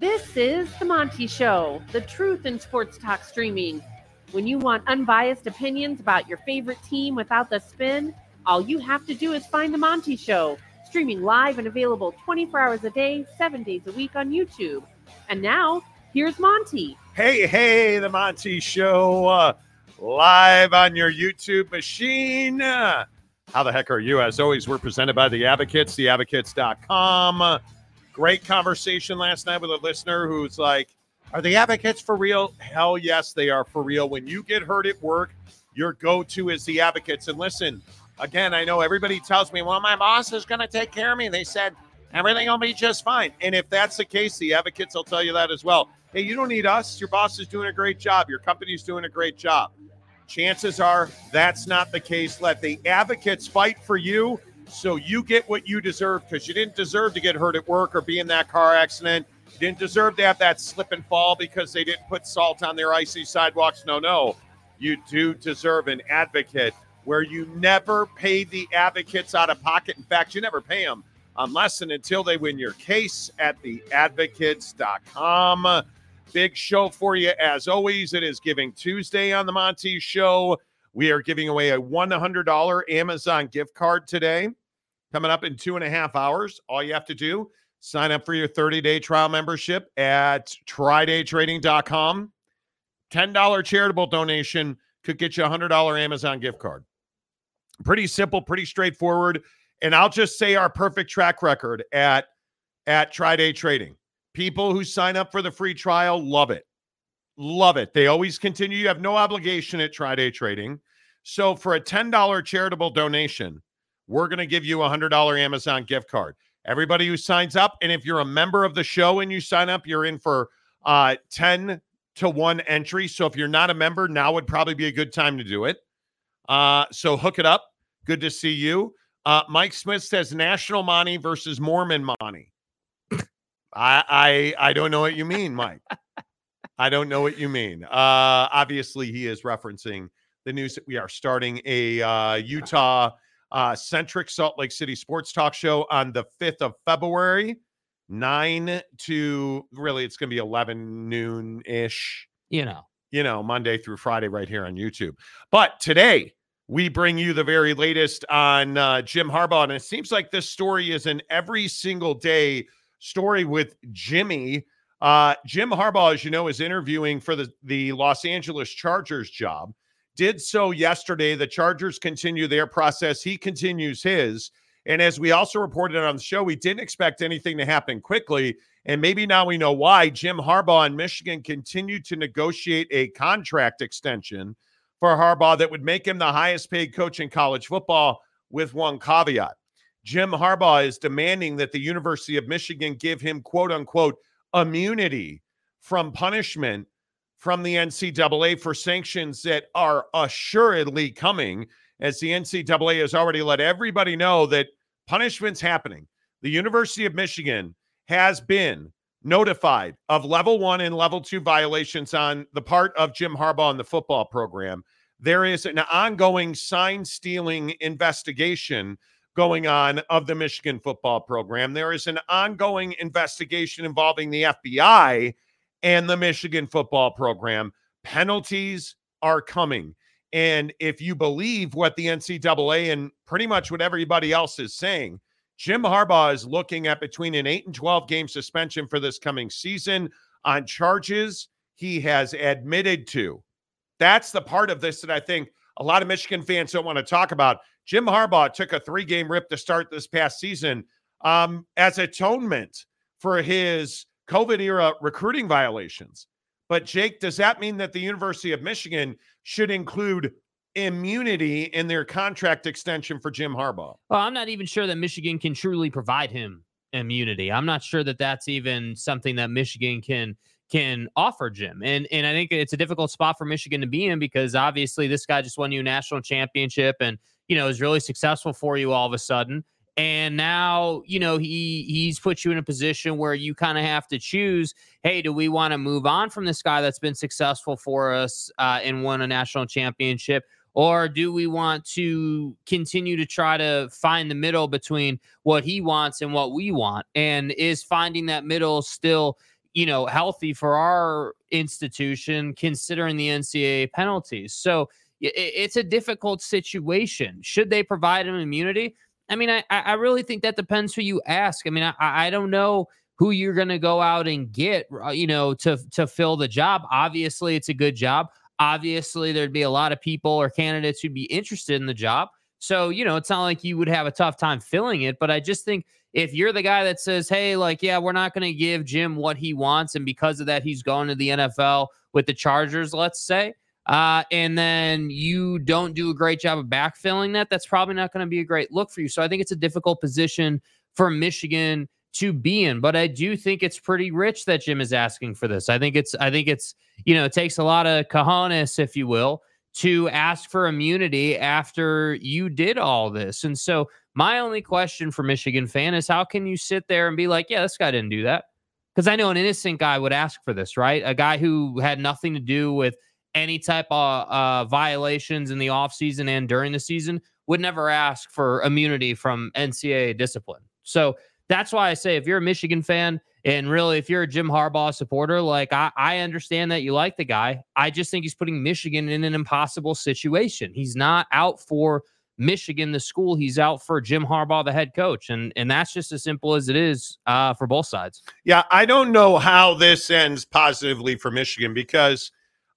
This is The Monty Show, the truth in sports talk streaming. When you want unbiased opinions about your favorite team without the spin, all you have to do is find The Monty Show, streaming live and available 24 hours a day, seven days a week on YouTube. And now, here's Monty. Hey, hey, The Monty Show, uh, live on your YouTube machine. Uh, how the heck are you? As always, we're presented by The Advocates, theadvocates.com. Great conversation last night with a listener who's like, Are the advocates for real? Hell yes, they are for real. When you get hurt at work, your go to is the advocates. And listen, again, I know everybody tells me, Well, my boss is going to take care of me. They said, Everything will be just fine. And if that's the case, the advocates will tell you that as well. Hey, you don't need us. Your boss is doing a great job. Your company's doing a great job. Chances are that's not the case. Let the advocates fight for you so you get what you deserve because you didn't deserve to get hurt at work or be in that car accident. You didn't deserve to have that slip and fall because they didn't put salt on their icy sidewalks. No, no. You do deserve an advocate where you never pay the advocates out of pocket. In fact, you never pay them unless and until they win your case at theadvocates.com. Big show for you as always. It is Giving Tuesday on the Monty Show. We are giving away a $100 Amazon gift card today coming up in two and a half hours. All you have to do, sign up for your 30 day trial membership at trydaytrading.com. $10 charitable donation could get you a $100 Amazon gift card. Pretty simple, pretty straightforward. And I'll just say our perfect track record at at Triday Trading. People who sign up for the free trial love it. Love it. They always continue. You have no obligation at Triday Trading. So for a $10 charitable donation, we're going to give you a $100 Amazon gift card. Everybody who signs up, and if you're a member of the show and you sign up, you're in for uh, 10 to 1 entry. So if you're not a member, now would probably be a good time to do it. Uh, so hook it up. Good to see you. Uh, Mike Smith says National Money versus Mormon Money. I, I I don't know what you mean, Mike. I don't know what you mean. Uh, obviously, he is referencing the news that we are starting a uh, Utah uh, centric Salt Lake City sports talk show on the 5th of February, 9 to really, it's going to be 11 noon ish. You know, you know, Monday through Friday right here on YouTube. But today, we bring you the very latest on uh, Jim Harbaugh. And it seems like this story is an every single day story with Jimmy. Uh, Jim Harbaugh, as you know, is interviewing for the, the Los Angeles Chargers job did so yesterday. The Chargers continue their process. He continues his. And as we also reported on the show, we didn't expect anything to happen quickly. And maybe now we know why. Jim Harbaugh in Michigan continued to negotiate a contract extension for Harbaugh that would make him the highest paid coach in college football, with one caveat. Jim Harbaugh is demanding that the University of Michigan give him, quote unquote, immunity from punishment from the NCAA for sanctions that are assuredly coming, as the NCAA has already let everybody know that punishment's happening. The University of Michigan has been notified of level one and level two violations on the part of Jim Harbaugh and the football program. There is an ongoing sign stealing investigation going on of the Michigan football program. There is an ongoing investigation involving the FBI and the Michigan football program. Penalties are coming. And if you believe what the NCAA and pretty much what everybody else is saying, Jim Harbaugh is looking at between an 8 and 12 game suspension for this coming season on charges he has admitted to. That's the part of this that I think a lot of Michigan fans don't want to talk about. Jim Harbaugh took a three game rip to start this past season um, as atonement for his COVID era recruiting violations. But, Jake, does that mean that the University of Michigan should include immunity in their contract extension for Jim Harbaugh? Well, I'm not even sure that Michigan can truly provide him immunity. I'm not sure that that's even something that Michigan can can offer Jim. And and I think it's a difficult spot for Michigan to be in because obviously this guy just won you a national championship and you know is really successful for you all of a sudden and now you know he he's put you in a position where you kind of have to choose hey do we want to move on from this guy that's been successful for us uh, and won a national championship or do we want to continue to try to find the middle between what he wants and what we want and is finding that middle still you know, healthy for our institution considering the NCAA penalties. So it's a difficult situation. Should they provide him immunity? I mean, I, I really think that depends who you ask. I mean, I, I don't know who you're going to go out and get, uh, you know, to to fill the job. Obviously, it's a good job. Obviously, there'd be a lot of people or candidates who'd be interested in the job. So, you know, it's not like you would have a tough time filling it, but I just think if you're the guy that says, "Hey, like, yeah, we're not going to give Jim what he wants," and because of that, he's going to the NFL with the Chargers, let's say, uh, and then you don't do a great job of backfilling that, that's probably not going to be a great look for you. So I think it's a difficult position for Michigan to be in, but I do think it's pretty rich that Jim is asking for this. I think it's, I think it's, you know, it takes a lot of cojones, if you will, to ask for immunity after you did all this. And so my only question for Michigan fan is how can you sit there and be like, yeah, this guy didn't do that? Because I know an innocent guy would ask for this, right? A guy who had nothing to do with any type of uh, violations in the offseason and during the season would never ask for immunity from NCAA discipline. So that's why I say if you're a Michigan fan and really if you're a Jim Harbaugh supporter, like I, I understand that you like the guy. I just think he's putting Michigan in an impossible situation. He's not out for Michigan, the school. He's out for Jim Harbaugh, the head coach, and and that's just as simple as it is uh, for both sides. Yeah, I don't know how this ends positively for Michigan because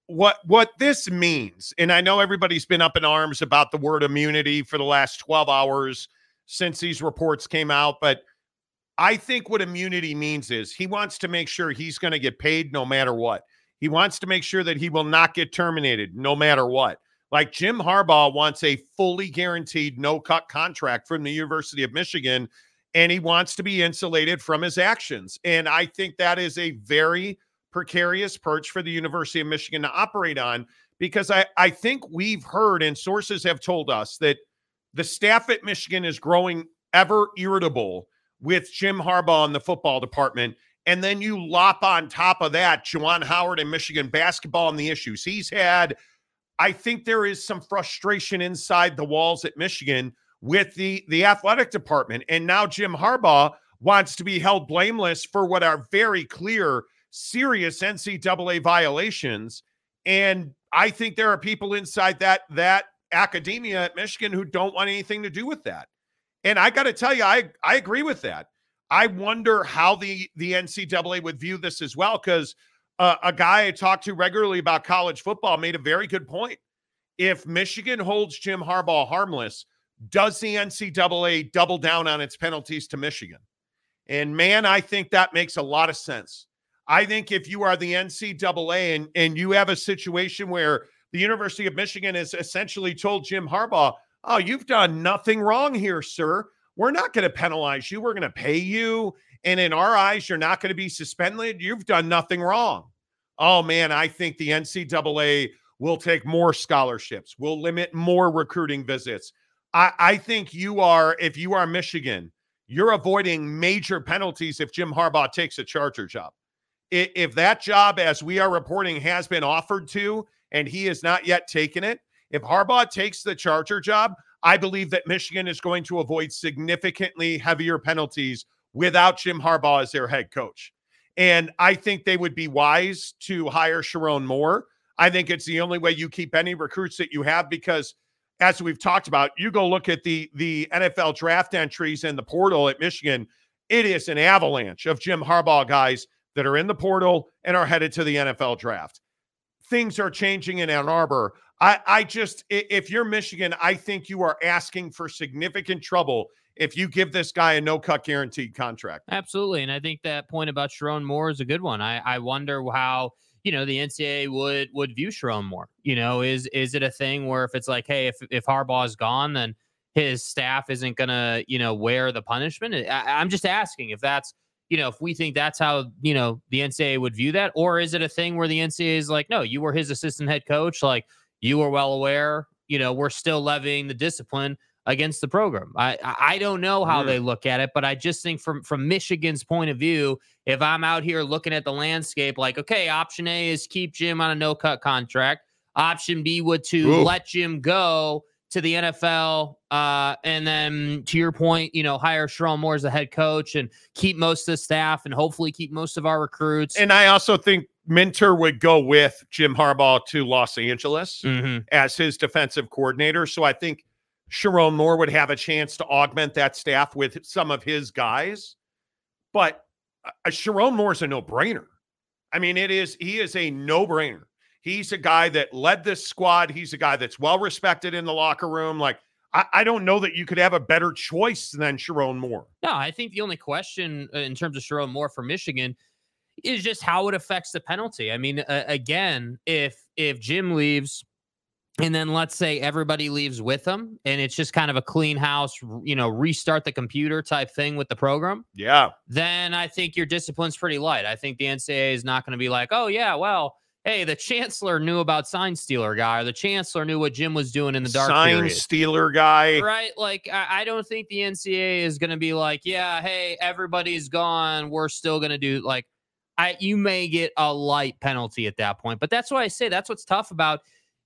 what what this means, and I know everybody's been up in arms about the word immunity for the last twelve hours since these reports came out, but I think what immunity means is he wants to make sure he's going to get paid no matter what. He wants to make sure that he will not get terminated no matter what. Like Jim Harbaugh wants a fully guaranteed no cut contract from the University of Michigan, and he wants to be insulated from his actions. And I think that is a very precarious perch for the University of Michigan to operate on because I, I think we've heard and sources have told us that the staff at Michigan is growing ever irritable with Jim Harbaugh in the football department. And then you lop on top of that Juwan Howard and Michigan basketball and the issues he's had I think there is some frustration inside the walls at Michigan with the the athletic department, and now Jim Harbaugh wants to be held blameless for what are very clear, serious NCAA violations. And I think there are people inside that that academia at Michigan who don't want anything to do with that. And I got to tell you, I I agree with that. I wonder how the the NCAA would view this as well, because uh, a guy I talk to regularly about college football made a very good point. If Michigan holds Jim Harbaugh harmless, does the NCAA double down on its penalties to Michigan? And man, I think that makes a lot of sense. I think if you are the NCAA and, and you have a situation where the University of Michigan has essentially told Jim Harbaugh, oh, you've done nothing wrong here, sir. We're not going to penalize you. We're going to pay you. And in our eyes, you're not going to be suspended. You've done nothing wrong. Oh, man, I think the NCAA will take more scholarships, will limit more recruiting visits. I, I think you are, if you are Michigan, you're avoiding major penalties if Jim Harbaugh takes a Charger job. If that job, as we are reporting, has been offered to and he has not yet taken it, if Harbaugh takes the Charger job, I believe that Michigan is going to avoid significantly heavier penalties without Jim Harbaugh as their head coach. And I think they would be wise to hire Sherrone Moore. I think it's the only way you keep any recruits that you have because as we've talked about, you go look at the the NFL draft entries in the portal at Michigan, it is an avalanche of Jim Harbaugh guys that are in the portal and are headed to the NFL draft. Things are changing in Ann Arbor. I, I just, if you're Michigan, I think you are asking for significant trouble if you give this guy a no cut guaranteed contract. Absolutely. And I think that point about Sherrone Moore is a good one. I, I wonder how you know the NCAA would would view Sherrone Moore. You know, is is it a thing where if it's like, hey, if if Harbaugh's gone, then his staff isn't gonna you know wear the punishment? I, I'm just asking if that's you know if we think that's how you know the NCAA would view that, or is it a thing where the NCAA is like, no, you were his assistant head coach, like you were well aware. You know, we're still levying the discipline against the program. I I don't know how they look at it, but I just think from from Michigan's point of view, if I'm out here looking at the landscape, like okay, option A is keep Jim on a no cut contract. Option B would to Ooh. let Jim go to the NFL, uh, and then to your point, you know, hire Sherrone Moore as the head coach and keep most of the staff and hopefully keep most of our recruits. And I also think Minter would go with Jim Harbaugh to Los Angeles Mhm. as his defensive coordinator. So I think Sherrone Moore would have a chance to augment that staff with some of his guys. But uh, Sherrone Moore's a no brainer. I mean, it is, he is a no brainer. He's a guy that led this squad. He's a guy that's well respected in the locker room. Like, I, I don't know that you could have a better choice than Sherrone Moore. No, I think the only question uh, in terms of Sherrone Moore for Michigan is just how it affects the penalty. I mean, uh, again, if if Jim leaves, and then let's say everybody leaves with him, and it's just kind of a clean house, you know, restart the computer type thing with the program, Yeah. then I think your discipline's pretty light. I think the NCAA is not going to be like, oh yeah, well. Hey, the chancellor knew about sign stealer guy, or the chancellor knew what Jim was doing in the dark Sign period stealer guy. right? Like, I, I don't think the NCAA is going to be like, yeah, hey, everybody's gone. We're still going to do like, I you may get a light penalty at that point, but that's why I say that's what's tough about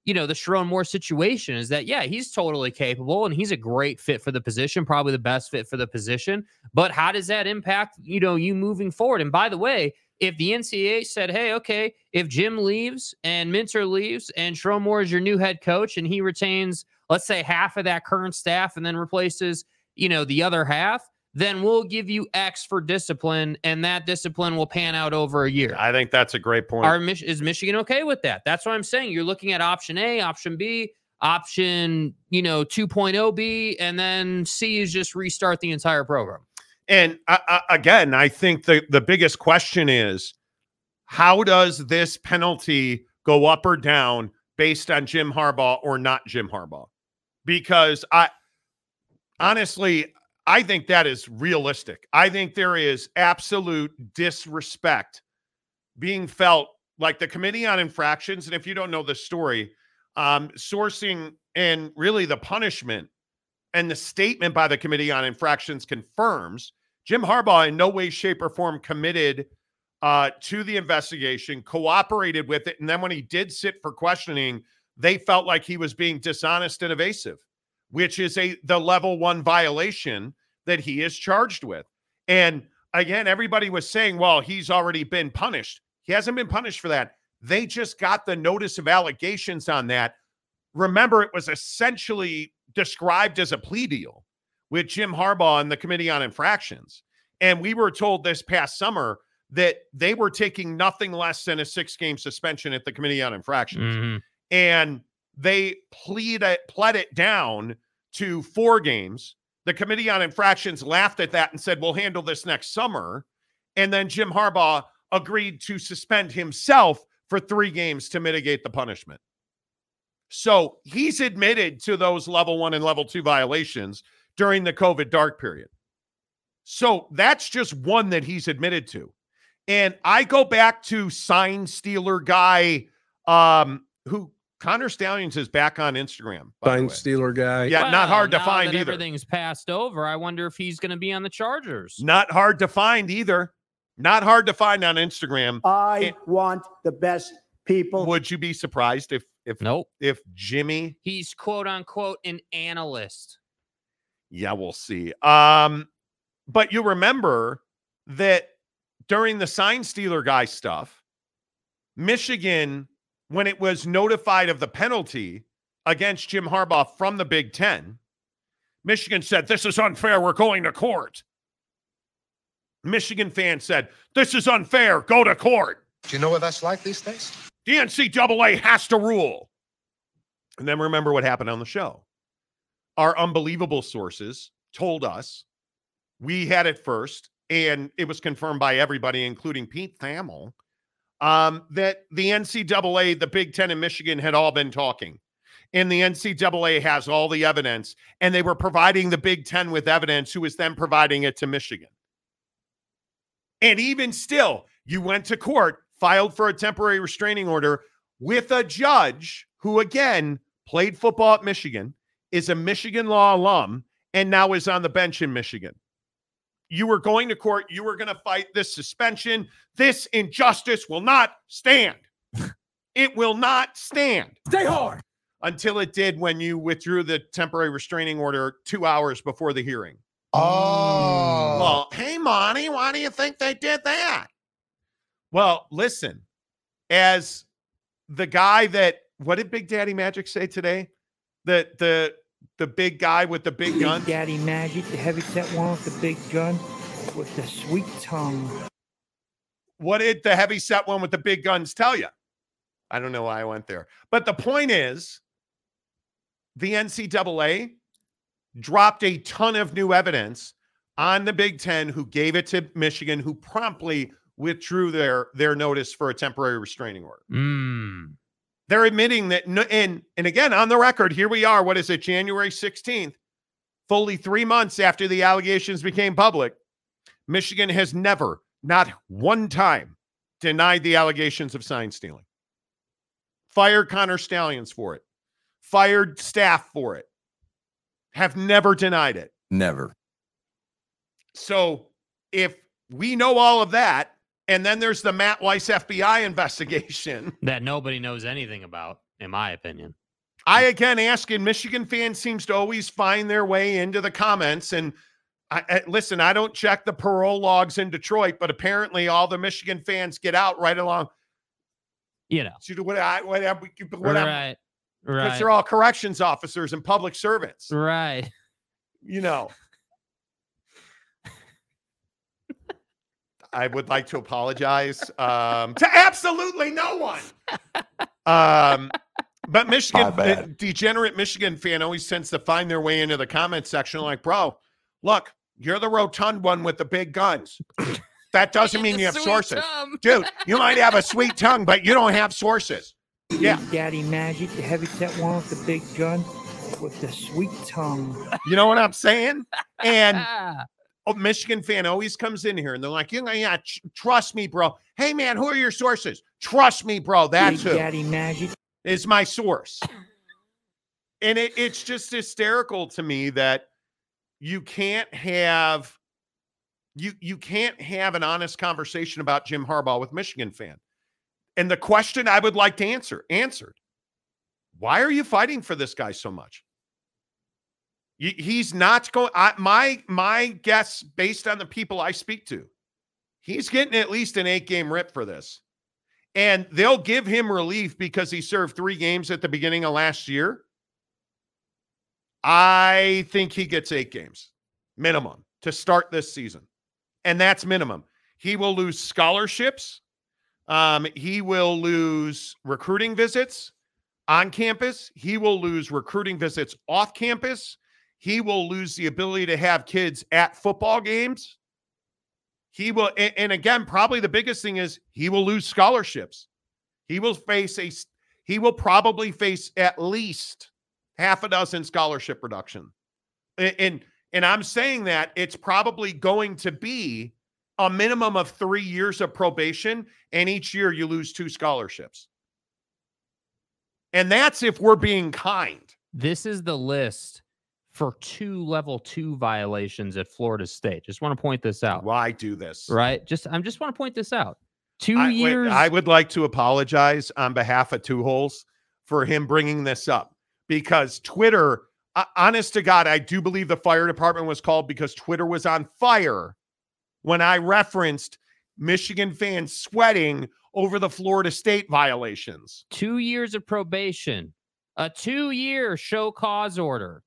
you know the Sherrone Moore situation is that yeah, he's totally capable and he's a great fit for the position, probably the best fit for the position. But how does that impact you know you moving forward? And by the way, if the NCAA said, hey, okay, if Jim leaves and Minter leaves and Sherrone Moore is your new head coach and he retains let's say half of that current staff and then replaces you know the other half then we'll give you x for discipline and that discipline will pan out over a year. I think that's a great point. Are is michigan okay with that? That's what i'm saying. You're looking at option a option b option you know 2.0b and then c is just restart the entire program And uh, uh, again, I think the the biggest question is how does this penalty go up or down based on Jim Harbaugh or not Jim Harbaugh? Because I honestly, I think that is realistic. I think there is absolute disrespect being felt like the Committee on Infractions. And if you don't know the story, um, sourcing and really the punishment and the statement by the Committee on Infractions confirms Jim Harbaugh in no way, shape, or form committed uh, to the investigation, cooperated with it, and then when he did sit for questioning, they felt like he was being dishonest and evasive, which is a the level one violation that he is charged with. And again, everybody was saying, "Well, he's already been punished." He hasn't been punished for that. They just got the notice of allegations on that. Remember, it was essentially described as a plea deal with Jim Harbaugh and the Committee on Infractions. And we were told this past summer that they were taking nothing less than a six game suspension at the Committee on Infractions. Mhm. And they plead it, pled it down to four games. The Committee on Infractions laughed at that and said, We'll handle this next summer. And then Jim Harbaugh agreed to suspend himself for three games to mitigate the punishment. So he's admitted to those level one and level two violations during the COVID dark period. So that's just one that he's admitted to. And I go back to sign stealer guy um who Connor Stalions is back on Instagram. Sign stealer guy. Yeah, not hard to find either. everything's passed over i wonder if he's going to be on the chargers Not hard to find either. Not hard to find on Instagram. I It- want the best people. Would you be surprised if if nope if Jimmy he's quote unquote an analyst Yeah, we'll see. Um, but you remember that during the sign stealer guy stuff, Michigan, when it was notified of the penalty against Jim Harbaugh from the Big Ten, Michigan said, This is unfair. We're going to court. Michigan fans said, This is unfair. Go to court. Do you know what that's like these days? The NCAA has to rule. And then remember what happened on the show. Our unbelievable sources told us we had it first, and it was confirmed by everybody, including Pete Thamel, um, that the NCAA, the Big Ten, and Michigan had all been talking. And the NCAA has all the evidence, and they were providing the Big Ten with evidence, who was then providing it to Michigan. And even still, you went to court, filed for a temporary restraining order with a judge who, again, played football at Michigan, is a Michigan law alum, and now is on the bench in Michigan. You were going to court. You were going to fight this suspension. This injustice will not stand. it will not stand. Stay hard. until it did when you withdrew the temporary restraining order two hours before the hearing. Oh. Well, hey, Monty, why do you think they did that? Well, listen, as the guy that what did Big Daddy Magic say today? The the the big guy with the big gun. Big Daddy Magic, the heavy set one with the big gun, with the sweet tongue. What did the heavy set one with the big guns tell you? I don't know why I went there. But the point is, the NCAA dropped a ton of new evidence on the Big Ten, who gave it to Michigan, who promptly withdrew their their notice for a temporary restraining order. Mm. They're admitting that, no, and and again on the record, here we are. What is it? January sixteenth, fully three months after the allegations became public. Michigan has never, not one time, denied the allegations of sign stealing. Fired Connor Stalions for it. Fired staff for it. Have never denied it. Never. So if we know all of that, and then there's the Matt Weiss FBI investigation. That nobody knows anything about, in my opinion. I again ask, and Michigan fans seems to always find their way into the comments. And I, I- listen, I don't check the parole logs in Detroit, but apparently all the Michigan fans get out right along. You know. So what I whatever whatever Right. because Right. they're all corrections officers and public servants. Right. You know. I would like to apologize um, to absolutely no one. Um, but Michigan, the degenerate Michigan fan always tends to find their way into the comment section like, bro, look, you're the rotund one with the big guns. That doesn't mean you have sources. Dude, you might have a sweet tongue, but you don't have sources. Yeah. Daddy Magic, the heavy set one with the big gun, with the sweet tongue. You know what I'm saying? And. a Michigan fan always comes in here and they're like, yeah, tr- trust me, bro. Hey, man, who are your sources? Trust me, bro. That's Big who Daddy Magic, is my source. And it, it's just hysterical to me that you can't have you you can't have an honest conversation about Jim Harbaugh with Michigan fan. And the question I would like to answer answered. Why are you fighting for this guy so much? He's not going. I, my my guess, based on the people I speak to, he's getting at least an eight game rip for this, and they'll give him relief because he served three games at the beginning of last year. I think he gets eight games minimum to start this season, and that's minimum. He will lose scholarships. Um, he will lose recruiting visits on campus. He will lose recruiting visits off campus. He will lose the ability to have kids at football games. He will, and, again, probably the biggest thing is he will lose scholarships. He will face a, he will probably face at least half a dozen scholarship reduction. And and I'm saying that it's probably going to be a minimum of three years of probation, and each year you lose two scholarships. And that's if we're being kind. This is the list for two level two violations at Florida State. Just want to point this out. Why do this? Right? Just I'm just want to point this out. Two I, wait, years. I would like to apologize on behalf of Two Holes for him bringing this up because Twitter, uh, honest to God, I do believe the fire department was called because Twitter was on fire when I referenced Michigan fans sweating over the Florida State violations. two years of probation, a two year show cause order,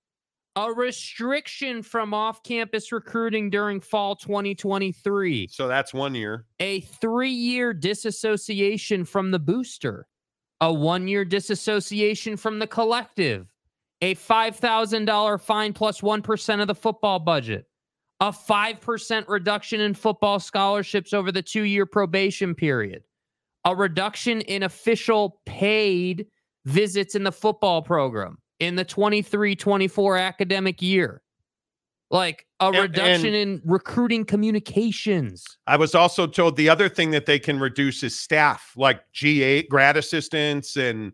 a restriction from off campus recruiting during fall 2023, So that's one year. a three year disassociation from the booster, a one year disassociation from the collective, a $5,000 fine plus 1 of the football budget, a 5% reduction in football scholarships over the two year probation period, a reduction in official paid visits in the football program in the 23 24 academic year. Like a And- reduction and- in recruiting communications. I was also told the other thing that they can reduce is staff, like G8 grad assistants, and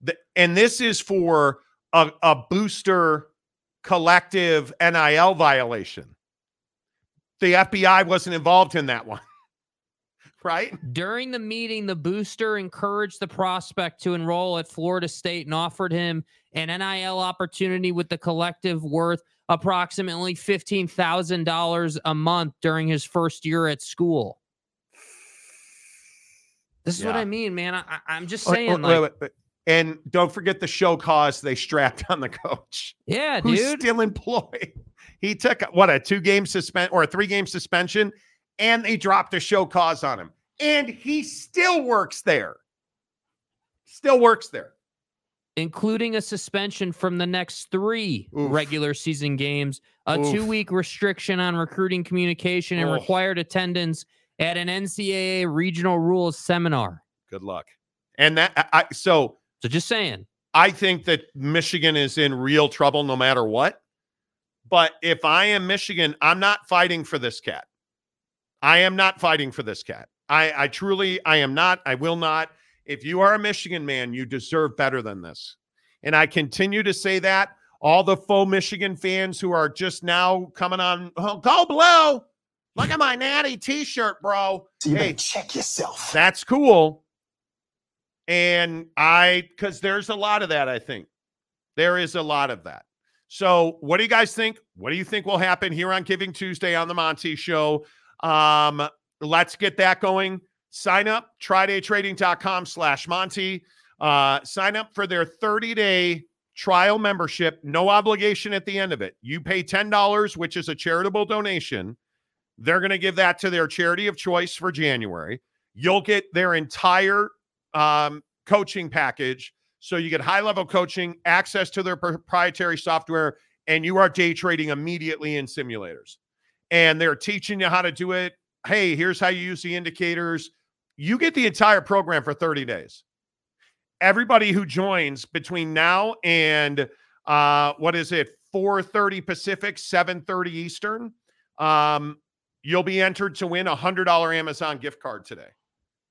the, and this is for a, a booster collective NIL violation. The FBI wasn't involved in that one. Right? During the meeting, the booster encouraged the prospect to enroll at Florida State and offered him an NIL opportunity with the collective worth approximately $15,000 a month during his first year at school. This is what I mean, man. I, I'm just saying, like, wait, wait, wait. And don't forget the show cause they strapped on the coach, yeah, who's dude. still employed. He took what a two game suspension or a three game suspension, and they dropped a show cause on him, and he still works there. Still works there. including a suspension from the next three Oof. regular season games, a Oof. two week restriction on recruiting communication, and Oh. required attendance at an NCAA regional rules seminar. Good luck. And that I I- so So just saying. I think that Michigan is in real trouble no matter what. But if I am Michigan, I'm not fighting for this cat. I am not fighting for this cat. I, I truly, I am not. I will not. If you are a Michigan man, you deserve better than this. And I continue to say that. All the faux Michigan fans who are just now coming on, oh, go blue. Look at my natty t-shirt, bro. You Hey, check yourself. that's cool. And I, because there's a lot of that, I think. There is a lot of that. So, what do you guys think? What do you think will happen here on Giving Tuesday on the Monty Show? Um, let's get that going. Sign up, trydaytrading.com slash Monty. Uh, sign up for their 30 day trial membership, no obligation at the end of it. You pay $10, which is a charitable donation. They're going to give that to their charity of choice for January. You'll get their entire um, coaching package. So you get high level coaching, access to their proprietary software, and you are day trading immediately in simulators. And they're teaching you how to do it. Hey, here's how you use the indicators. You get the entire program for 30 days. Everybody who joins between now and uh, what is it, 4:30 Pacific, 7:30 Eastern, um, you'll be entered to win a hundred dollar Amazon gift card today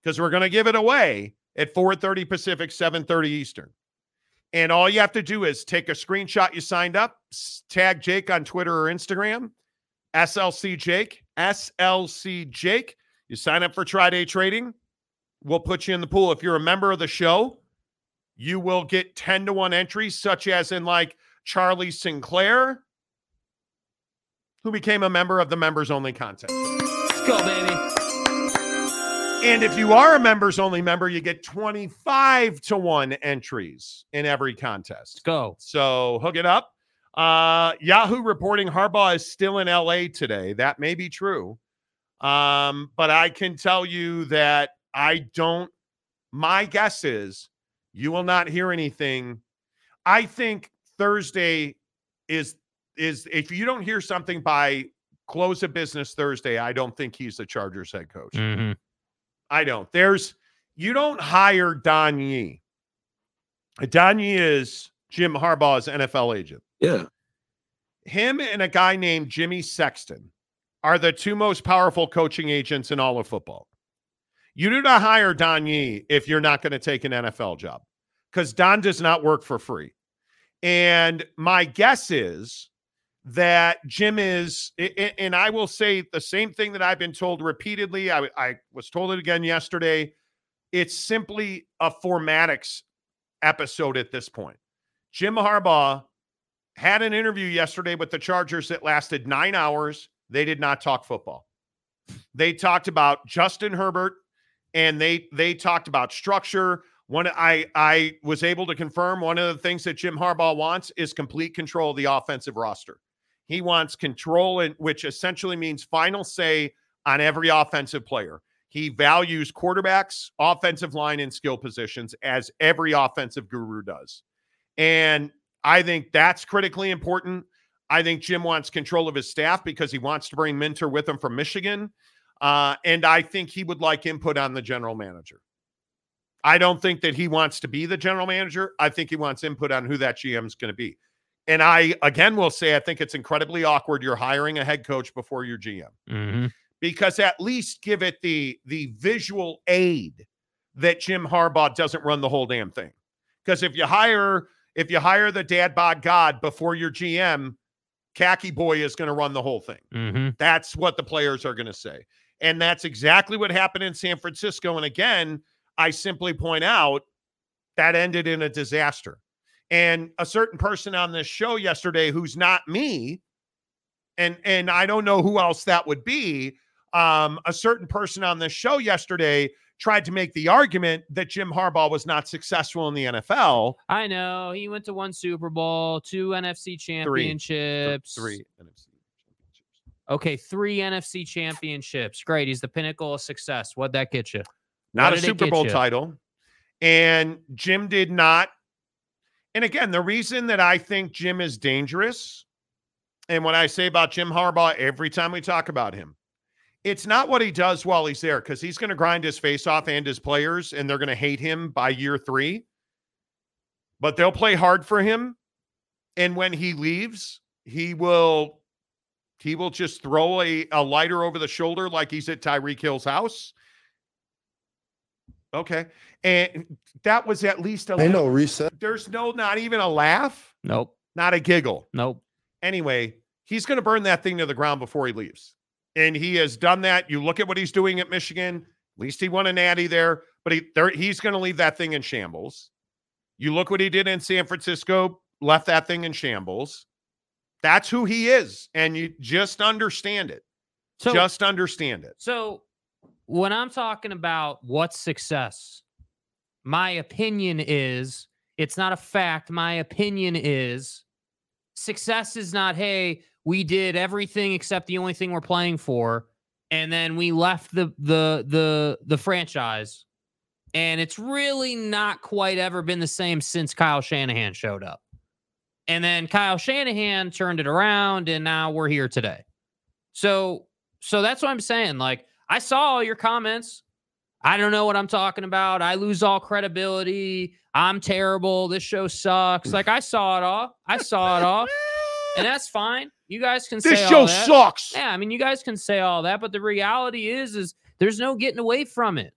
because we're going to give it away at 4:30 Pacific, 7:30 Eastern. And all you have to do is take a screenshot you signed up, tag Jake on Twitter or Instagram, SLC Jake, SLC Jake. You sign up for Tri-Day Trading. We'll put you in the pool. If you're a member of the show, you will get 10 to 1 entries, such as in like Charlie Sinclair, who became a member of the members only contest. Let's go, baby. And if you are a members only member, you get 25 to 1 entries in every Let's contest. go. So hook it up. Uh, Yahoo reporting Harbaugh is still in LA today. That may be true. Um, but I can tell you that I don't, my guess is you will not hear anything. I think Thursday is is if you don't hear something by close of business Thursday, I don't think he's the Chargers head coach. Mhm. I don't. There's you don't hire Don Yee. Don Yee is Jim Harbaugh's NFL agent. Yeah. Him and a guy named Jimmy Sexton are the two most powerful coaching agents in all of football. You do not hire Don Yee if you're not going to take an NFL job because Don does not work for free. And my guess is that Jim is, and I will say the same thing that I've been told repeatedly. I, I was told it again yesterday. It's simply a formatics episode at this point. Jim Harbaugh had an interview yesterday with the Chargers that lasted nine hours. They did not talk football. They talked about Justin Herbert and they they talked about structure. One I I was able to confirm one of the things that Jim Harbaugh wants is complete control of the offensive roster. He wants control, in, which essentially means final say on every offensive player. He values quarterbacks, offensive line, and skill positions as every offensive guru does. And I think that's critically important. I think Jim wants control of his staff because he wants to bring Minter with him from Michigan. Uh, and I think he would like input on the general manager. I don't think that he wants to be the general manager. I think he wants input on who that GM is going to be. And I, again, will say, I think it's incredibly awkward. You're hiring a head coach before your GM Mhm. because at least give it the the visual aid that Jim Harbaugh doesn't run the whole damn thing. Because if you hire if you hire the dad bod god before your GM, khaki boy is going to run the whole thing. Mhm. That's what the players are going to say. And that's exactly what happened in San Francisco. And again, I simply point out that ended in a disaster. And a certain person on this show yesterday who's not me, and and I don't know who else that would be. Um, a certain person on this show yesterday tried to make the argument that Jim Harbaugh was not successful in the NFL. I know he went to one Super Bowl, two NFC championships, Three NFC championships. Okay, three NFC championships. Great. He's the pinnacle of success. What'd that get you? Not a Super Bowl you? title. And Jim did not. And again, the reason that I think Jim is dangerous, and what I say about Jim Harbaugh every time we talk about him, it's not what he does while he's there, because he's going to grind his face off and his players, and they're going to hate him by year three. But they'll play hard for him. And when he leaves, he will he will just throw a, a lighter over the shoulder like he's at Tyreek Hill's house. Okay. And that was at least a I know little- reset. There's no not even a laugh, Nope. not a giggle. Nope. Anyway, he's going to burn that thing to the ground before he leaves. And he has done that. You look at what he's doing at Michigan. At least he won a natty there, but he there, he's going to leave that thing in shambles. You look what he did in San Francisco, left that thing in shambles. That's who he is, and you just understand it. So just understand it. So when I'm talking about what's success, my opinion is it's not a fact. My opinion is success is not, hey, we did everything except the only thing we're playing for, and then we left the the the the franchise. And it's really not quite ever been the same since Kyle Shanahan showed up. And then Kyle Shanahan turned it around, and now we're here today. So so that's what I'm saying. Like, I saw all your comments. I don't know what I'm talking about. I lose all credibility. I'm terrible. This show sucks. Like, I saw it all. I saw it all. And that's fine. You guys can This say show all that. This show sucks. Yeah, I mean, you guys can say all that, but the reality is, is there's no getting away from it.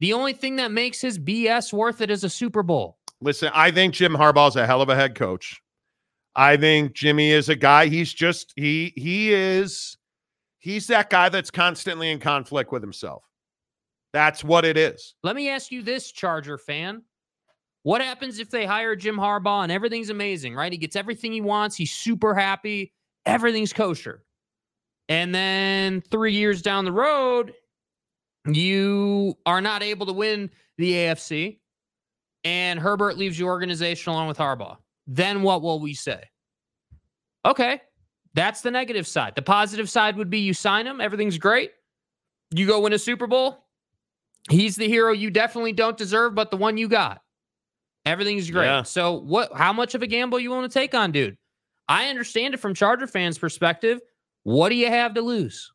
The only thing that makes his BS worth it is a Super Bowl. Listen, I think Jim Harbaugh's a hell of a head coach. I think Jimmy is a guy. He's just he he is he's that guy that's constantly in conflict with himself. That's what it is. Let me ask you this, Charger fan. What happens if they hire Jim Harbaugh and everything's amazing, right? He gets everything he wants. He's super happy. Everything's kosher. And then three years down the road, you are not able to win the AFC, and Herbert leaves your organization along with Harbaugh. Then what will we say? Okay, that's the negative side. The positive side would be you sign him, everything's great. You go win a Super Bowl. He's the hero you definitely don't deserve, but the one you got. Everything's great. Yeah. So what how much of a gamble you want to take on, dude? I understand it from Charger fans' perspective. What do you have to lose?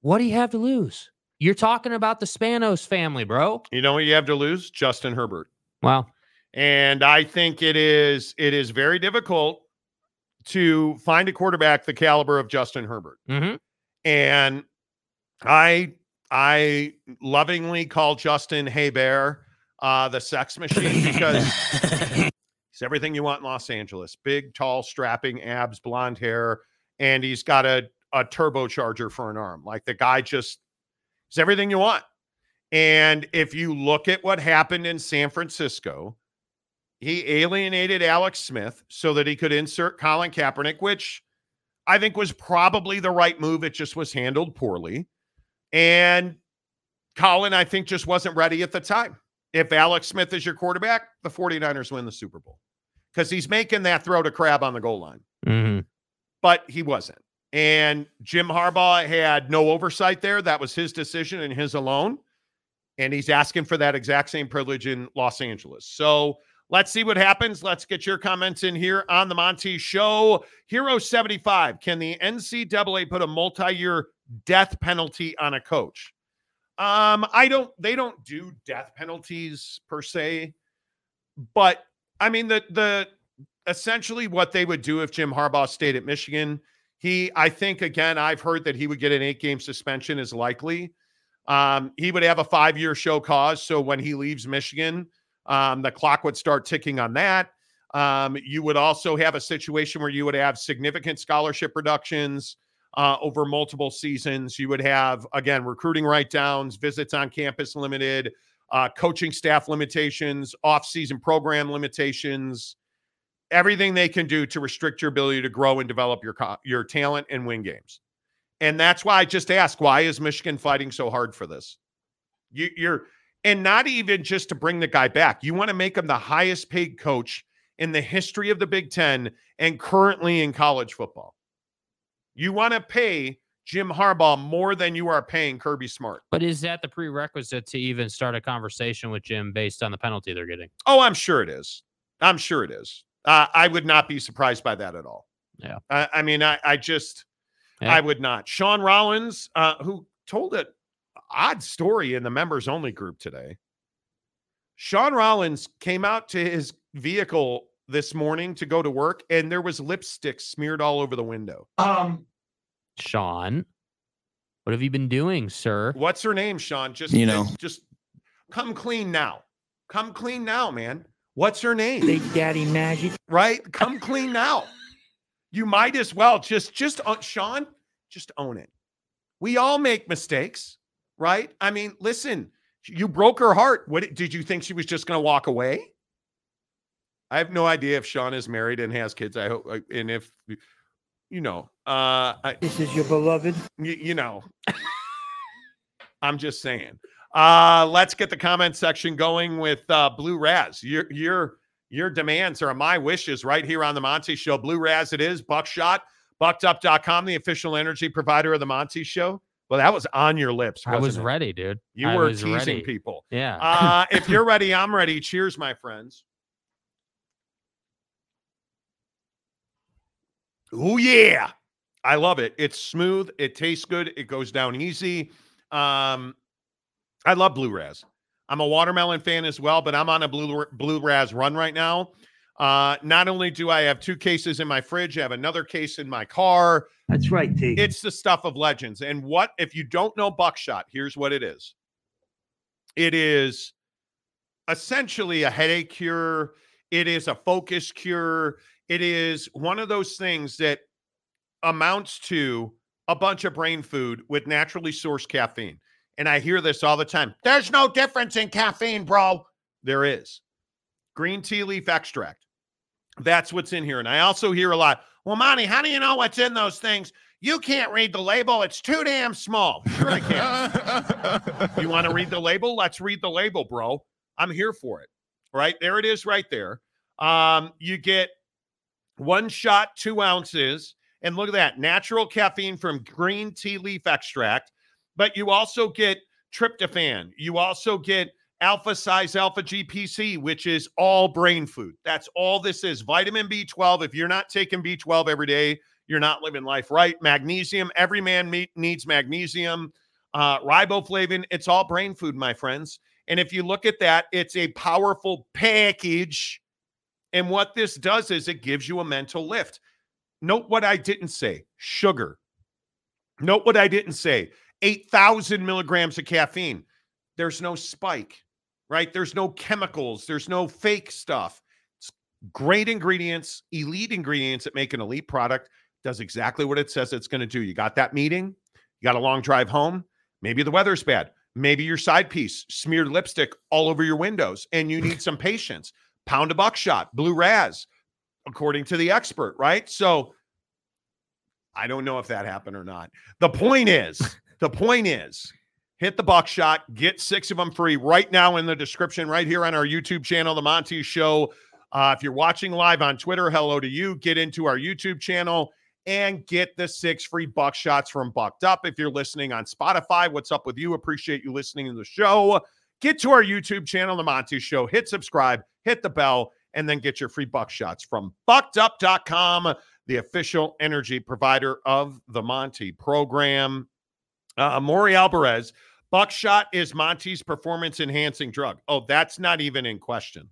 What do you have to lose? You're talking about the Spanos family, bro. You know what you have to lose? Justin Herbert. Wow. And I think it is it is very difficult to find a quarterback the caliber of Justin Herbert. mhm. And I I lovingly call Justin Hey Bear uh the sex machine because he's everything you want in Los Angeles. Big, tall, strapping abs, blonde hair, and he's got a a turbocharger for an arm. Like the guy just is everything you want. And if you look at what happened in San Francisco, he alienated Alex Smith so that he could insert Colin Kaepernick, which I think was probably the right move. It just was handled poorly. And Colin, I think, just wasn't ready at the time. If Alex Smith is your quarterback, the 49ers win the Super Bowl because he's making that throw to crab on the goal line, Mhm. but he wasn't. And Jim Harbaugh had no oversight there. That was his decision and his alone. And he's asking for that exact same privilege in Los Angeles. So let's see what happens. Let's get your comments in here on the Monty Show. Hero 75 Can the NCAA put a multi year death penalty on a coach? Um, I don't, they don't do death penalties per se, but I mean, the, the, essentially what they would do if Jim Harbaugh stayed at Michigan. He, I think, again, I've heard that he would get an eight game suspension is likely. Um, he would have a five year show cause. So when he leaves Michigan, um, the clock would start ticking on that. Um, you would also have a situation where you would have significant scholarship reductions. Uh, over multiple seasons. You would have, again, recruiting write downs, visits on campus limited, uh, coaching staff limitations, off-season program limitations, everything they can do to restrict your ability to grow and develop your your talent and win games. And that's why I just ask, why is Michigan fighting so hard for this? You, you're and not even just to bring the guy back. You want to make him the highest paid coach in the history of the Big Ten and currently in college football. You want to pay Jim Harbaugh more than you are paying Kirby Smart. But is that the prerequisite to even start a conversation with Jim based on the penalty they're getting? Oh, I'm sure it is. I'm sure it is. Uh, I would not be surprised by that at all. Yeah. I, I mean, I, I just, Yeah. I would not. Sean Rollins, uh, who told an odd story in the members only group today. Sean Rollins came out to his vehicle this morning to go to work, and there was lipstick smeared all over the window. Um, Sean, what have you been doing, sir? What's her name, Sean? Just You know. just come clean now. Come clean now, man. What's her name? Big Daddy Magic. right? Come clean now. You might as well just just uh, Sean, just own it. We all make mistakes, right? I mean, listen, you broke her heart. What did you think she was just going to walk away? I have no idea if Sean is married and has kids. I hope, uh, and if you know, uh, I, This is your beloved. you, you know, I'm just saying. Uh, let's get the comment section going with uh, Blue Raz. Your your your demands are my wishes right here on the Monty Show. Blue Raz, it is Buckshot, buckedup.com, the official energy provider of the Monty Show. Well, that was on your lips. I was it? ready, dude. You I were teasing ready. people. Yeah. Uh, if you're ready, I'm ready. Cheers, my friends. Oh yeah, I love it. It's smooth. It tastes good. It goes down easy. Um, I love Blue Raz. I'm a watermelon fan as well, but I'm on a Blue Blue Raz run right now. Uh, not only do I have two cases in my fridge, I have another case in my car. That's right, T. It's the stuff of legends. And what if you don't know buckshot? Here's what it is. It is essentially a headache cure. It is a focus cure. It is one of those things that amounts to a bunch of brain food with naturally sourced caffeine. And I hear this all the time. There's no difference in caffeine, bro. There is. Green tea leaf extract. That's what's in here. And I also hear a lot, well, Monty, how do you know what's in those things? You can't read the label. It's too damn small. Sure, I can. you want to read the label? Let's read the label, bro. I'm here for it. Right there it is, right there. Um, you get one shot, two ounces, and look at that natural caffeine from green tea leaf extract. But you also get tryptophan. You also get alpha size alpha GPC, which is all brain food. That's all this is. Vitamin B12. If you're not taking B12 every day, you're not living life right. Magnesium. Every man meet, needs magnesium. Uh, riboflavin. It's all brain food, my friends. And if you look at that, it's a powerful package. And what this does is it gives you a mental lift. Note what I didn't say sugar. Note what I didn't say 8,000 milligrams of caffeine. There's no spike, right? There's no chemicals, there's no fake stuff. It's great ingredients, elite ingredients that make an elite product. Does exactly what it says it's going to do. You got that meeting, you got a long drive home. Maybe the weather's bad. Maybe your side piece smeared lipstick all over your windows and you need some patience. Pound of buckshot, blue raz, according to the expert, right? So I don't know if that happened or not. The point is, the point is, hit the buckshot, get six of them free right now in the description, right here on our YouTube channel, The Monty Show. Uh, if you're watching live on Twitter, hello to you. Get into our YouTube channel and get the six free buckshots from Bucked Up. If you're listening on Spotify, what's up with you? Appreciate you listening to the show. Get to our YouTube channel, The Monty Show. Hit subscribe, hit the bell, and then get your free buckshots from buckedup.com, the official energy provider of the Monty program. Uh, Maury Alvarez, buckshot is Monty's performance enhancing drug. Oh, that's not even in question.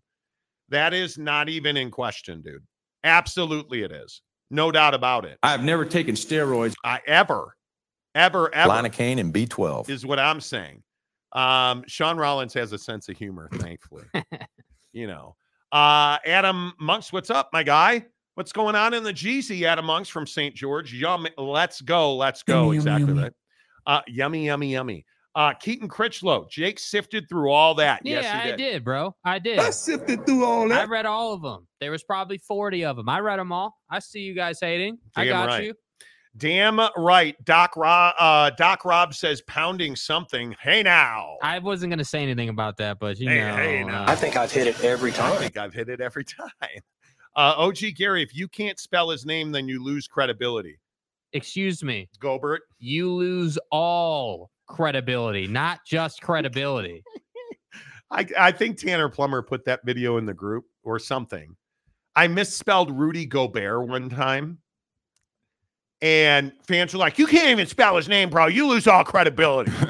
That is not even in question, dude. Absolutely, it is. No doubt about it. I've never taken steroids, I ever, ever, ever lidocaine and B12. is what I'm saying. Um, Sean Rollins has a sense of humor, thankfully. you know. Uh Adam Monks, what's up, my guy? What's going on in the Jeezy? Adam Monks from St. George. Yum. Let's go. Let's go. Yummy, yummy, exactly yummy. that. Uh, yummy, yummy, yummy. Uh, Keaton Critchlow. Jake sifted through all that. Yeah, yes, he I did, bro. I did. I sifted through all that. I read all of them. There was probably 40 of them. I read them all. I see you guys hating. I got right. you. Damn right. Doc Rob, uh, Doc Rob says pounding something. Hey now. I wasn't going to say anything about that, but you Hey, know. hey, now. uh, I think I've hit it every time. I think I've hit it every time. Uh, OG Gary, if you can't spell his name, then you lose credibility. excuse me. Gobert. You lose all credibility, not just credibility. I, I think Tanner Plummer put that video in the group or something. I misspelled Rudy Gobert one time. And fans were like, You can't even spell his name, bro. You lose all credibility.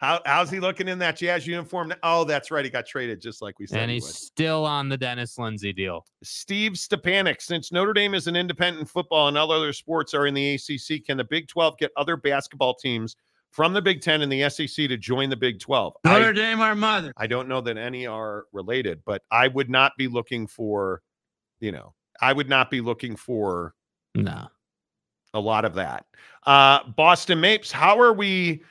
How, how's he looking in that Jazz uniform? Oh, that's right. He got traded just like we said. and he he's would. still on the Dennis Lindsay deal. Steve Stepanik, since Notre Dame is an independent football and all other sports are in the ACC, can the Big 12 get other basketball teams from the Big 10 and the SEC to join the Big 12? I, Dame, our mother. I don't know that any are related, but I would not be looking for, you know, I would not be looking for No. a lot of that. Uh, Boston Mapes, how are we?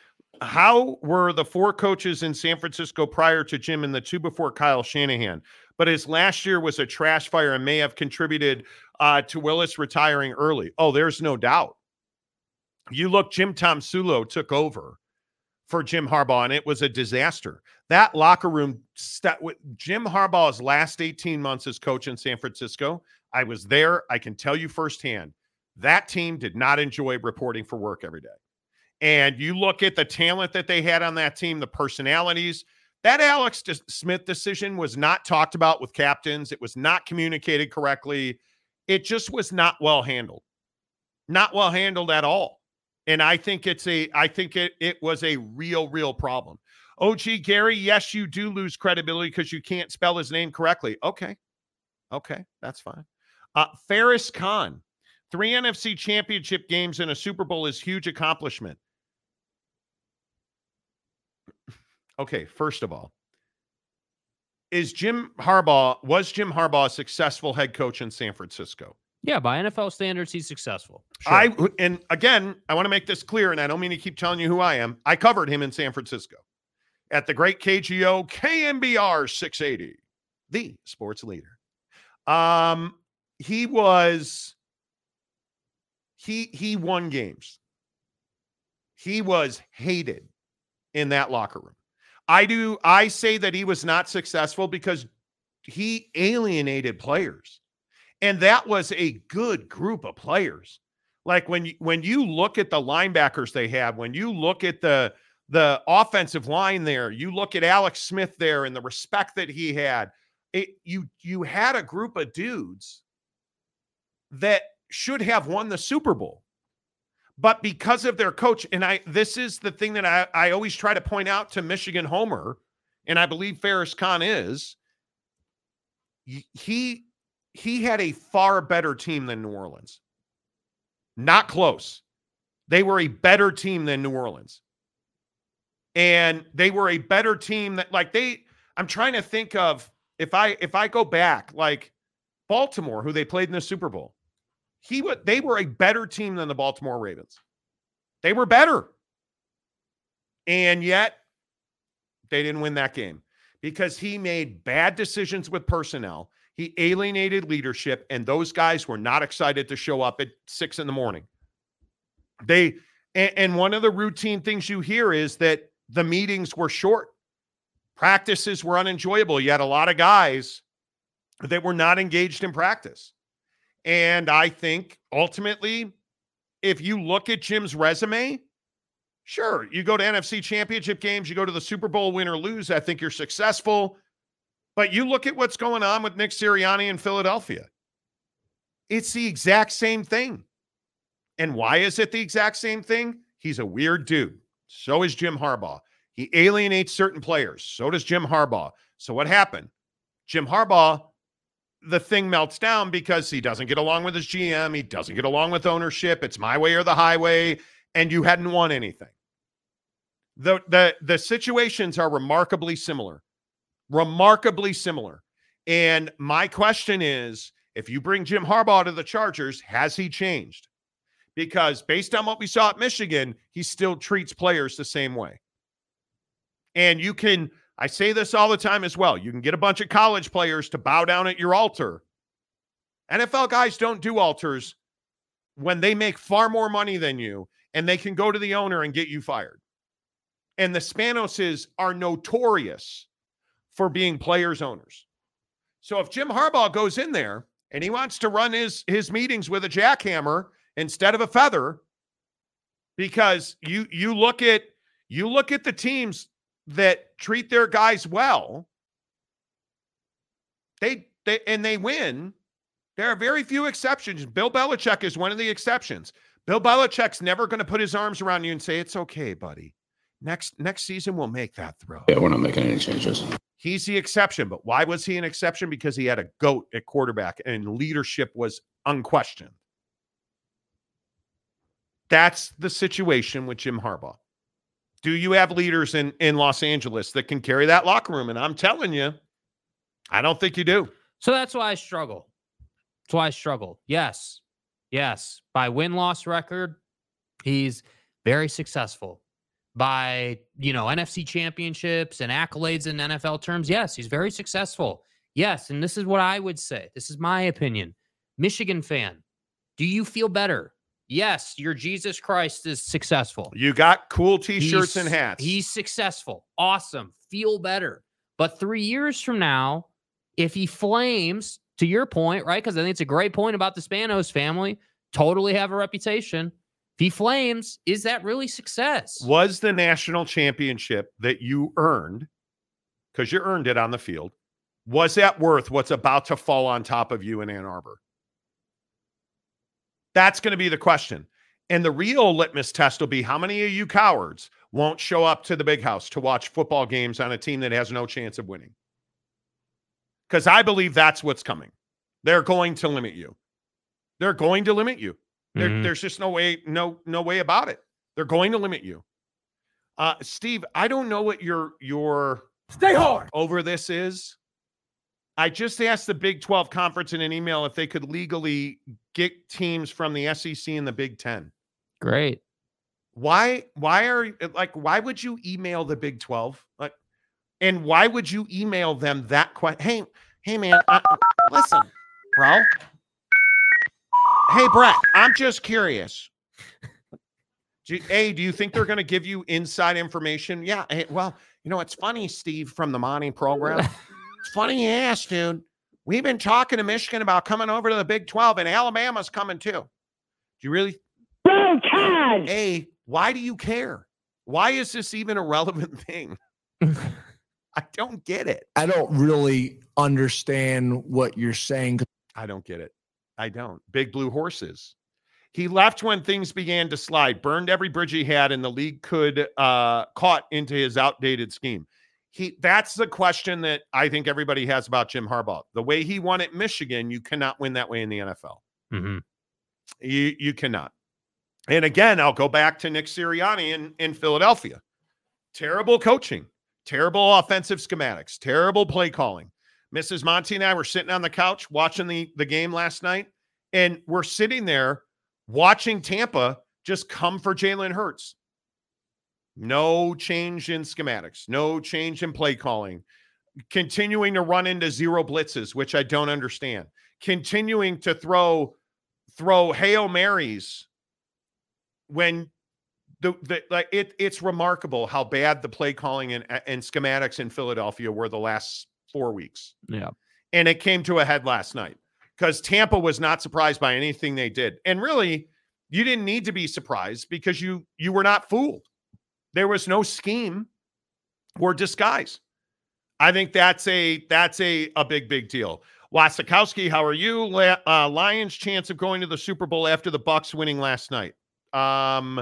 How were the four coaches in San Francisco prior to Jim and the two before Kyle Shanahan? But his last year was a trash fire and may have contributed uh, to Willis retiring early. Oh, there's no doubt. You look, Jim Tomsula took over for Jim Harbaugh, and it was a disaster. That locker room, st- with Jim Harbaugh's last 18 months as coach in San Francisco, I was there. I can tell you firsthand that team did not enjoy reporting for work every day. And you look at the talent that they had on that team, the personalities. That Alex Smith decision was not talked about with captains. It was not communicated correctly. It just was not well handled. Not well handled at all. And I think it's a I think it it was a real real problem. Oh, OG Gary, yes, you do lose credibility because you can't spell his name correctly. Okay. Okay, that's fine. Uh Ferris Khan, Three NFC championship games and a Super Bowl is huge accomplishment. Okay, first of all, is Jim Harbaugh was Jim Harbaugh a successful head coach in San Francisco? Yeah, by NFL standards, he's successful. Sure. I and again, I want to make this clear, and I don't mean to keep telling you who I am. I covered him in San Francisco at the great KGO KNBR 680, the sports leader. Um, he was he he won games. He was hated in that locker room. I do I say that he was not successful because he alienated players. And that was a good group of players. Like when you when you look at the linebackers they have, when you look at the the offensive line there, you look at Alex Smith there and the respect that he had. It, you you had a group of dudes that should have won the Super Bowl. But because of their coach, and I this is the thing that I, I always try to point out to Michigan Homer, and I believe Ferris Khan is, he he had a far better team than New Orleans. Not close. They were a better team than New Orleans. And they were a better team that like they I'm trying to think of if I if I go back like Baltimore who they played in the Super Bowl. He would they were a better team than the Baltimore Ravens. They were better. And yet they didn't win that game because he made bad decisions with personnel. He alienated leadership, and those guys were not excited to show up at six in the morning. They and, and one of the routine things you hear is that the meetings were short, practices were unenjoyable. You had a lot of guys that were not engaged in practice. And I think ultimately, if you look at Jim's resume, sure, you go to NFC championship games, you go to the Super Bowl, win or lose. I think you're successful. But you look at what's going on with Nick Sirianni in Philadelphia. It's the exact same thing. And why is it the exact same thing? He's a weird dude. So is Jim Harbaugh. He alienates certain players. So does Jim Harbaugh. So what happened? Jim Harbaugh, the thing melts down because he doesn't get along with his GM. He doesn't get along with ownership. It's my way or the highway. And you hadn't won anything. The, the, the situations are remarkably similar remarkably similar. And my question is if you bring Jim Harbaugh to the Chargers, has he changed? Because based on what we saw at Michigan, he still treats players the same way. And you can, I say this all the time as well, you can get a bunch of college players to bow down at your altar. NFL guys don't do altars when they make far more money than you and they can go to the owner and get you fired. And the Spanoses are notorious for being players owners. So if Jim Harbaugh goes in there and he wants to run his his meetings with a jackhammer instead of a feather because you you look at you look at the teams that treat their guys well they they and they win there are very few exceptions bill belichick is one of the exceptions bill belichick's never going to put his arms around you and say it's okay buddy next next season we'll make that throw Yeah, we're not making any changes. He's the exception. But why was he an exception? Because he had a goat at quarterback and leadership was unquestioned. That's the situation with Jim Harbaugh. Do you have leaders in, in Los Angeles that can carry that locker room? And I'm telling you, I don't think you do. So that's why I struggle. That's why I struggle. Yes. Yes. By win loss record, he's very successful. By, you know, NFC championships and accolades in NFL terms, yes, he's very successful. Yes. And this is what I would say. This is my opinion. Michigan fan, do you feel better? Yes, your Jesus Christ is successful. You got cool t-shirts and He's- hats. He's successful. Awesome. Feel better. But three years from now, if he flames, to your point, right? Because I think it's a great point about the Spanos family, totally have a reputation. If he flames, is that really success? was the national championship that you earned because you earned it on the field was that worth what's about to fall on top of you in ann arbor that's going to be the question and the real litmus test will be how many of you cowards won't show up to the big house to watch football games on a team that has no chance of winning because i believe that's what's coming they're going to limit you they're going to limit you there, Mhm. there's just no way, no, no way about it. They're going to limit you. Uh, Steve, I don't know what your your Stay hard. over this is. I just asked the Big 12 conference in an email if they could legally get teams from the SEC and the Big 10. Great. Why why are like why would you email the Big 12? Like and why would you email them that question? Hey, hey man, I, listen, bro. Hey Brett, I'm just curious. Do you, a, do you think they're going to give you inside information? Yeah. Hey, well, you know, it's funny, Steve, from the Monty program. Funny ass, dude. We've been talking to Michigan about coming over to the Big 12, and Alabama's coming too. Do you really? Go Tide. A, why do you care? Why is this even a relevant thing? I don't get it. I don't really understand what you're saying. I don't get it. I don't. Big blue horses. He left when things began to slide, burned every bridge he had, and the league could uh caught into his outdated scheme. He that's the question that I think everybody has about Jim Harbaugh. The way he won at Michigan, you cannot win that way in the NFL. Mhm. You you cannot. And again, I'll go back to Nick Sirianni in, in Philadelphia. Terrible coaching, terrible offensive schematics, terrible play calling. Mrs. Monty and I were sitting on the couch watching the, the game last night, and we're sitting there watching Tampa just come for Jalen Hurts. No change in schematics, no change in play calling, continuing to run into zero blitzes, which I don't understand. Continuing to throw throw Hail Marys when the, the like it it's remarkable how bad the play calling and, and schematics in Philadelphia were the last four weeks. Yeah. And it came to a head last night because Tampa was not surprised by anything they did. And really, you didn't need to be surprised because you you were not fooled. There was no scheme or disguise. I think that's a that's a a big big deal. Wasikowski, how are you? La- uh, Lions chance of going to the Super Bowl after the Bucks winning last night. Um,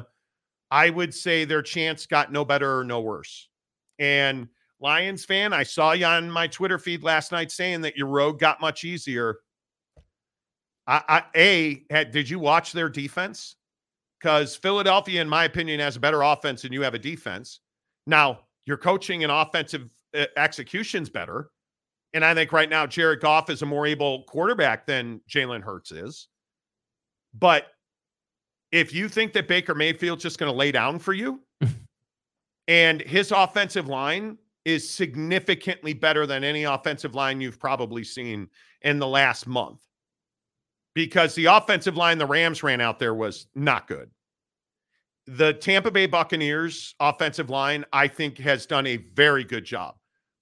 I would say their chance got no better or no worse. And Lions fan, I saw you on my Twitter feed last night saying that your road got much easier. I, I a had, did you watch their defense? Because Philadelphia, in my opinion, has a better offense than you have a defense. Now your coaching and offensive uh, execution's better, And I think right now Jared Goff is a more able quarterback than Jalen Hurts is. But if you think that Baker Mayfield's just going to lay down for you, and his offensive line is significantly better than any offensive line you've probably seen in the last month. Because the offensive line the Rams ran out there was not good. The Tampa Bay Buccaneers offensive line, I think, has done a very good job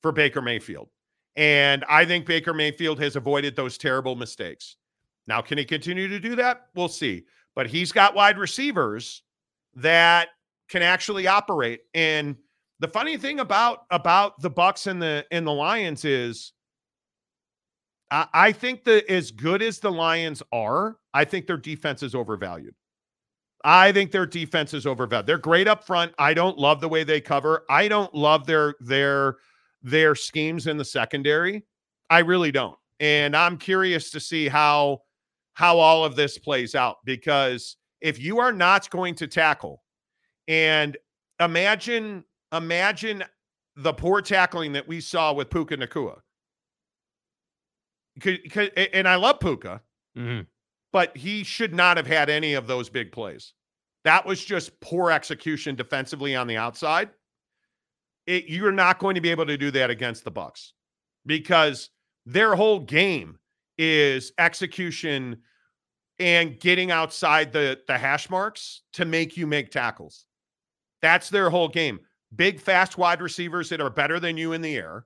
for Baker Mayfield. And I think Baker Mayfield has avoided those terrible mistakes. Now, can he continue to do that? We'll see. But he's got wide receivers that can actually operate. And the funny thing about about the Bucks and the and the Lions is I, think that as good as the Lions are, I think their defense is overvalued. I think their defense is overvalued. They're great up front. I don't love the way they cover. I don't love their their their schemes in the secondary. I really don't. And I'm curious to see how how all of this plays out because if you are not going to tackle and imagine imagine the poor tackling that we saw with Puka Nacua. And I love Puka, Mm-hmm. but he should not have had any of those big plays. That was just poor execution defensively on the outside. It, you're not going to be able to do that against the Bucks because their whole game is execution and getting outside the the hash marks to make you make tackles. That's their whole game. Big, fast wide receivers that are better than you in the air.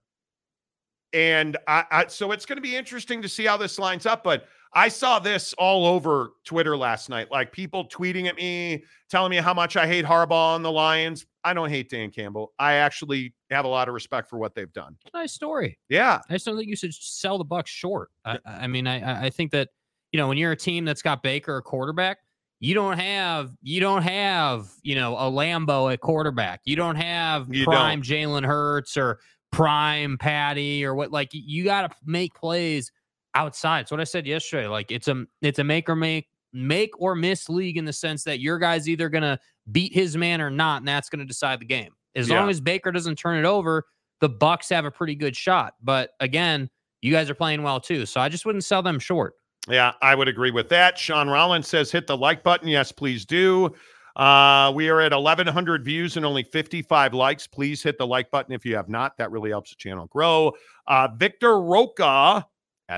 And I, I so it's going to be interesting to see how this lines up. But I saw this all over Twitter last night, like people tweeting at me, telling me how much I hate Harbaugh and the Lions. I don't hate Dan Campbell. I actually have a lot of respect for what they've done. Nice story. Yeah. I just don't think you should sell the Bucks short. I, I mean, I I think that you know when you're a team that's got Baker a quarterback, you don't have you don't have you know a Lambo at quarterback. You don't have You prime Jalen Hurts or prime Patty or what. Like you got to make plays outside. It's what I said yesterday. Like it's a it's a make or make make or miss league in the sense that your guy's either gonna beat his man or not, and that's gonna decide the game. As Yeah. long as Baker doesn't turn it over, the Bucks have a pretty good shot. But again, you guys are playing well too, so I just wouldn't sell them short. Yeah, I would agree with that. Sean Rollins says hit the like button. Yes, please do. Uh, we are at 1,100 views and only 55 likes. Please hit the like button if you have not. That really helps the channel grow. Uh, Victor Roca,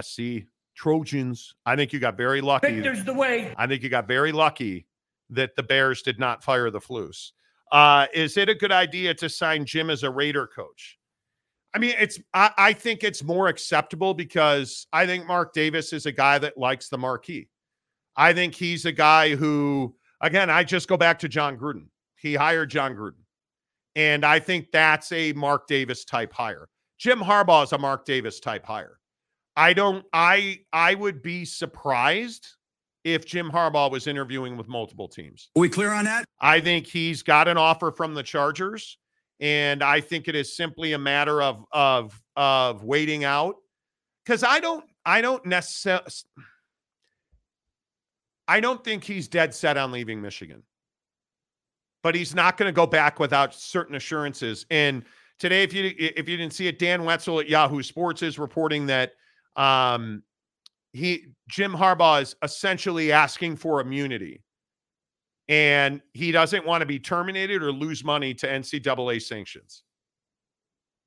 SC Trojans. I think you got very lucky. Victor's the way. I think you got very lucky that the Bears did not fire the Flus. Uh, is it a good idea to sign Jim as a Raider coach? I mean, it's I, I think it's more acceptable because I think Mark Davis is a guy that likes the marquee. I think he's a guy who, again, I just go back to Jon Gruden. He hired Jon Gruden. And I think that's a Mark Davis type hire. Jim Harbaugh is a Mark Davis type hire. I don't I I would be surprised if Jim Harbaugh was interviewing with multiple teams. Are we clear on that? I think he's got an offer from the Chargers, and I think it is simply a matter of of of waiting out. Because I don't I don't necessarily I don't think he's dead set on leaving Michigan. But he's not going to go back without certain assurances. And today, if you if you didn't see it, Dan Wetzel at Yahoo Sports is reporting that um he Jim Harbaugh is essentially asking for immunity and he doesn't want to be terminated or lose money to NCAA sanctions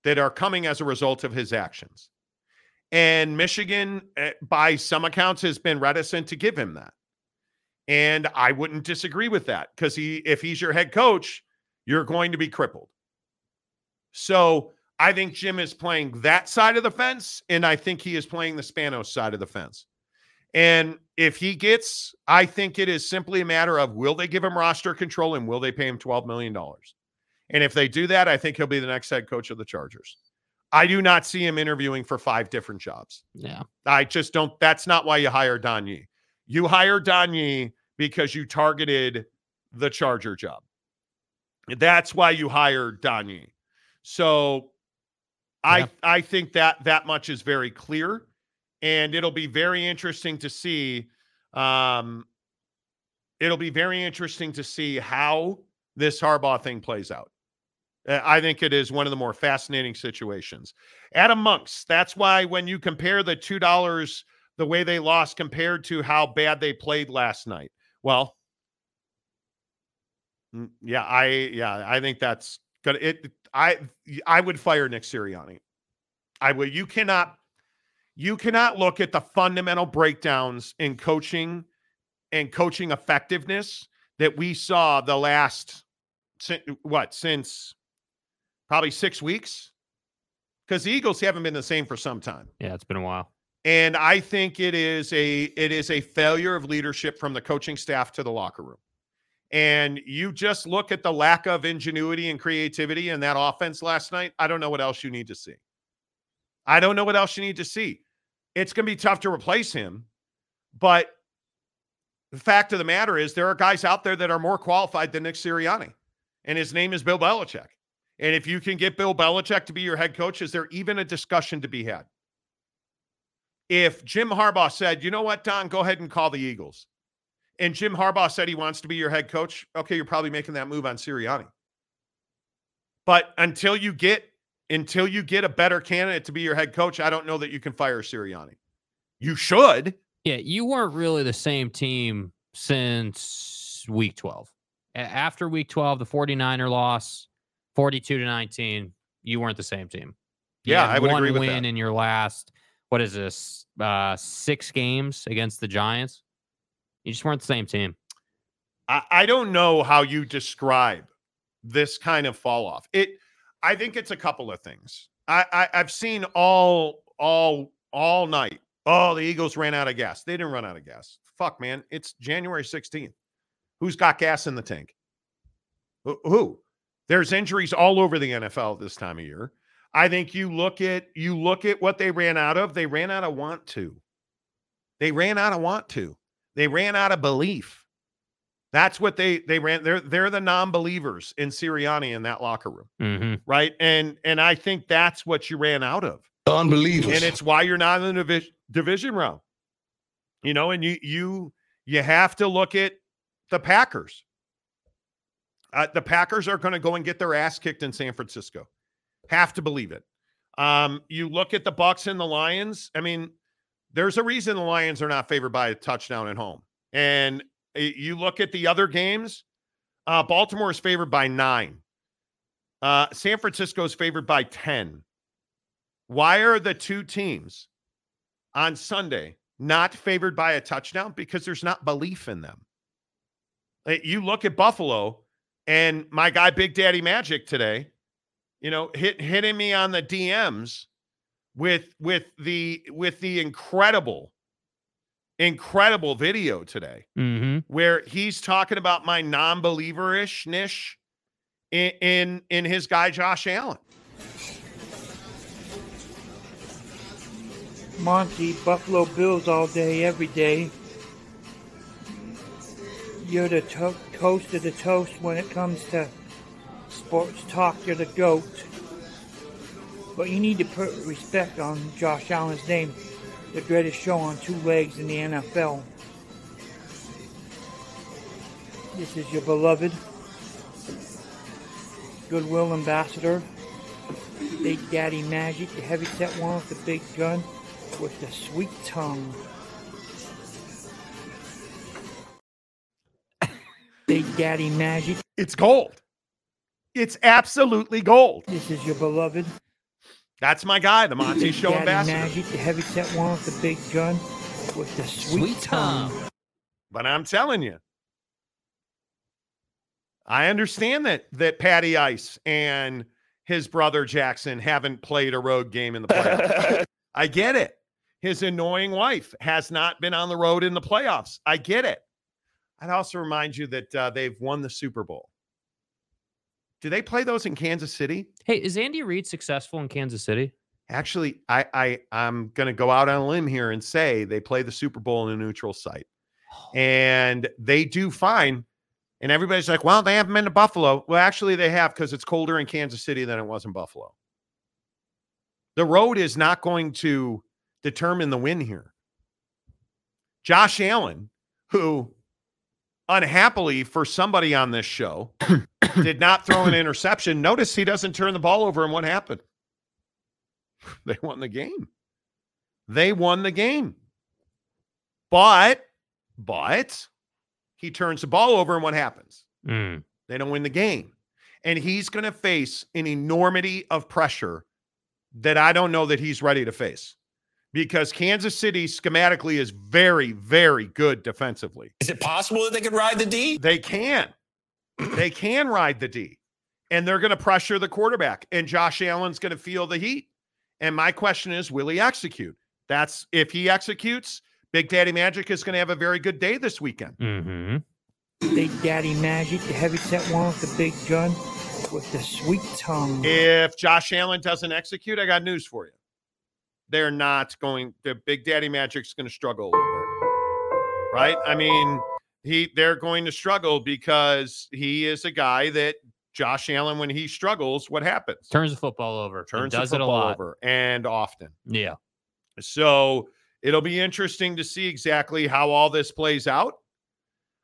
that are coming as a result of his actions. And Michigan, eh, by some accounts, has been reticent to give him that. And I wouldn't disagree with that because he, if he's your head coach, you're going to be crippled. So I think Jim is playing that side of the fence, and I think he is playing the Spanos side of the fence. And if he gets, I think it is simply a matter of will they give him roster control and will they pay him $12 million? And if they do that, I think he'll be the next head coach of the Chargers. I do not see him interviewing for five different jobs. Yeah. I just don't. That's not why you hire Don Yee. You hire Don Yee because you targeted the Charger job. That's why you hired Don Yee. So Yeah. I I think that that much is very clear, and it'll be very interesting to see. Um, it'll be very interesting to see how this Harbaugh thing plays out. I think it is one of the more fascinating situations. Adam Monks, that's why when you compare the $2, the way they lost compared to how bad they played last night, well, mm, yeah, I yeah, I think that's gonna It I I would fire Nick Sirianni. I would. You cannot you cannot look at the fundamental breakdowns in coaching and coaching effectiveness that we saw the last what since probably six weeks because the Eagles haven't been the same for some time. Yeah, it's been a while. And I think it is a it is a failure of leadership from the coaching staff to the locker room. And you just look at the lack of ingenuity and creativity in that offense last night. I don't know what else you need to see. I don't know what else you need to see. It's going to be tough to replace him, but the fact of the matter is there are guys out there that are more qualified than Nick Sirianni, and his name is Bill Belichick. And if you can get Bill Belichick to be your head coach, is there even a discussion to be had? If Jim Harbaugh said, you know what, Don, go ahead and call the Eagles, and Jim Harbaugh said he wants to be your head coach, okay, you're probably making that move on Sirianni. But until you get until you get a better candidate to be your head coach, I don't know that you can fire Sirianni. You should. Yeah, you weren't really the same team since week 12. After week 12, the 49er loss, 42 to 19, you weren't the same team. You yeah, I would one agree with win that. in your last, what is this, uh, six games against the Giants. You just weren't the same team. I, I don't know how you describe this kind of fall off. It I think it's a couple of things. I, I I've seen all all all night. Oh, the Eagles ran out of gas. They didn't run out of gas. Fuck, man. It's January 16th. Who's got gas in the tank? Who? who? There's injuries all over the NFL this time of year. I think you look at you look at what they ran out of. They ran out of want to. They ran out of want to. They ran out of belief. That's what they they ran. They're they're the non-believers in Sirianni in that locker room, Mm-hmm. right? And and I think that's what you ran out of, Unbelievers. and it's why you're not in the division division round. You know, and you you you have to look at the Packers. Uh, the Packers are going to go and get their ass kicked in San Francisco. Have to believe it. Um, you look at the Bucks and the Lions. I mean, there's a reason the Lions are not favored by a touchdown at home. And uh, you look at the other games. Uh, Baltimore is favored by nine. Uh, San Francisco is favored by ten. Why are the two teams on Sunday not favored by a touchdown? Because there's not belief in them. Uh, You look at Buffalo and my guy Big Daddy Magic today, you know, hit hitting me on the DMs with with the with the incredible incredible video today Mm-hmm. where he's talking about my non-believer-ish niche in, in in his guy Josh Allen. Monty, Buffalo Bills all day, every day. You're the to- toast of the toast when it comes to sports talk. You're the goat. But you need to put respect on Josh Allen's name, the greatest show on two legs in the NFL. This is your beloved Goodwill Ambassador, Big Daddy Magic, the heavy heavyset one with the big gun with the sweet tongue. Big Daddy Magic, It's gold. It's absolutely gold. this is your beloved That's my guy, the Monty Big Show Daddy ambassador. Magic, the heavy heavyset one with the big gun with the sweet, Sweet tongue. tongue. But I'm telling you, I understand that that Patty Ice and his brother Jackson haven't played a road game in the playoffs. I get it. His annoying wife has not been on the road in the playoffs. I get it. I'd also remind you that uh, they've won the Super Bowl. Do they play those in Kansas City? Hey, is Andy Reid successful in Kansas City? Actually, I, I I'm going to go out on a limb here and say they play the Super Bowl in a neutral site, oh. and they do fine. And everybody's like, "Well, they haven't been to Buffalo." Well, actually, they have because it's colder in Kansas City than it was in Buffalo. The road is not going to determine the win here. Josh Allen, who unhappily for somebody on this show, did not throw an interception. Notice he doesn't turn the ball over, and what happened? They won the game. They won the game. But, but he turns the ball over, and what happens? Mm. They don't win the game. And he's going to face an enormity of pressure that I don't know that he's ready to face because Kansas City schematically is very, very good defensively. Is it possible that they could ride the D? They can. they can ride the D. And they're going to pressure the quarterback. And Josh Allen's going to feel the heat. And my question is, will he execute? That's if he executes, Big Daddy Magic is going to have a very good day this weekend. hmm Big Daddy Magic, the heavyset one with the big gun with the sweet tongue. If Josh Allen doesn't execute, I got news for you. They're not going. The Big Daddy Magic's going to struggle a little bit, right? I mean, he they're going to struggle because he is a guy that Josh Allen, when he struggles, what happens? Turns the football over. Turns does the it a lot. over and often. Yeah. So it'll be interesting to see exactly how all this plays out.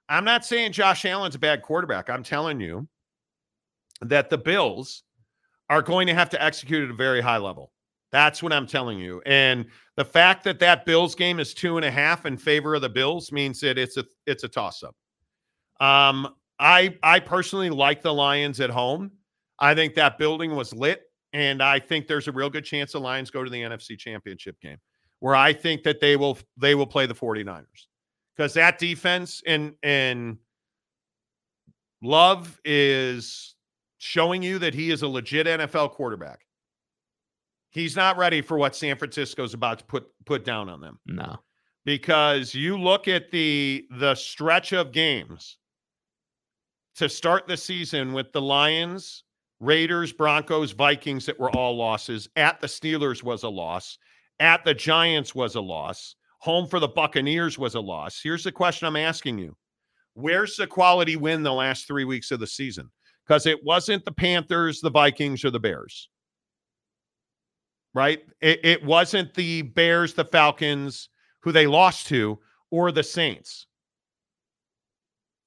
I'm not saying Josh Allen's a bad quarterback. I'm telling you that the Bills are going to have to execute at a very high level. That's what I'm telling you. And the fact that that Bills game is two and a half in favor of the Bills means that it's a it's a toss up. Um, I I personally like the Lions at home. I think that building was lit, and I think there's a real good chance the Lions go to the NFC Championship game, where I think that they will they will play the 49ers because that defense and and Love is showing you that he is a legit NFL quarterback. He's not ready for what San Francisco's about to put put down on them No. because you look at the the stretch of games to start the season with the Lions, Raiders, Broncos, Vikings that were all losses. At the Steelers was a loss. At the Giants was a loss. Home for the Buccaneers was a loss. Here's the question I'm asking you. Where's the quality win the last 3 weeks of the season? Cuz it wasn't the Panthers, the Vikings or the Bears. Right? It, it wasn't the Bears, the Falcons, who they lost to, or the Saints.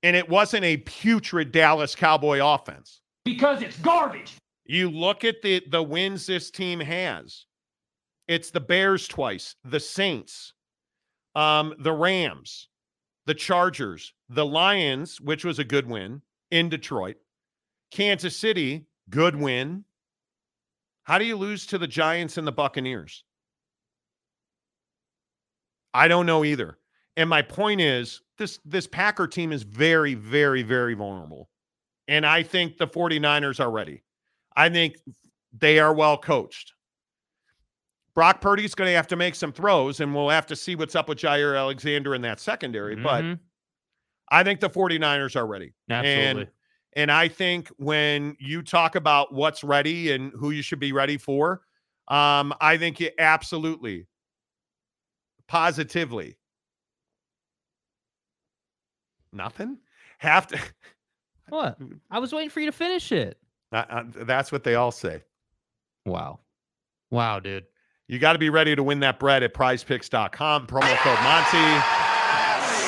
And it wasn't a putrid Dallas Cowboy offense. Because it's garbage. You look at the the wins this team has. It's the Bears twice, the Saints, um, the Rams, the Chargers, the Lions, which was a good win in Detroit, Kansas City, good win. How do you lose to the Giants and the Buccaneers? I don't know either. And my point is this this Packer team is very very very vulnerable. And I think the 49ers are ready. I think they are well coached. Brock Purdy's going to have to make some throws and we'll have to see what's up with Jaire Alexander in that secondary, but Mhm. I think the 49ers are ready. absolutely. And and I think when you talk about what's ready and who you should be ready for, um, I think you absolutely, positively, nothing have to. what? I was waiting for you to finish it. Uh, uh, that's what they all say. Wow. Wow, dude. You got to be ready to win that bread at prizepicks.com. Promo code Monty.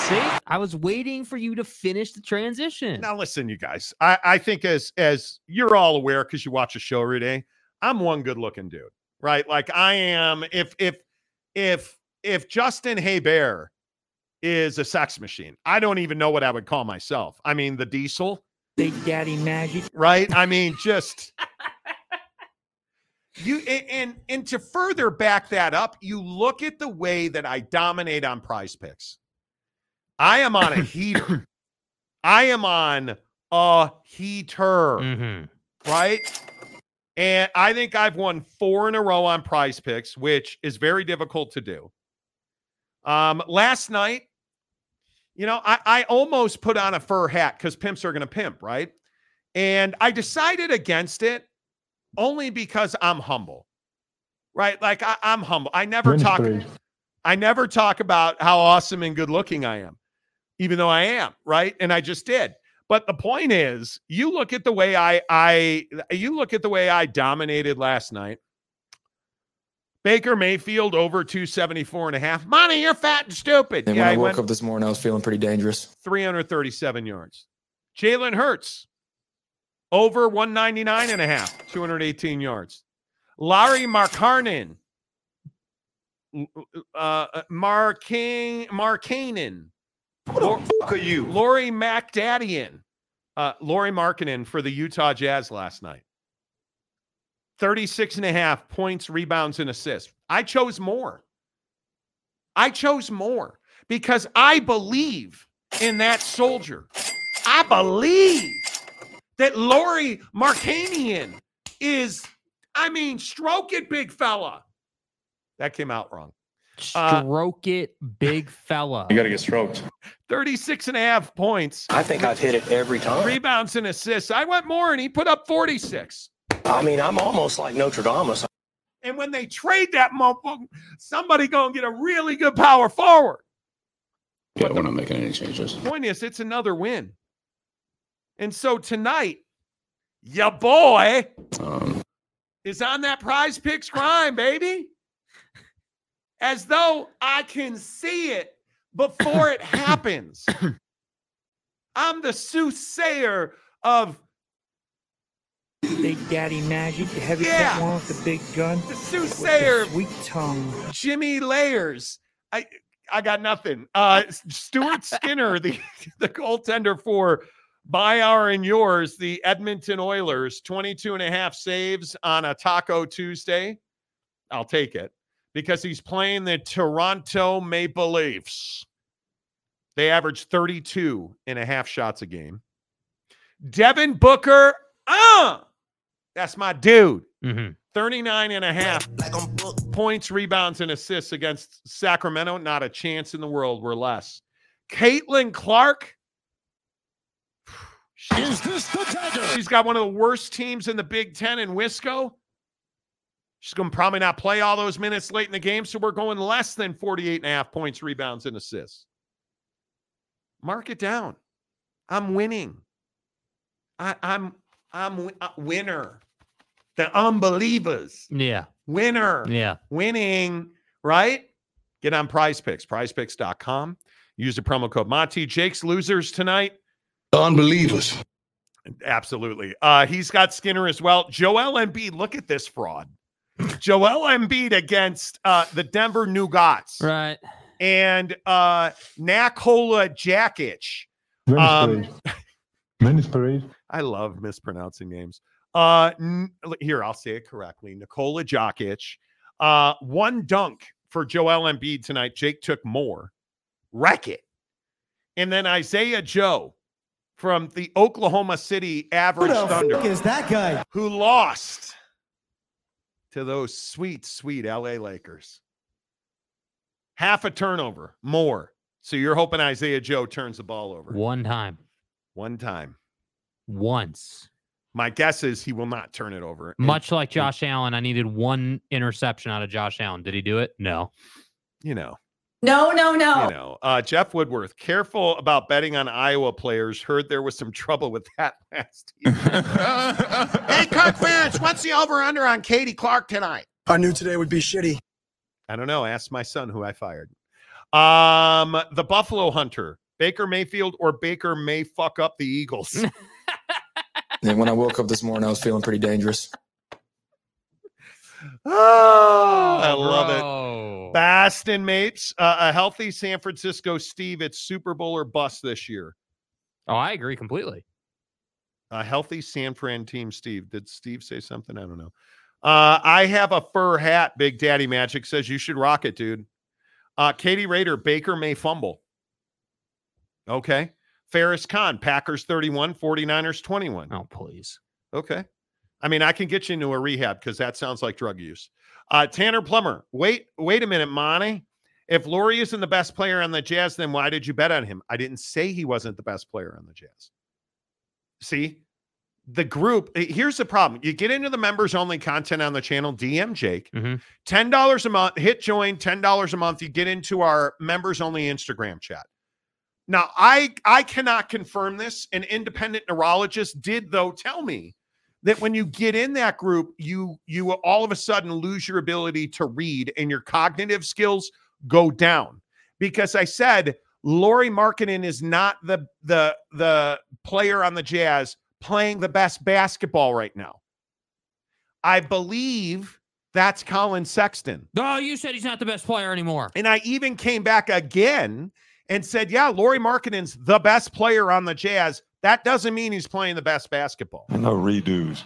See, I was waiting for you to finish the transition. Now listen, you guys. I, I think as as you're all aware because you watch a show every day, I'm one good looking dude, right? Like I am. If if if if Justin Haybear is a sex machine, I don't even know what I would call myself. I mean, the diesel, Big Daddy Magic. right? I mean, just you a- and and to further back that up, you look at the way that I dominate on prize picks. I am on a heater. I am on a heater, Mm-hmm. right? And I think I've won four in a row on prize picks, which is very difficult to do. Um, last night, you know, I, I almost put on a fur hat because pimps are going to pimp, right? And I decided against it only because I'm humble, right? Like I, I'm humble. I never talk. I never talk about how awesome and good looking I am, even though I am, right? And I just did. But the point is, you look at the way I I you look at the way I dominated last night. Baker Mayfield over 274 and a half. Money, you're fat and stupid. And yeah, when I he woke went up this morning, I was feeling pretty dangerous. 337 yards. Jalen Hurts over 199 and a half, 218 yards. Larry Markarnen, uh, Marking, Markanen. Who the fuck are you? Lori MacDaddian, uh, Lauri Markkanen for the Utah Jazz last night. 36 and a half points, rebounds, and assists. I chose more. I chose more because I believe in that soldier. I believe that Lori Markanian is, I mean, stroke it, big fella. That came out wrong. Uh, Stroke it, big fella. You got to get stroked. 36 and a half points, I think I've hit it every time. rebounds, and assists. I went more and he put up 46. I mean, I'm almost like Notre Dame. And when they trade that motherfucker, somebody gonna get a really good power forward. Yeah, we're not making any changes. Point is, it's another win. And so tonight, your boy Um, is on that prize picks grind, baby. As though I can see it before it happens. I'm the soothsayer of Big Daddy Magic, the heavy Yeah. one with the big gun. the soothsayer the sweet tongue. Jimmy Layers. I I got nothing. Uh Stuart Skinner, the the goaltender for by our and yours, the Edmonton Oilers, 22 and a half saves on a Taco Tuesday. I'll take it because he's playing the Toronto Maple Leafs. They average 32 and a half shots a game. Devin Booker, uh, that's my dude. Mhm. 39 and a half points, rebounds, and assists against Sacramento. Not a chance in the world. We're less. Caitlin Clark. She's, she's got one of the worst teams in the Big Ten in Wisco. She's going to probably not play all those minutes late in the game. So we're going less than 48 and a half points, rebounds, and assists. Mark it down. I'm winning. I, I'm I'm wi- a winner. The unbelievers. Yeah. Winner Yeah. winning, right? Get on prize picks, prizepicks.com. Use the promo code Monty. Jake's losers tonight. unbelievers. Absolutely. Uh, he's got Skinner as well. Joel Embiid, look at this fraud. Joel Embiid against uh, the Denver Nugats Right. and uh, Nakola Jakic. Um, Venice Parade. I love mispronouncing names. Uh, n- l- here, I'll say it correctly. Nikola Jokic. Uh, one dunk for Joel Embiid tonight. Jake took more. Wreck it. And then Isaiah Joe from the Oklahoma City Average Thunder, is that guy? who lost to those sweet, sweet LA Lakers. Half a turnover, more. So you're hoping Isaiah Joe turns the ball over One time. one time. Once. My guess is he will not turn it over. And, Much like Josh Allen, I needed one interception out of Josh Allen. Did he do it? No. you know, No, no, no. you know. Uh, Jeff Woodworth, careful about betting on Iowa players. Heard there was some trouble with that last year. hey, Kirk Ferentz, what's the over under on Katie Clark tonight? I knew today would be shitty. I don't know. Ask my son who I fired. Um, the Buffalo Hunter, Baker Mayfield or Baker may fuck up the Eagles. And when I woke up this morning, I was feeling pretty dangerous. Oh, I love it. Bro. Boston Mapes, uh, a healthy San Francisco Steve. It's Super Bowl or bust this year. Oh, I agree completely. A healthy San Fran team, Steve. Did Steve say something? I don't know. Uh, I have a fur hat. Big Daddy Magic says you should rock it, dude. Uh, Katie Raider, Baker may fumble. Okay. Ferris Khan, Packers 31, 49ers 21. Oh, please. Okay. I mean, I can get you into a rehab because that sounds like drug use. Uh, Tanner Plummer, wait, wait a minute, Monty. If Lauri isn't the best player on the Jazz, then why did you bet on him? I didn't say he wasn't the best player on the Jazz. See, the group. eh, Here's the problem: you get into the members only content on the channel. DM Jake, Mhm. ten dollars a month. Hit join, ten dollars a month. You get into our members only Instagram chat. Now, I I cannot confirm this. An independent neurologist did though tell me that when you get in that group, you you all of a sudden lose your ability to read and your cognitive skills go down. Because I said Lauri Markkanen is not the the the player on the Jazz playing the best basketball right now. I believe that's Collin Sexton. Oh, you said he's not the best player anymore. And I even came back again and said, yeah, Lauri Markkanen's the best player on the Jazz. That doesn't mean he's playing the best basketball. No redos.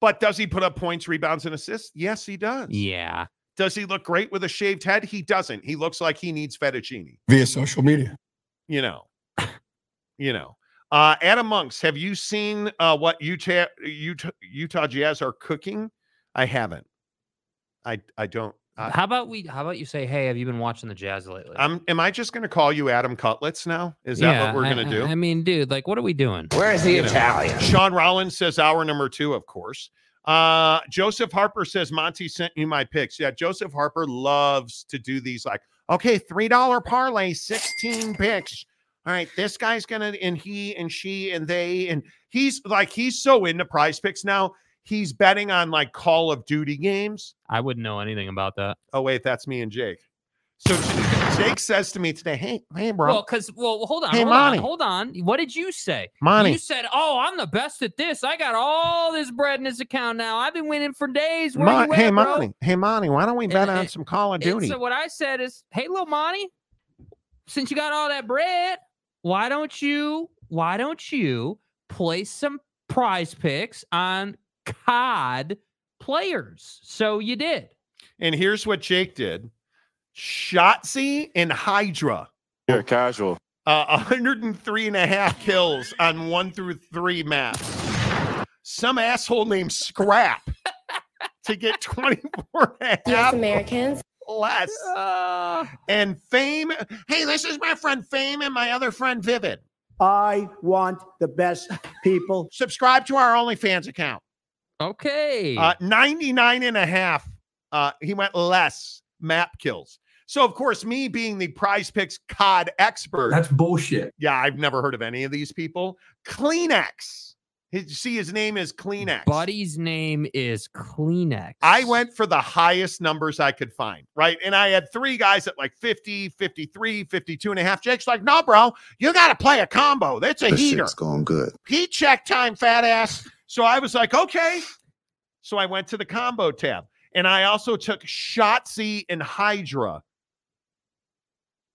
But does he put up points, rebounds, and assists? Yes, he does. Yeah. Does he look great with a shaved head? He doesn't. He looks like he needs fettuccine. Via social media. You know. you know. Uh, Adam Monks, have you seen uh, what Utah, Utah Utah Jazz are cooking? I haven't. I I don't. I, How about we? How about you say, "Hey, have you been watching the Jazz lately?" I'm. Am I just going to call you Adam Cutlets now? Is that what we're going to do? I mean, dude, like, what are we doing? Where's the You know. Italian? Sean Rollins says hour number two, of course. Uh, Joseph Harper says Monty sent you my picks. Yeah, Joseph Harper loves to do these like, okay, three dollar parlay, 16 picks. All right, this guy's gonna and he and she and they and he's like he's so into prize picks now. He's betting on like Call of Duty games. I wouldn't know anything about that. Oh, wait, that's me and Jake. So Jake says to me today, Hey, hey, bro. Well, because well, hold on, Hey, hold Monty. on, hold on. What did you say? Monty. You said, "Oh, I'm the best at this. I got all this bread in this account now. I've been winning for days." Where Mon- you hey, at, bro?" Monty. Hey, Monty, why don't we bet And- on and- some Call of Duty? so what I said is, "Hey, little Monty, since you got all that bread, why don't you why don't you place some prize picks on COD players?" So you did. And here's what Jake did Shotzzy and Hydra. You're casual. Uh, 103 and a half kills on one through three maps. Some asshole named Scrap to get 24 and a half Americans. less. Uh, And Fame. Hey, this is my friend Fame and my other friend Vivid. I want the best people. Subscribe to our OnlyFans account. Okay. Uh, 99 and a half. Uh, he went less map kills. So, of course, me being the prize picks COD expert. That's bullshit. yeah, I've never heard of any of these people. Kleenex. His, see, his name is Kleenex. Buddy's name is Kleenex. I went for the highest numbers I could find, right? And I had three guys at like 50, 53, 52 and a half. Jake's like, no, bro, you got to play a combo. That's a This heater. shit's going good. Heat check time, fat ass. So I was like, okay. So I went to the combo tab and I also took Shotzzy and Hydra.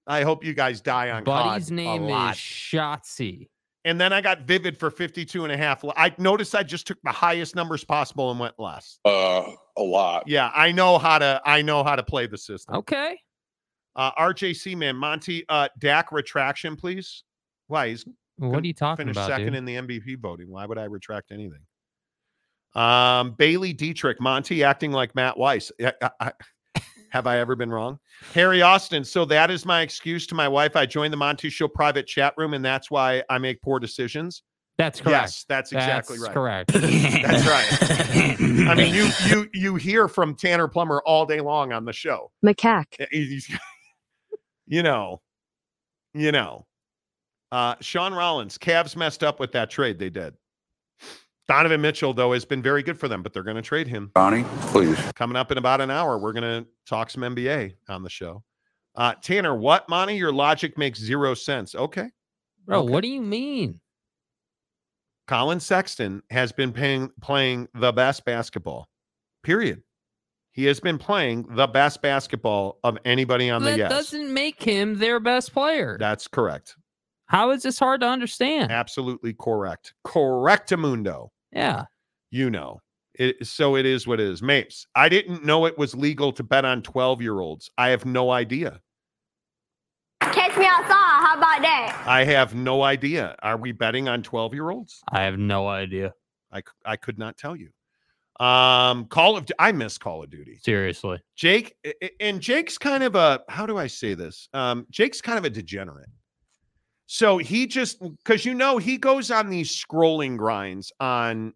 I hope you guys die on Buddy's COD a name is. Shotzzy. And then I got Vivid for 52 and a half. I noticed I just took the highest numbers possible and went less. Uh, a lot. Yeah, I know how to I know how to play the system. Okay. Uh RJC man, Monty uh Dak retraction, please. Why he's What are you talking about? finished about, second dude? in the MVP voting. Why would I retract anything? Um Bailey Dietrich, Monty acting like Matt Weiss. I- I- I- have I ever been wrong? Harry Austin. So that is my excuse to my wife. I joined the Monty Show private chat room, and that's why I make poor decisions. That's correct. Yes, that's exactly That's right. correct. That's right. I mean, you you you hear from Tanner Plummer all day long on the show. Macaque. You know, you know. Uh Sean Rollins, Cavs messed up with that trade. They did. Donovan Mitchell, though, has been very good for them, but they're going to trade him. Bonnie, please. Coming up in about an hour, we're going to talk some NBA on the show. Uh Tanner, what, Monty? Your logic makes zero sense. Okay. Bro, Okay. what do you mean? Collin Sexton has been paying, playing the best basketball. Period. He has been playing the best basketball of anybody on the that doesn't make him their best player. That's correct. How is this hard to understand? Absolutely correct. Correctamundo. Yeah. You know. It, so it is what it is. Mapes, I didn't know it was legal to bet on 12 year olds. I have no idea. Catch me outside. How about that? I have no idea. Are we betting on 12 year olds? I have no idea. I, I could not tell you. Um, Call of I miss Call of Duty. Seriously. Jake a- a- and Jake's kind of a how do I say this? Um, Jake's kind of a degenerate. So he just because you know he goes on these scrolling grinds on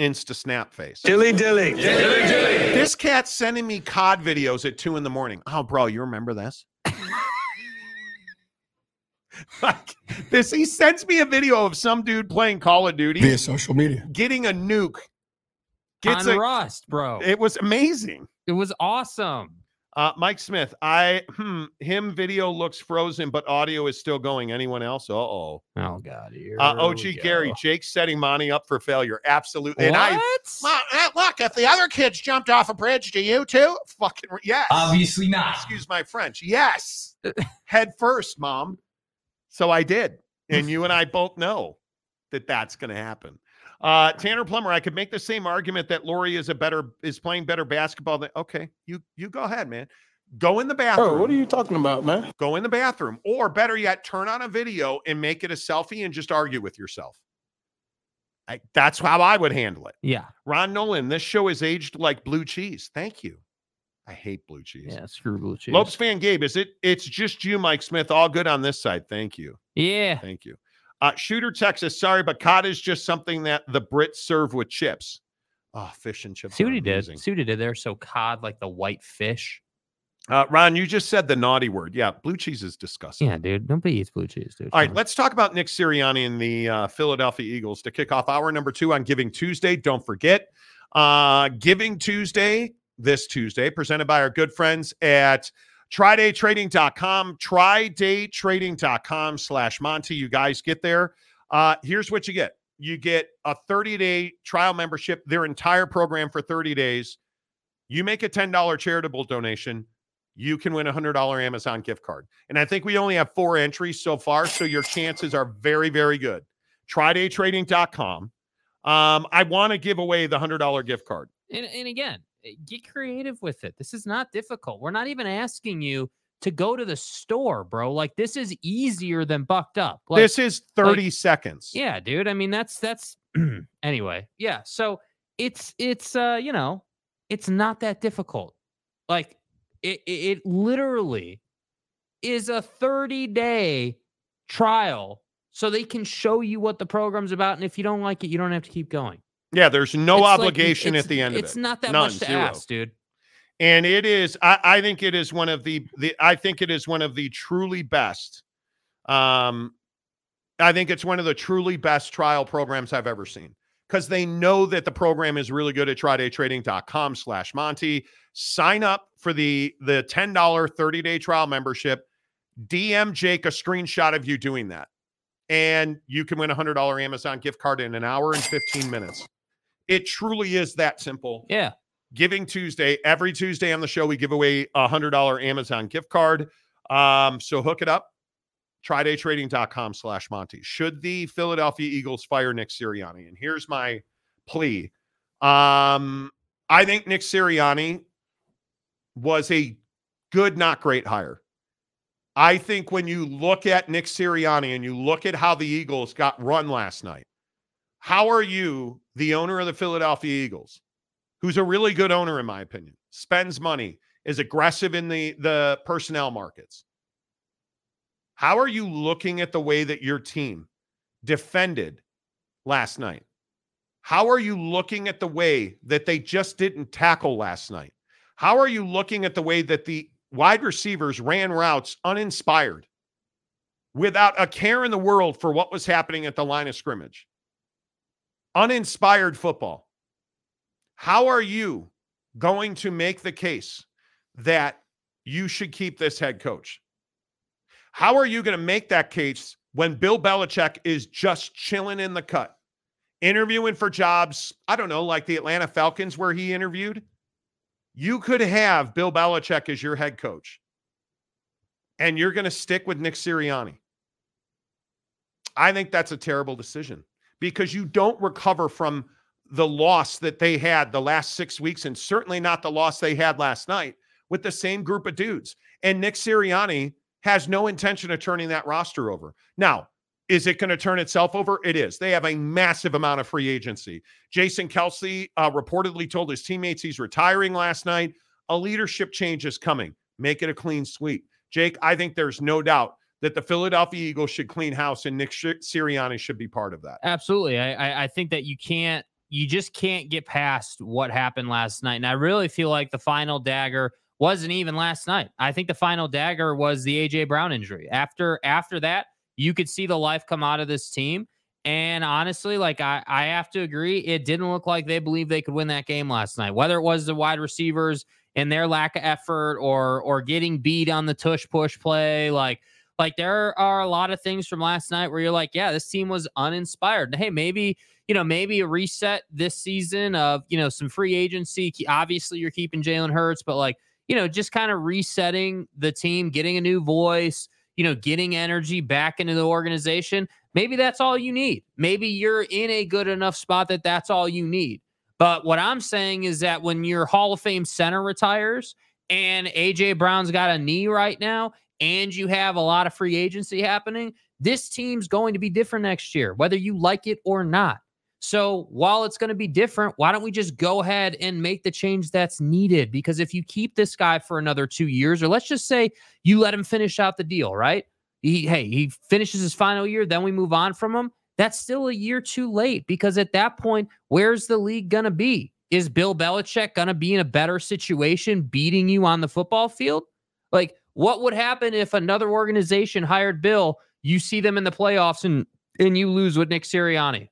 Insta Snap Face. Dilly dilly. dilly dilly This cat's sending me COD videos at two in the morning. Oh, bro, you remember this? like this, he sends me a video of some dude playing Call of Duty Via social media. getting a nuke. Gets on a, Rust, bro. it was amazing. it was awesome. Uh, Mike Smith, I hmm, him video looks frozen, but audio is still going. Anyone else? Uh oh. Oh God, here Uh, we OG Gary, go. Jake's setting Monty up for failure. Absolutely. What? And I Well, uh, look, if the other kids jumped off a bridge, do you too? Fucking yes. Obviously not. Excuse my French. Yes. Head first, mom. So I did. And you and I both know that that's going to happen. Uh, Tanner Plummer, I could make the same argument that Lauri is a better is playing better basketball than okay, you you go ahead, man. Go in the bathroom. Oh, what are you talking about, man? Go in the bathroom. Or better yet, turn on a video and make it a selfie and just argue with yourself. I, that's how I would handle it. yeah, Ron Nolan, this show is aged like blue cheese. Thank you. I hate blue cheese. yeah, screw blue cheese. Lopes fan Gabe, is it? It's just you, Mike Smith. All good on this side. Thank you. Yeah, Thank you. Uh, Shooter Texas, sorry, but cod is just something that the Brits serve with chips. Oh, fish and chips. see are what he did. amazing. See what he did there. So cod, like the white fish. Uh, Ron, you just said the naughty word. Yeah, blue cheese is disgusting. Yeah, dude. Nobody eats blue cheese, dude. All right, let's talk about Nick Sirianni and the uh, Philadelphia Eagles to kick off hour number two on Giving Tuesday. Don't forget, uh, Giving Tuesday this Tuesday, presented by our good friends at TryDayTrading.com, TryDayTrading.com slash Monty. You guys get there. Uh, here's what you get. You get a 30-day trial membership, their entire program for 30 days. You make a $10 charitable donation, you can win a $100 Amazon gift card. And I think we only have four entries so far, so your chances are very, very good. TryDayTrading.com. Um, I want to give away the $100 gift card. And, and again, get creative with it. This is not difficult. We're not even asking you to go to the store, bro. Like this is easier than bucked up. Like, this is 30 like- seconds. yeah, dude. I mean, that's that's anyway. Yeah. So it's it's uh, you know, it's not that difficult. Like it it, it literally is a 30 day trial so they can show you what the program's about. And if you don't like it, you don't have to keep going. Yeah, there's no It's obligation it's- at the end of it. It's not that None, much to zero. ask, dude. and it is I, I think it is one of the the i think it is one of the truly best um i think it's one of the truly best trial programs i've ever seen because they know that the program is really good at trydaytrading.com slash monty sign up for the the $10 30-day trial membership dm jake a screenshot of you doing that and you can win a $100 amazon gift card in an hour and 15 minutes it truly is that simple Yeah. Giving Tuesday. Every Tuesday on the show, we give away a hundred dollar Amazon gift card. Um, so hook it up. Trydaytrading.com slash Monty. Should the Philadelphia Eagles fire Nick Sirianni? And here's my plea. Um, I think Nick Sirianni was a good, not great hire. I think when you look at Nick Sirianni and you look at how the Eagles got run last night, how are you, the owner of the Philadelphia Eagles, who's a really good owner in my opinion, spends money, is aggressive in the the personnel markets. How are you looking at the way that your team defended last night? How are you looking at the way that they just didn't tackle last night? How are you looking at the way that the wide receivers ran routes uninspired without a care in the world for what was happening at the line of scrimmage? Uninspired football. How are you going to make the case that you should keep this head coach? How are you going to make that case when Bill Belichick is just chilling in the cut, interviewing for jobs? I don't know, like the Atlanta Falcons, where he interviewed. You could have Bill Belichick as your head coach, and you're going to stick with Nick Sirianni. I think that's a terrible decision because you don't recover from the loss that they had the last six weeks, and certainly not the loss they had last night with the same group of dudes. And Nick Sirianni has no intention of turning that roster over. Now, is it going to turn itself over? It is. They have a massive amount of free agency. Jason Kelce uh, reportedly told his teammates he's retiring last night. A leadership change is coming. Make it a clean sweep. Jake, I think there's no doubt that the Philadelphia Eagles should clean house and Nick Sirianni should be part of that. Absolutely. I, I, think that you can't, you just can't get past what happened last night. And I really feel like the final dagger wasn't even last night. I think the final dagger was the AJ Brown injury. After after that, you could see the life come out of this team. And honestly, like I, I have to agree, it didn't look like they believed they could win that game last night. Whether it was the wide receivers and their lack of effort or or getting beat on the tush push play, like like there are a lot of things from last night where you're like, yeah, this team was uninspired. Hey, maybe you know maybe a reset this season of you know some free agency. Obviously, you're keeping Jalen Hurts, but like you know just kind of resetting the team, getting a new voice, you know, getting energy back into the organization. Maybe that's all you need. Maybe you're in a good enough spot that that's all you need. But what I'm saying is that when your Hall of Fame center retires and AJ Brown's got a knee right now, and you have a lot of free agency happening, this team's going to be different next year, whether you like it or not. So while it's going to be different, why don't we just go ahead and make the change that's needed? Because if you keep this guy for another two years, or let's just say you let him finish out the deal, right? He, hey, he finishes his final year, then we move on from him. That's still a year too late because at that point, where's the league going to be? Is Bill Belichick going to be in a better situation beating you on the football field? Like, what would happen if another organization hired Bill? You see them in the playoffs and and you lose with Nick Sirianni.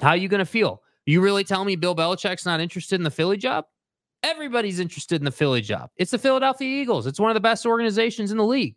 How are you going to feel? You really tell me Bill Belichick's not interested in the Philly job? Everybody's interested in the Philly job. It's the Philadelphia Eagles. It's one of the best organizations in the league.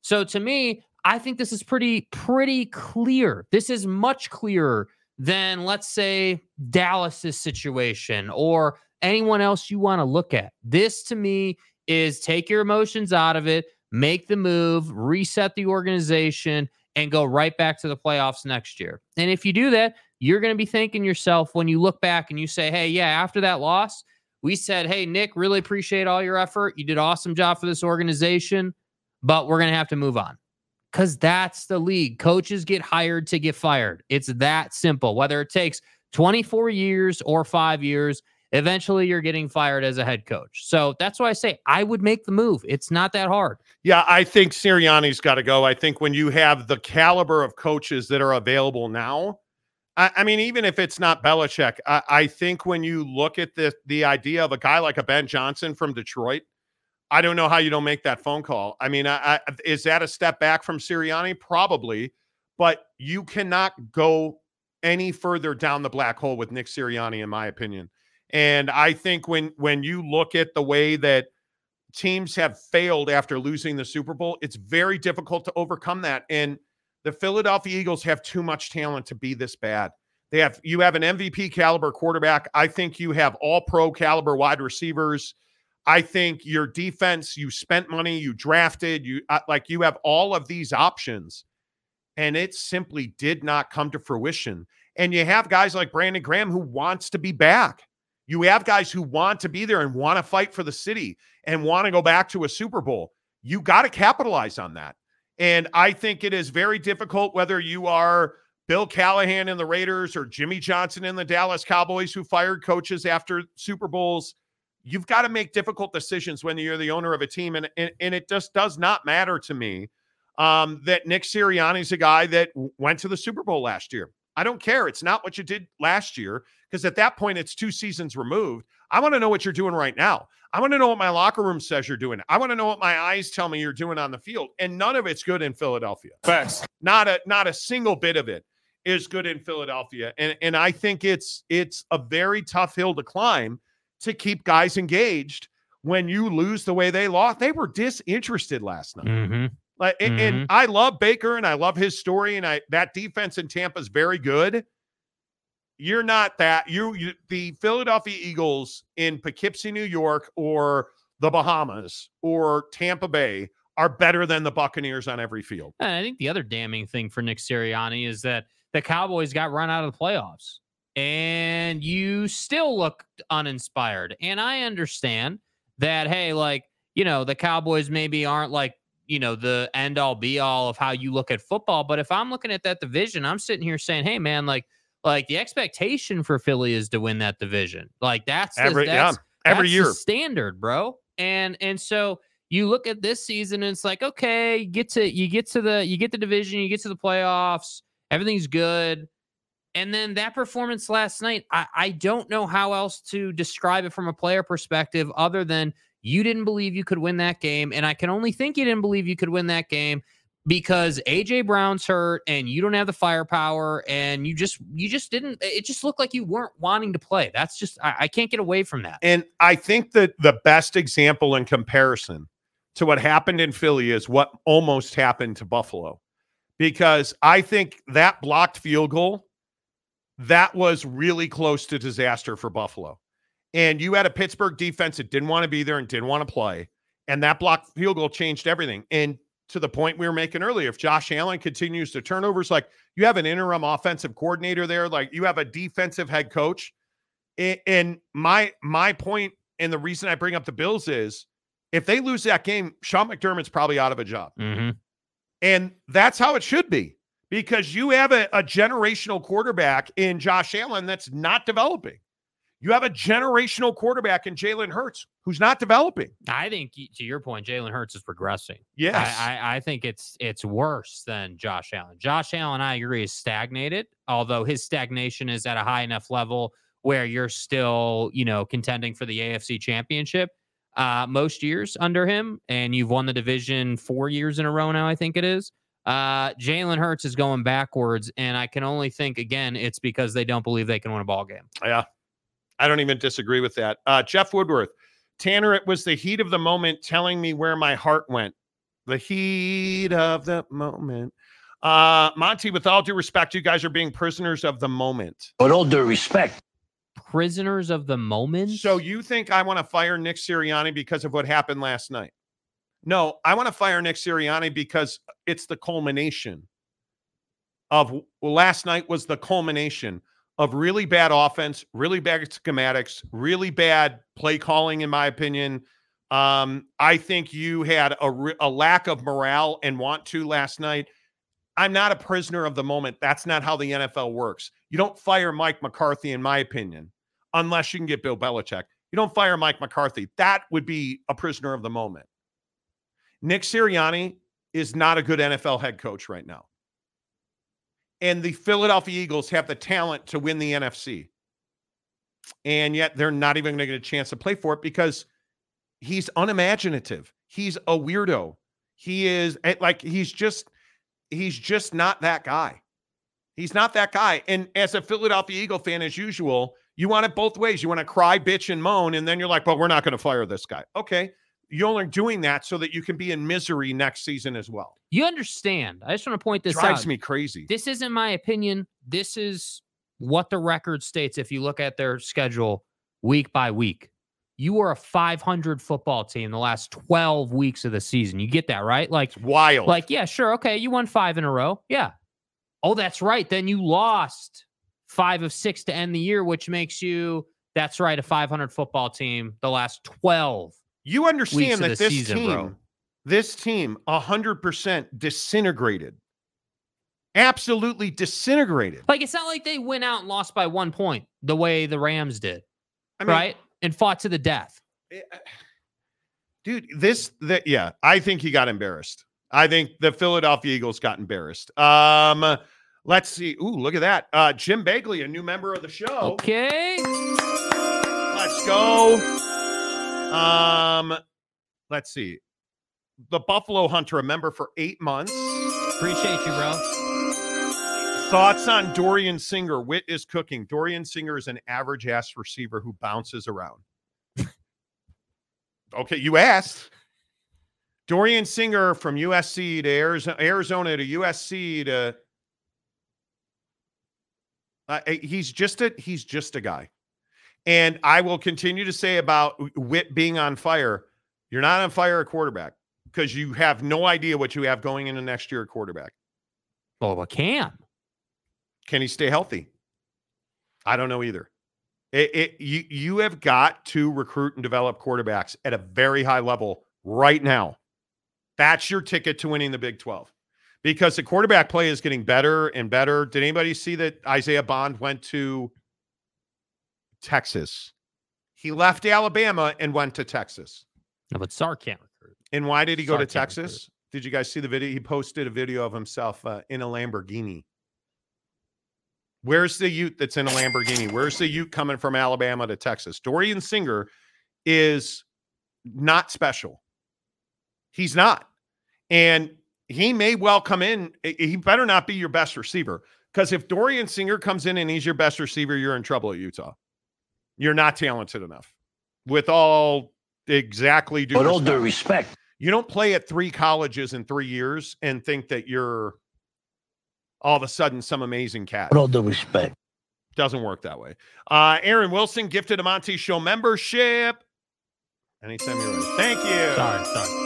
So to me, I think this is pretty pretty clear. This is much clearer than let's say Dallas's situation or anyone else you want to look at. This to me is take your emotions out of it, make the move, reset the organization, and go right back to the playoffs next year. And if you do that, you're going to be thinking yourself when you look back and you say, hey, yeah, after that loss, we said, hey, Nick, really appreciate all your effort. You did awesome job for this organization, but we're going to have to move on. Because that's the league. Coaches get hired to get fired. It's that simple. Whether it takes 24 years or five years, eventually you're getting fired as a head coach. So that's why I say I would make the move. It's not that hard. Yeah, I think Sirianni's got to go. I think when you have the caliber of coaches that are available now, I, I mean, even if it's not Belichick, I, I, think when you look at the the idea of a guy like a Ben Johnson from Detroit, I don't know how you don't make that phone call. I mean, I, is that a step back from Sirianni? Probably, but you cannot go any further down the black hole with Nick Sirianni, in my opinion. And I think when when you look at the way that teams have failed after losing the Super Bowl, it's very difficult to overcome that. And the Philadelphia Eagles have too much talent to be this bad. They have you have an MVP caliber quarterback. I think you have all pro caliber wide receivers. I think your defense, you spent money, you drafted, you uh, like you have all of these options and it simply did not come to fruition. And you have guys like Brandon Graham who wants to be back. You have guys who want to be there and want to fight for the city and want to go back to a Super Bowl. You got to capitalize on that. And I think it is very difficult whether you are Bill Callahan in the Raiders or Jimmy Johnson in the Dallas Cowboys who fired coaches after Super Bowls. You've got to make difficult decisions when you're the owner of a team. And, and, and it just does not matter to me um, that Nick Sirianni is a guy that went to the Super Bowl last year. I don't care. It's not what you did last year because at that point it's two seasons removed. I want to know what you're doing right now. I want to know what my locker room says you're doing. I want to know what my eyes tell me you're doing on the field. And none of it's good in Philadelphia. Facts. Not a not a single bit of it is good in Philadelphia. And and I think it's it's a very tough hill to climb to keep guys engaged when you lose the way they lost. They were disinterested last night. Mm-hmm. Like, mm-hmm. and I love Baker and I love his story, and I that defense in Tampa is very good. You're not that. You, you the Philadelphia Eagles in Poughkeepsie, New York, or the Bahamas or Tampa Bay are better than the Buccaneers on every field. And I think the other damning thing for Nick Sirianni is that the Cowboys got run out of the playoffs and you still look uninspired. And I understand that, hey, like, you know, the Cowboys maybe aren't like you know the end all be all of how you look at football but if i'm looking at that division i'm sitting here saying hey man like like the expectation for philly is to win that division. Like that's every the, that's, yeah, every that's year. standard bro. And and so you look at this season and it's like okay you get to you get to the you get the division you get to the playoffs everything's good. And then that performance last night I, I don't know how else to describe it from a player perspective other than you didn't believe you could win that game. And I can only think you didn't believe you could win that game because AJ Brown's hurt and you don't have the firepower and you just you just didn't it just looked like you weren't wanting to play. That's just I, I can't get away from that. And I think that the best example in comparison to what happened in Philly is what almost happened to Buffalo. Because I think that blocked field goal that was really close to disaster for Buffalo. And you had a Pittsburgh defense that didn't want to be there and didn't want to play. And that blocked field goal changed everything. And to the point we were making earlier, if Josh Allen continues to turnovers, like you have an interim offensive coordinator there, like you have a defensive head coach. And my my point and the reason I bring up the Bills is if they lose that game, Sean McDermott's probably out of a job. Mm-hmm. And that's how it should be because you have a, a generational quarterback in Josh Allen that's not developing. You have a generational quarterback in Jalen Hurts who's not developing. I think, to your point, Jalen Hurts is progressing. Yes, I, I, I, think it's it's worse than Josh Allen. Josh Allen, I agree, is stagnated. Although his stagnation is at a high enough level where you're still, you know, contending for the AFC Championship uh, most years under him, and you've won the division four years in a row now. I think it is. Uh, Jalen Hurts is going backwards, and I can only think again it's because they don't believe they can win a ball game. Yeah, I don't even disagree with that. Uh, Jeff Woodworth, Tanner, it was the heat of the moment telling me where my heart went. The heat of the moment. Uh, Monty, with all due respect, you guys are being prisoners of the moment. With all due respect. Prisoners of the moment. So you think I want to fire Nick Sirianni because of what happened last night? No, I want to fire Nick Sirianni because it's the culmination of well, last night was the culmination of really bad offense, really bad schematics, really bad play calling, in my opinion. Um, I think you had a, a lack of morale and want to last night. I'm not a prisoner of the moment. That's not how the NFL works. You don't fire Mike McCarthy, in my opinion, unless you can get Bill Belichick. You don't fire Mike McCarthy. That would be a prisoner of the moment. Nick Sirianni is not a good NFL head coach right now. And the Philadelphia Eagles have the talent to win the NFC. And yet they're not even going to get a chance to play for it because he's unimaginative. He's a weirdo. He is eh, like, he's just, he's just not that guy. He's not that guy. And as a Philadelphia Eagle fan, as usual, you want it both ways. You want to cry, bitch, and moan. And then you're like, well, we're not going to fire this guy. Okay you're only doing that so that you can be in misery next season as well. You understand. I just want to point this Drives out. me crazy. This isn't my opinion. This is what the record states if you look at their schedule week by week. You are a 500 football team the last 12 weeks of the season. You get that, right? Like it's wild. Like, yeah, sure. Okay. You won five in a row. Yeah. Oh, that's right. Then you lost five of six to end the year, which makes you, that's right, a 500 football team the last 12 you understand that this season, team, bro. this team, hundred percent disintegrated, absolutely disintegrated. Like it's not like they went out and lost by one point the way the Rams did, I mean, right? And fought to the death. Dude, this that yeah, I think he got embarrassed. I think the Philadelphia Eagles got embarrassed. Um, let's see. Ooh, look at that. Uh, Jim Bagley, a new member of the show. Okay. Let's go. Um, let's see. The Buffalo Hunter, a member for eight months. Appreciate you, bro. Thoughts on Dorian Singer? Wit is cooking. Dorian Singer is an average ass receiver who bounces around. okay, you asked. Dorian Singer from USC to Arizona, Arizona to USC to uh, he's just a he's just a guy. And I will continue to say about Wit being on fire, you're not on fire at quarterback because you have no idea what you have going into next year at quarterback. Well, what can? Can he stay healthy? I don't know either. It, it, you you have got to recruit and develop quarterbacks at a very high level right now. That's your ticket to winning the Big 12. Because the quarterback play is getting better and better. Did anybody see that Isaiah Bond went to Texas. He left Alabama and went to Texas. No, but Sark can't recruit. And why did he go to Texas? recruit. Did you guys see the video? He posted a video of himself uh, in a Lamborghini. Where's the Ute that's in a Lamborghini? Where's the Ute coming from Alabama to Texas? Dorian Singer is not special. He's not. And he may well come in. He better not be your best receiver because if Dorian Singer comes in and he's your best receiver, you're in trouble at Utah. You're not talented enough. With all exactly due With all due respect. respect, You don't play at three colleges in three years and think that you're all of a sudden some amazing cat. with all due respect. Doesn't work that way. Uh, Aaron Wilson gifted a Monty Show membership. Anytime you're ready. Thank you. Sorry, sorry.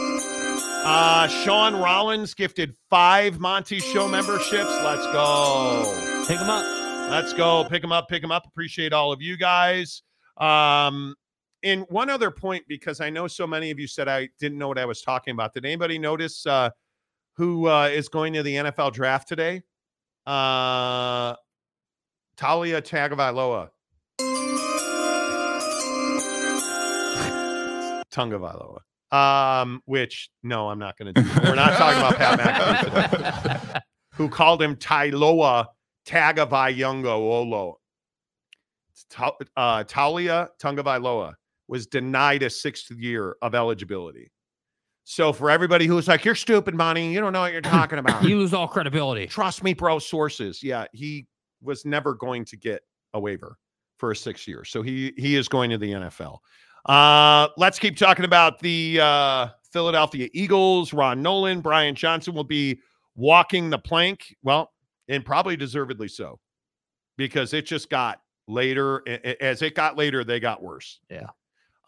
Uh, Sean Rollins gifted five Monty Show memberships. Let's go. Pick them up. Let's go. Pick them up. Pick them up. Appreciate all of you guys. Um, and one other point, because I know so many of you said I didn't know what I was talking about. Did anybody notice uh, who uh, is going to the NFL draft today? Uh, Taulia Tagovailoa. Tungavailoa. Um, which no, I'm not going to do. We're not talking about Pat McAfee today. Who called him Tailoa Tagovailoa Olo. It's Ta- uh, Taulia Tungavailoa was denied a sixth year of eligibility. So for everybody who's like, "You're stupid, Monty. You don't know what you're talking about," You lose all credibility. Trust me, bro. Sources. Yeah, he was never going to get a waiver for a six year. So he he is going to the NFL. Uh, let's keep talking about the uh, Philadelphia Eagles. Ron Nolan, Brian Johnson will be walking the plank. Well, and probably deservedly so, because it just got later. As it got later, they got worse. Yeah.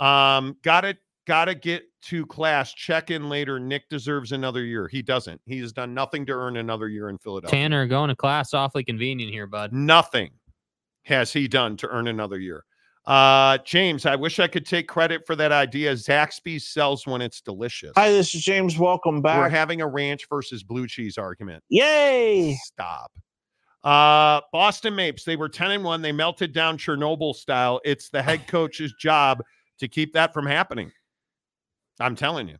Um, got it. got to get to class. Check in later. Nick deserves another year. He doesn't. He has done nothing to earn another year in Philadelphia. Tanner going to class awfully convenient here, bud. Nothing has he done to earn another year. Uh, James, I wish I could take credit for that idea. Zaxby's sells when it's delicious. Hi, this is James. Welcome back. We're having a ranch versus blue cheese argument. Yay! Stop. Uh, Boston Mapes, they were 10 and 1. They melted down Chernobyl style. It's the head coach's job to keep that from happening. I'm telling you,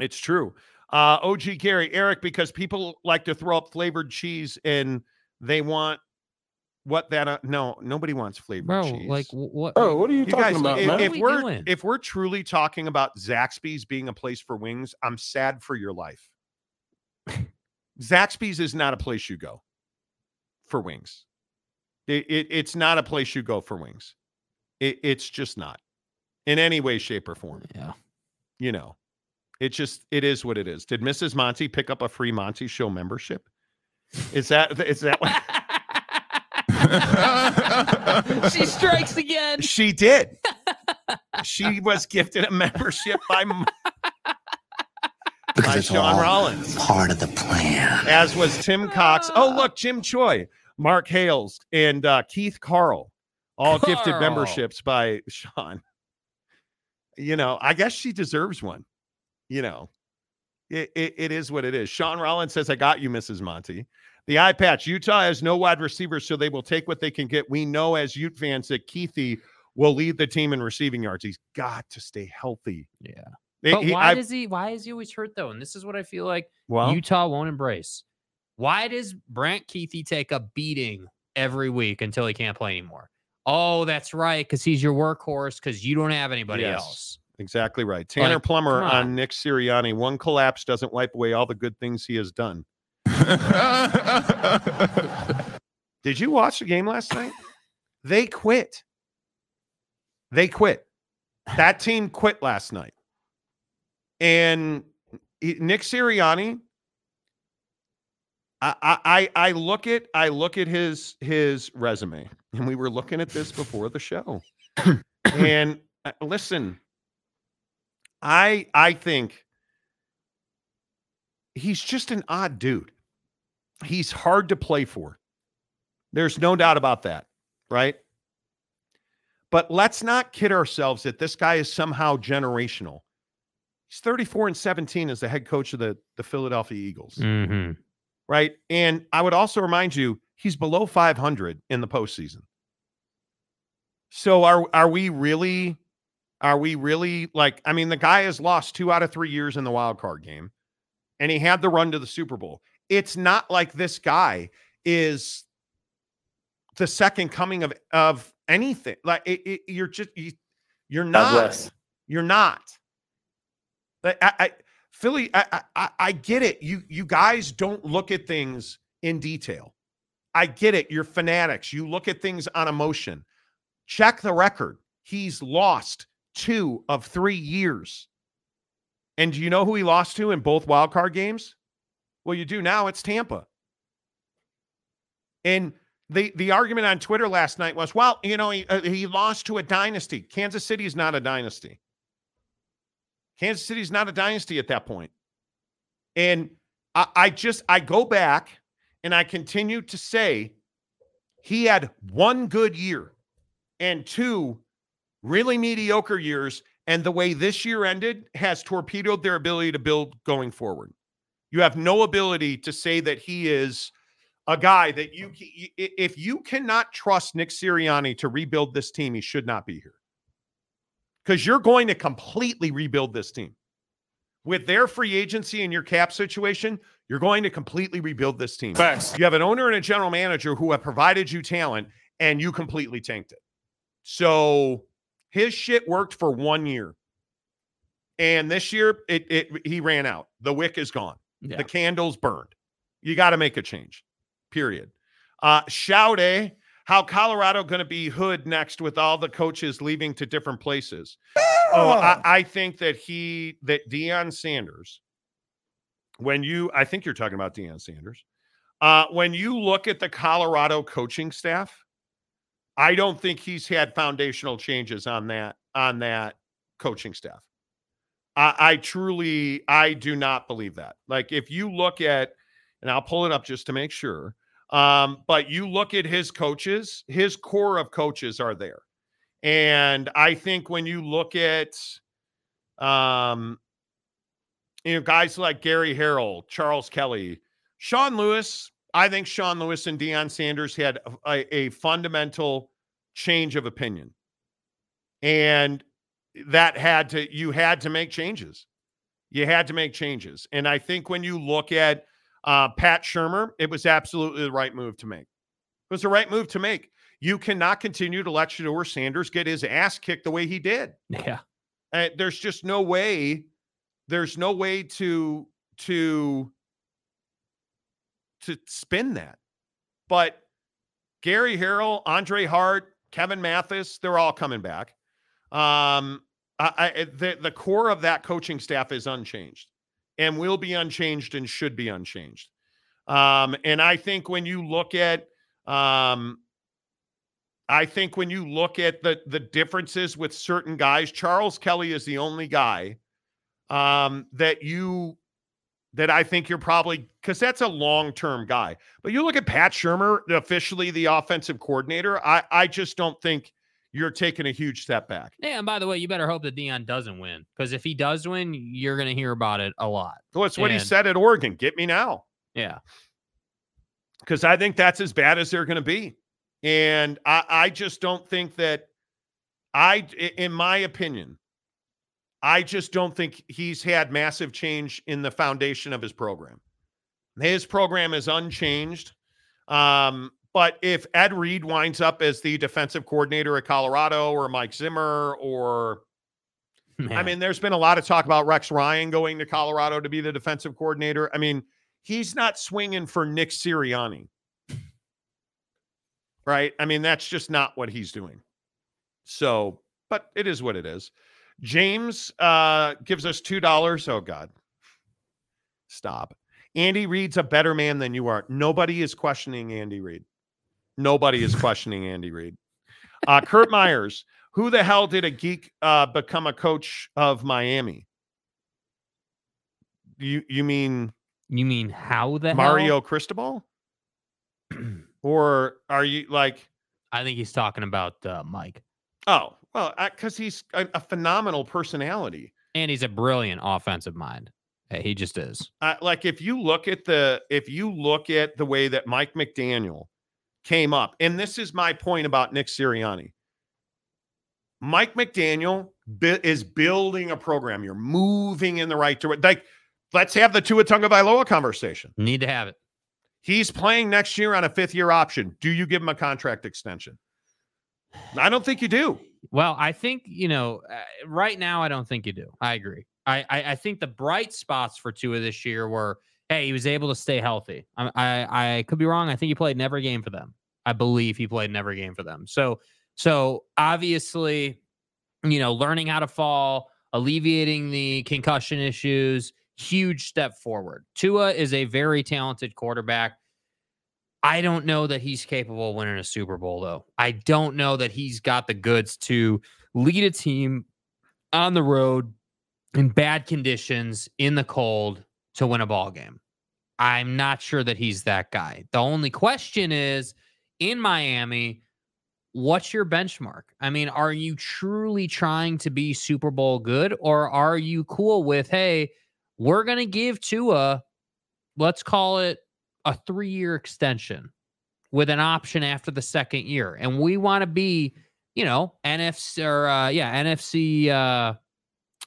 it's true. Uh, OG Gary, Eric, because people like to throw up flavored cheese and they want what that uh, no nobody wants flavored Bro, cheese. like what? Oh, what are you, You talking guys, about, if, man? if we we're doing? if we're truly talking about Zaxby's being a place for wings, I'm sad for your life. Zaxby's is not a place you go for wings. It, it- it's not a place you go for wings. It, it's just not in any way, shape, or form. Yeah. You know, it just it is what it is. Did Mrs. Monty pick up a free Monty Show membership? Is that is that what she strikes again. she did? She was gifted a membership by Because by it's Sean all Rollins. part of the plan. as was Tim Cox. Oh, look, Jim Choi, Mark Hales, and uh, Keith Carl, all gifted memberships by Sean. You know, I guess she deserves one. You know, it, it, it is what it is. Sean Rollins says, I got you, Mrs. Monty. The eye patch Utah has no wide receivers, so they will take what they can get. We know as Ute fans that Kuithe will lead the team in receiving yards. He's got to stay healthy. Yeah. He- But he- why I- does he? Why is he always hurt though? And this is what I feel like well, Utah won't embrace. Why does Brant Kuithe take a beating every week until he can't play anymore? Oh, that's right, because he's your workhorse. Because you don't have anybody Yes. else. Exactly right. Tanner Like, Plummer on. on. Nick Sirianni. One collapse doesn't wipe away all the good things he has done. Did you watch the game last night? They quit. They quit. That team quit last night. And Nick Sirianni, I, I I look at I look at his his resume, and we were looking at this before the show. and uh, listen, I I think he's just an odd dude. He's hard to play for. There's no doubt about that, right? But let's not kid ourselves that this guy is somehow generational. He's 34 and 17 as the head coach of the, the Philadelphia Eagles, Mm-hmm. right? And I would also remind you, he's below 500 in the postseason. So are are we really are we really like I mean the guy has lost 2 out of 3 years in the wild card game and he had the run to the Super Bowl. It's not like this guy is the second coming of of anything. Like it, it- you're just you, you're God not you're not. Like, I, I Philly, I, I I get it. You you guys don't look at things in detail. I get it. You're fanatics. You look at things on emotion. Check the record. He's lost two of three years. And do you know who he lost to in both wild card games? Well, you do now. It's Tampa. And the the argument on Twitter last night was, well, you know, he, uh, he lost to a dynasty. Kansas City is not a dynasty. Kansas City is not a dynasty at that point. And I, I just I go back and I continue to say he had one good year and two really mediocre years. And the way this year ended has torpedoed their ability to build going forward. You have no ability to say that he is a guy that you, if you cannot trust Nick Sirianni to rebuild this team, he should not be here. Because you're going to completely rebuild this team. With their free agency and your cap situation, you're going to completely rebuild this team. Facts. You have an owner and a general manager who have provided you talent, and you completely tanked it. So his shit worked for one year. And this year, it, it he ran out. The wick is gone. Yeah. The candle's burned. You got to make a change. Period. Uh Shoude, how Colorado going to be hood next with all the coaches leaving to different places? Oh, I, I think that he that Deion Sanders, when you I think you're talking about Deion Sanders. Uh, when you look at the Colorado coaching staff, I don't think he's had foundational changes on that on that coaching staff. I, I truly I do not believe that. Like if you look at, and I'll pull it up just to make sure. Um, but you look at his coaches, his core of coaches are there. And I think when you look at um you know guys like Gary Harrell, Charles Kelly, Sean Lewis, I think Sean Lewis and Deion Sanders had a, a fundamental change of opinion. And that had to you had to make changes. You had to make changes. And I think when you look at uh, Pat Shurmur, it was absolutely the right move to make. It was the right move to make. You cannot continue to let Shedeur Sanders get his ass kicked the way he did. Yeah. Uh, there's just no way. There's no way to to to spin that. But Gary Harrell, Andre Hart, Kevin Mathis, they're all coming back. Um, I, I the the core of that coaching staff is unchanged and will be unchanged and should be unchanged. Um, and I think when you look at, um, I think when you look at the the differences with certain guys, Charles Kelly is the only guy um, that you that I think you're probably because that's a long term guy. But you look at Pat Shurmur, officially the offensive coordinator. I I just don't think you're taking a huge step back. Yeah, and by the way, you better hope that Deion doesn't win because if he does win, you're going to hear about it a lot. Well, it's what he said at Oregon. Get me now. Yeah. because I think that's as bad as they're going to be. And I, I just don't think that I, i- in my opinion, I just don't think he's had massive change in the foundation of his program. His program is unchanged. Um, but if Ed Reed winds up as the defensive coordinator at Colorado or Mike Zimmer or I mean, there's been a lot of talk about Rex Ryan going to Colorado to be the defensive coordinator. I mean, he's not swinging for Nick Sirianni. Right? I mean, that's just not what he's doing. So, but it is what it is. James uh gives us $2. Oh god. Stop. Andy Reid's a better man than you are. Nobody is questioning Andy Reid. Nobody is questioning Andy Reid. Uh Kurt Myers, who the hell did a geek uh become a coach of Miami? You you mean You mean how the hell? Mario Cristobal? or are you like I think he's talking about uh, Mike. oh well because he's a, a phenomenal personality And he's a brilliant offensive mind. He just is. uh, like if you look at the if you look at the way that Mike McDaniel came up, and this is my point about Nick Sirianni. Mike McDaniel is building a program. You're moving in the right direction. Like, let's have the Tua Tagovailoa conversation. Need to have it. He's playing next year on a fifth year option. Do you give him a contract extension? I don't think you do. Well, I think you know. Uh, right now, I don't think you do. I agree. I, I I think the bright spots for Tua this year were, hey, he was able to stay healthy. I I, I could be wrong. I think he played never game for them. I believe he played never game for them. So so obviously, you know, learning how to fall, alleviating the concussion issues, huge step forward. Tua is a very talented quarterback. I don't know that he's capable of winning a Super Bowl, though. I don't know that he's got the goods to lead a team on the road in bad conditions in the cold to win a ball game. I'm not sure that he's that guy. The only question is in Miami, what's your benchmark? I mean, are you truly trying to be Super Bowl good or are you cool with, hey, we're going to give Tua, let's call it a three year extension with an option after the second year. And we want to be, you know, NFC or, uh, yeah, NFC, uh,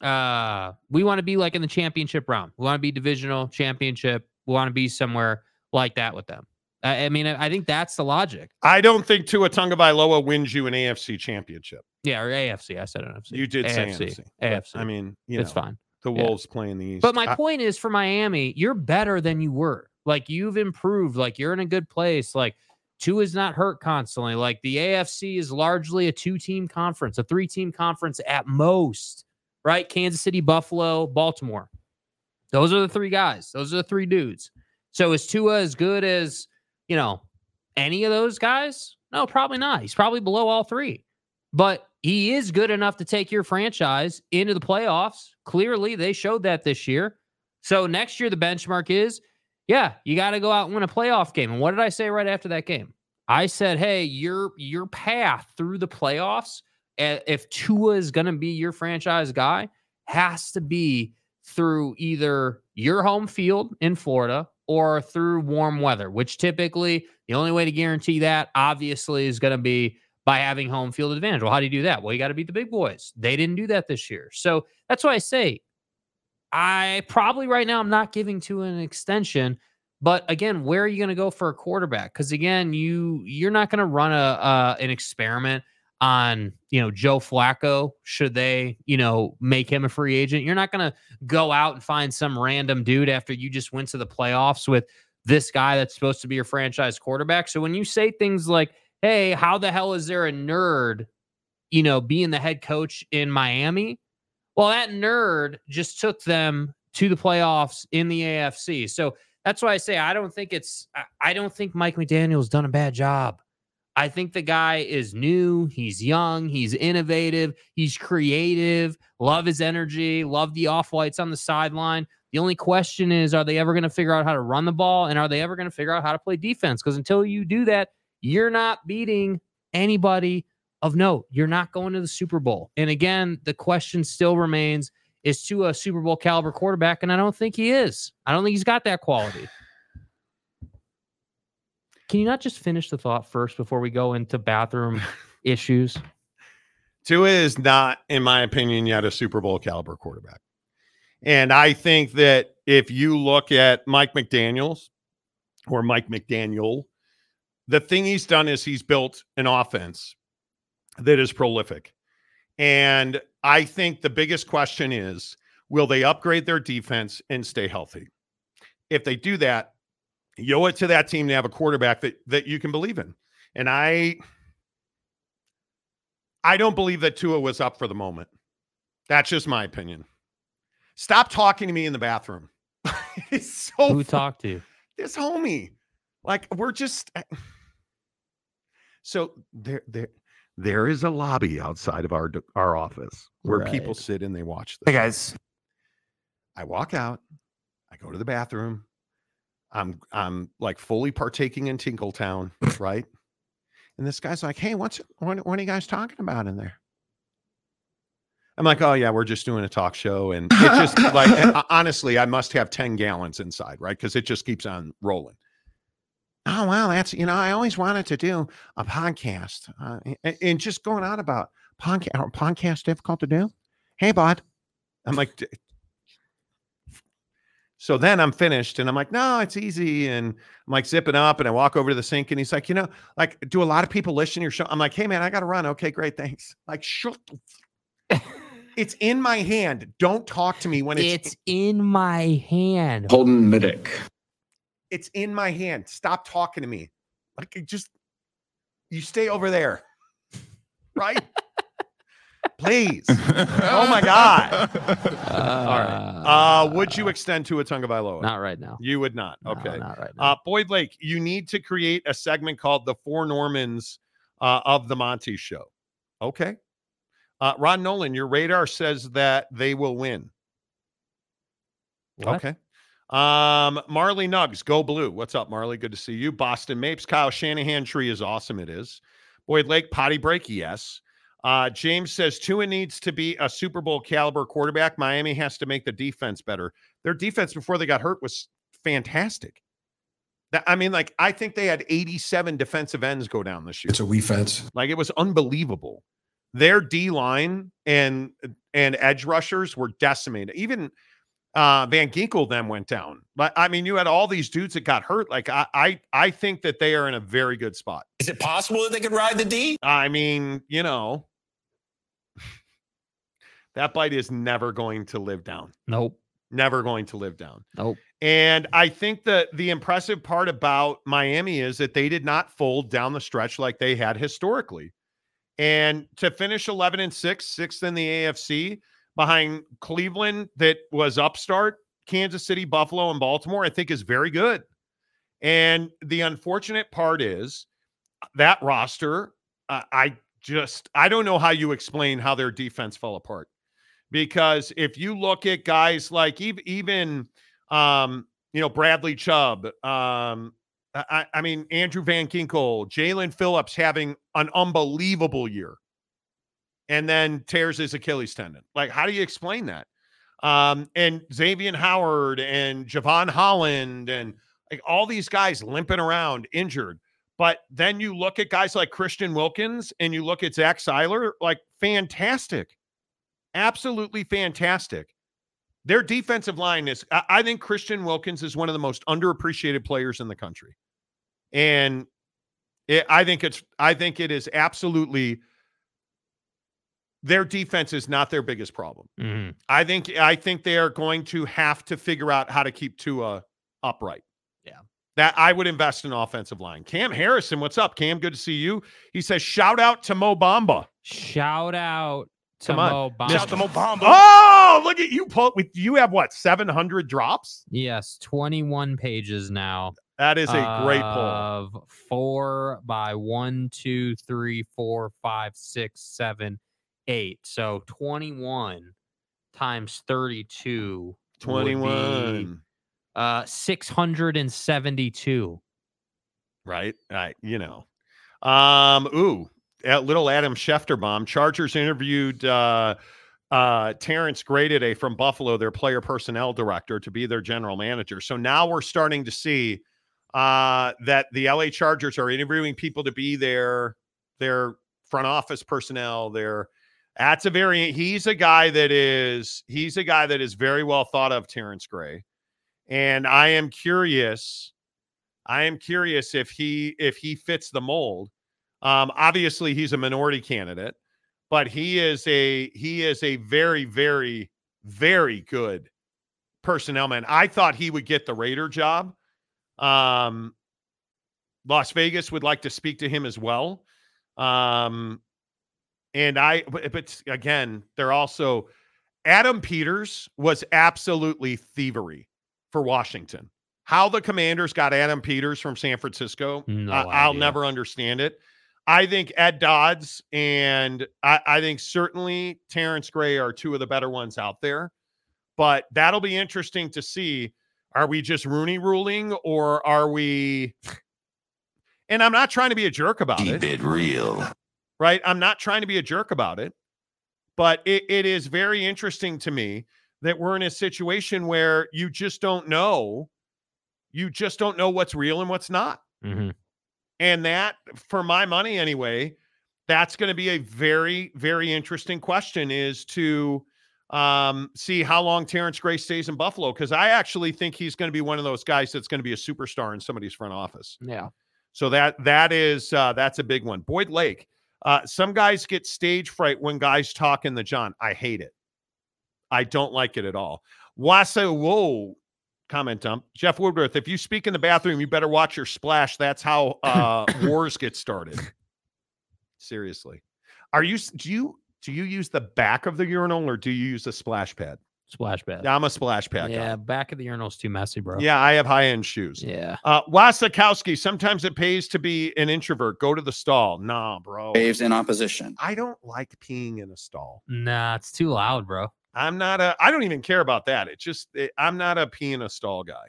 uh, we want to be like in the championship round. We want to be divisional championship. We want to be somewhere like that with them. I, I mean, I think that's the logic. I don't think Tua Tagovailoa wins you an AFC championship. Yeah, or AFC. I said NFC. You did say AFC. AFC. I mean, you it's know, fine. The Yeah. Wolves playing the East. But my I- point is for Miami, you're better than you were. Like you've improved. Like you're in a good place. Like Tua is not hurt constantly. Like the AFC is largely a two team conference, a three team conference at most, right? Kansas City, Buffalo, Baltimore. Those are the three guys. Those are the three dudes. So is Tua as good as, you know, any of those guys? No, probably not. He's probably below all three. But he is good enough to take your franchise into the playoffs. Clearly, they showed that this year. So next year, the benchmark is, yeah, you got to go out and win a playoff game. And what did I say right after that game? I said, hey, your your path through the playoffs, if Tua is going to be your franchise guy, has to be through either your home field in Florida or through warm weather, which typically the only way Tua guarantee that obviously is going to be by having home field advantage. Well, how do you do that? Well, you got to beat the big boys. They didn't do that this year. So that's why I say I probably right now I'm not giving to an extension. But again, where are you going to go for a quarterback? Because again, you you're not going to run a uh, an experiment on you know Joe Flacco. Should they you know make him a free agent? You're not going to go out and find some random dude after you just went to the playoffs with this guy that's supposed to be your franchise quarterback. So when you say things like, "Hey, how the hell is there a nerd?" You know, being the head coach in Miami. Well, that nerd just took them to the playoffs in the AFC. So that's why I say I don't think it's I- I don't think Mike McDaniel's done a bad job. I think the guy is new, he's young, he's innovative, he's creative, love his energy, love the off-whites on the sideline. The only question is are they ever going to figure out how to run the ball and are they ever going to figure out how to play defense? Because until you do that, you're not beating anybody of note. You're not going to the Super Bowl. And again, the question still remains is to a Super Bowl caliber quarterback, and I don't think he is. I don't think he's got that quality. Can you not just finish the thought first before we go into bathroom issues? Tua is not, in my opinion, yet a Super Bowl caliber quarterback. And I think that if you look at Mike McDaniels or Mike McDaniel, the thing he's done is he's built an offense that is prolific. And I think the biggest question is will they upgrade their defense and stay healthy? If they do that, you owe it to that team to have a quarterback that that you can believe in. And I I don't believe that Tua was up for the moment. That's just my opinion. Stop talking to me in the bathroom. it's so Who talked to you? this homie. Like we're just eh. so there there there is a lobby outside of our our office where people sit and they watch this. Hey guys, I walk out, I go to the bathroom. I'm I'm like fully partaking in Tinkletown, right? And this guy's like, "Hey, what's what, what are you guys talking about in there?" I'm like, "Oh yeah, we're just doing a talk show," and it just like honestly, I must have ten gallons inside, right? Because it just keeps on rolling. Oh wow, that's you know, I always wanted to do a podcast, uh, and, and just going on about podcast. podcast difficult to do? Hey, bud, I'm like, "D- So then I'm finished and I'm like, no, it's easy. And I'm like zipping up and I walk over to the sink and he's like, you know, like, do a lot of people listen to your show? I'm like, hey, man, I got to run. Okay, great. Thanks. Like, shut It's in my hand. Don't talk to me when it's, It's in my hand. Holden Middick. it's in my hand. Stop talking to me. Like, just, you stay over there. Right? Please. oh my God. All right. Uh, would you extend Tua Tagovailoa? Not right now. You would not. No, Okay. not right now. Uh, Boyd Lake, you need to create a segment called the Four Normans uh, of the Monty Show. Okay. Uh, Ron Nolan, your radar says that they will win. What? Okay. Um, Marley Nugs, go blue. What's up, Marley? Good to see you. Boston Mapes, Kyle Shanahan tree is awesome. It is. Boyd Lake, potty break, yes. Uh, James says Tua needs to be a Super Bowl caliber quarterback. Miami has to make the defense better. Their defense before they got hurt was fantastic. That, I mean, like, I think they had 87 defensive ends go down this year. It's a we fence. Like it was unbelievable. Their D line and and edge rushers were decimated. Even uh Van Ginkel then went down. But I mean, you had all these dudes that got hurt. Like I I I think that they are in a very good spot. Is it possible that they could ride the D? I mean, you know, that bite is never going to live down. Nope. Never going to live down. Nope. And I think that the impressive part about Miami is that they did not fold down the stretch like they had historically. And to finish 11 and 6, sixth in the AFC behind Cleveland, that was upstart, Kansas City, Buffalo, and Baltimore, I think is very good. And the unfortunate part is that roster, uh, I just, I don't know how you explain how their defense fell apart. Because if you look at guys like even, um, you know, Bradley Chubb, um, I, I mean, Andrew Van Ginkel, Jaelan Phillips having an unbelievable year and then tears his Achilles tendon. Like, how do you explain that? Um, and Xavier Howard and Jevon Holland and like all these guys limping around injured. But then you look at guys like Christian Wilkins and you look at Zach Sieler, like fantastic, absolutely fantastic. Their defensive line is, I, I think Christian Wilkins is one of the most underappreciated players in the country. And it, I think it's, I think it is absolutely their defense is not their biggest problem. Mhm. I think, I think they are going to have to figure out how to keep Tua upright. Yeah. That I would invest in offensive line. Cam Harrison, what's up? Cam, good to see you. He says, shout out to Mo Bamba. Shout out Come on. Mo Bamba. Shout out to Mo Bamba. Oh, look at you. Pull with you have what 700 drops? Yes, 21 pages now. That is a great pull. Of four by one, two, three, four, five, six, seven, eight. So 21 times thirty two. Twenty one. uh, 672. Right. Right. You know. Um, ooh, a little Adam Schefter bomb. Chargers interviewed uh uh Terrance Gray today from Buffalo, their player personnel director, to be their general manager. So now we're starting to see uh that the LA Chargers are interviewing people to be their their front office personnel, their that's a very he's a guy that is he's a guy that is very well thought of, Terrance Gray. And I am curious. I am curious if he if he fits the mold. Um, obviously, he's a minority candidate, but he is a he is a very very very good personnel man. I thought he would get the Raider job. Um, Las Vegas would like to speak to him as well. Um, and I, but, again, they're also Adam Peters was absolutely thievery for Washington. How the Commanders got Adam Peters from San Francisco, No I, I'll never understand it. I think Ed Dodds and I, I think certainly Terrance Gray are two of the better ones out there. But that'll be interesting to see. Are we just Rooney ruling or are we? And I'm not trying to be a jerk about it Keep it real. right? I'm not trying to be a jerk about it, but it, it is very interesting to me that we're in a situation where you just don't know. You just don't know what's real and what's not. Mhm. And that, for my money anyway, that's going to be a very, very interesting question is to Um, see how long Terrance Gray stays in Buffalo because I actually think he's going to be one of those guys that's going to be a superstar in somebody's front office. Yeah. So that that is uh, that's a big one. Boyd Lake. Uh, some guys get stage fright when guys talk in the John. I hate it. I don't like it at all. Wasa, whoa, comment dump. Jeff Woodworth, if you speak in the bathroom, you better watch your splash. That's how uh, wars get started. Seriously, are you? Do you do you use the back of the urinal or do you use a splash pad? Splash pad. I'm a splash pad. guy. Yeah, back of the urinal's too messy, bro. Yeah, I have high end shoes. Yeah. Uh, Wasakowski, sometimes it pays to be an introvert. Go to the stall. Nah, bro. Waves in opposition. I don't like peeing in a stall. Nah, it's too loud, bro. I'm not a, I don't even care about that. It's just, it, I'm not a pee in a stall guy.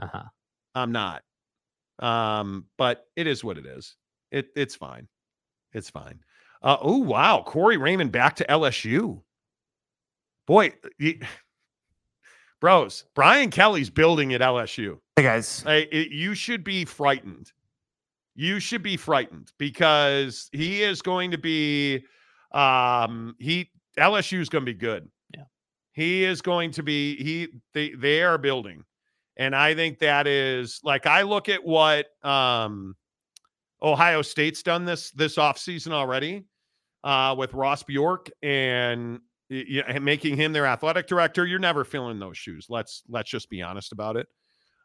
Uh huh. I'm not. Um, but it is what it is. It, it's fine. It's fine. Uh, oh, wow. Corey Raymond back to LSU. Boy, he- bros, Brian Kelly's building at LSU. Hey guys, Hey, it- you should be frightened. You should be frightened because he is going to be um he LSU is going to be good. He is going to be he they they are building. And I think that is like I look at what um Ohio State's done this this offseason already uh with Ross Bjork and y- y- and making him their athletic director. You're never filling those shoes. Let's let's just be honest about it.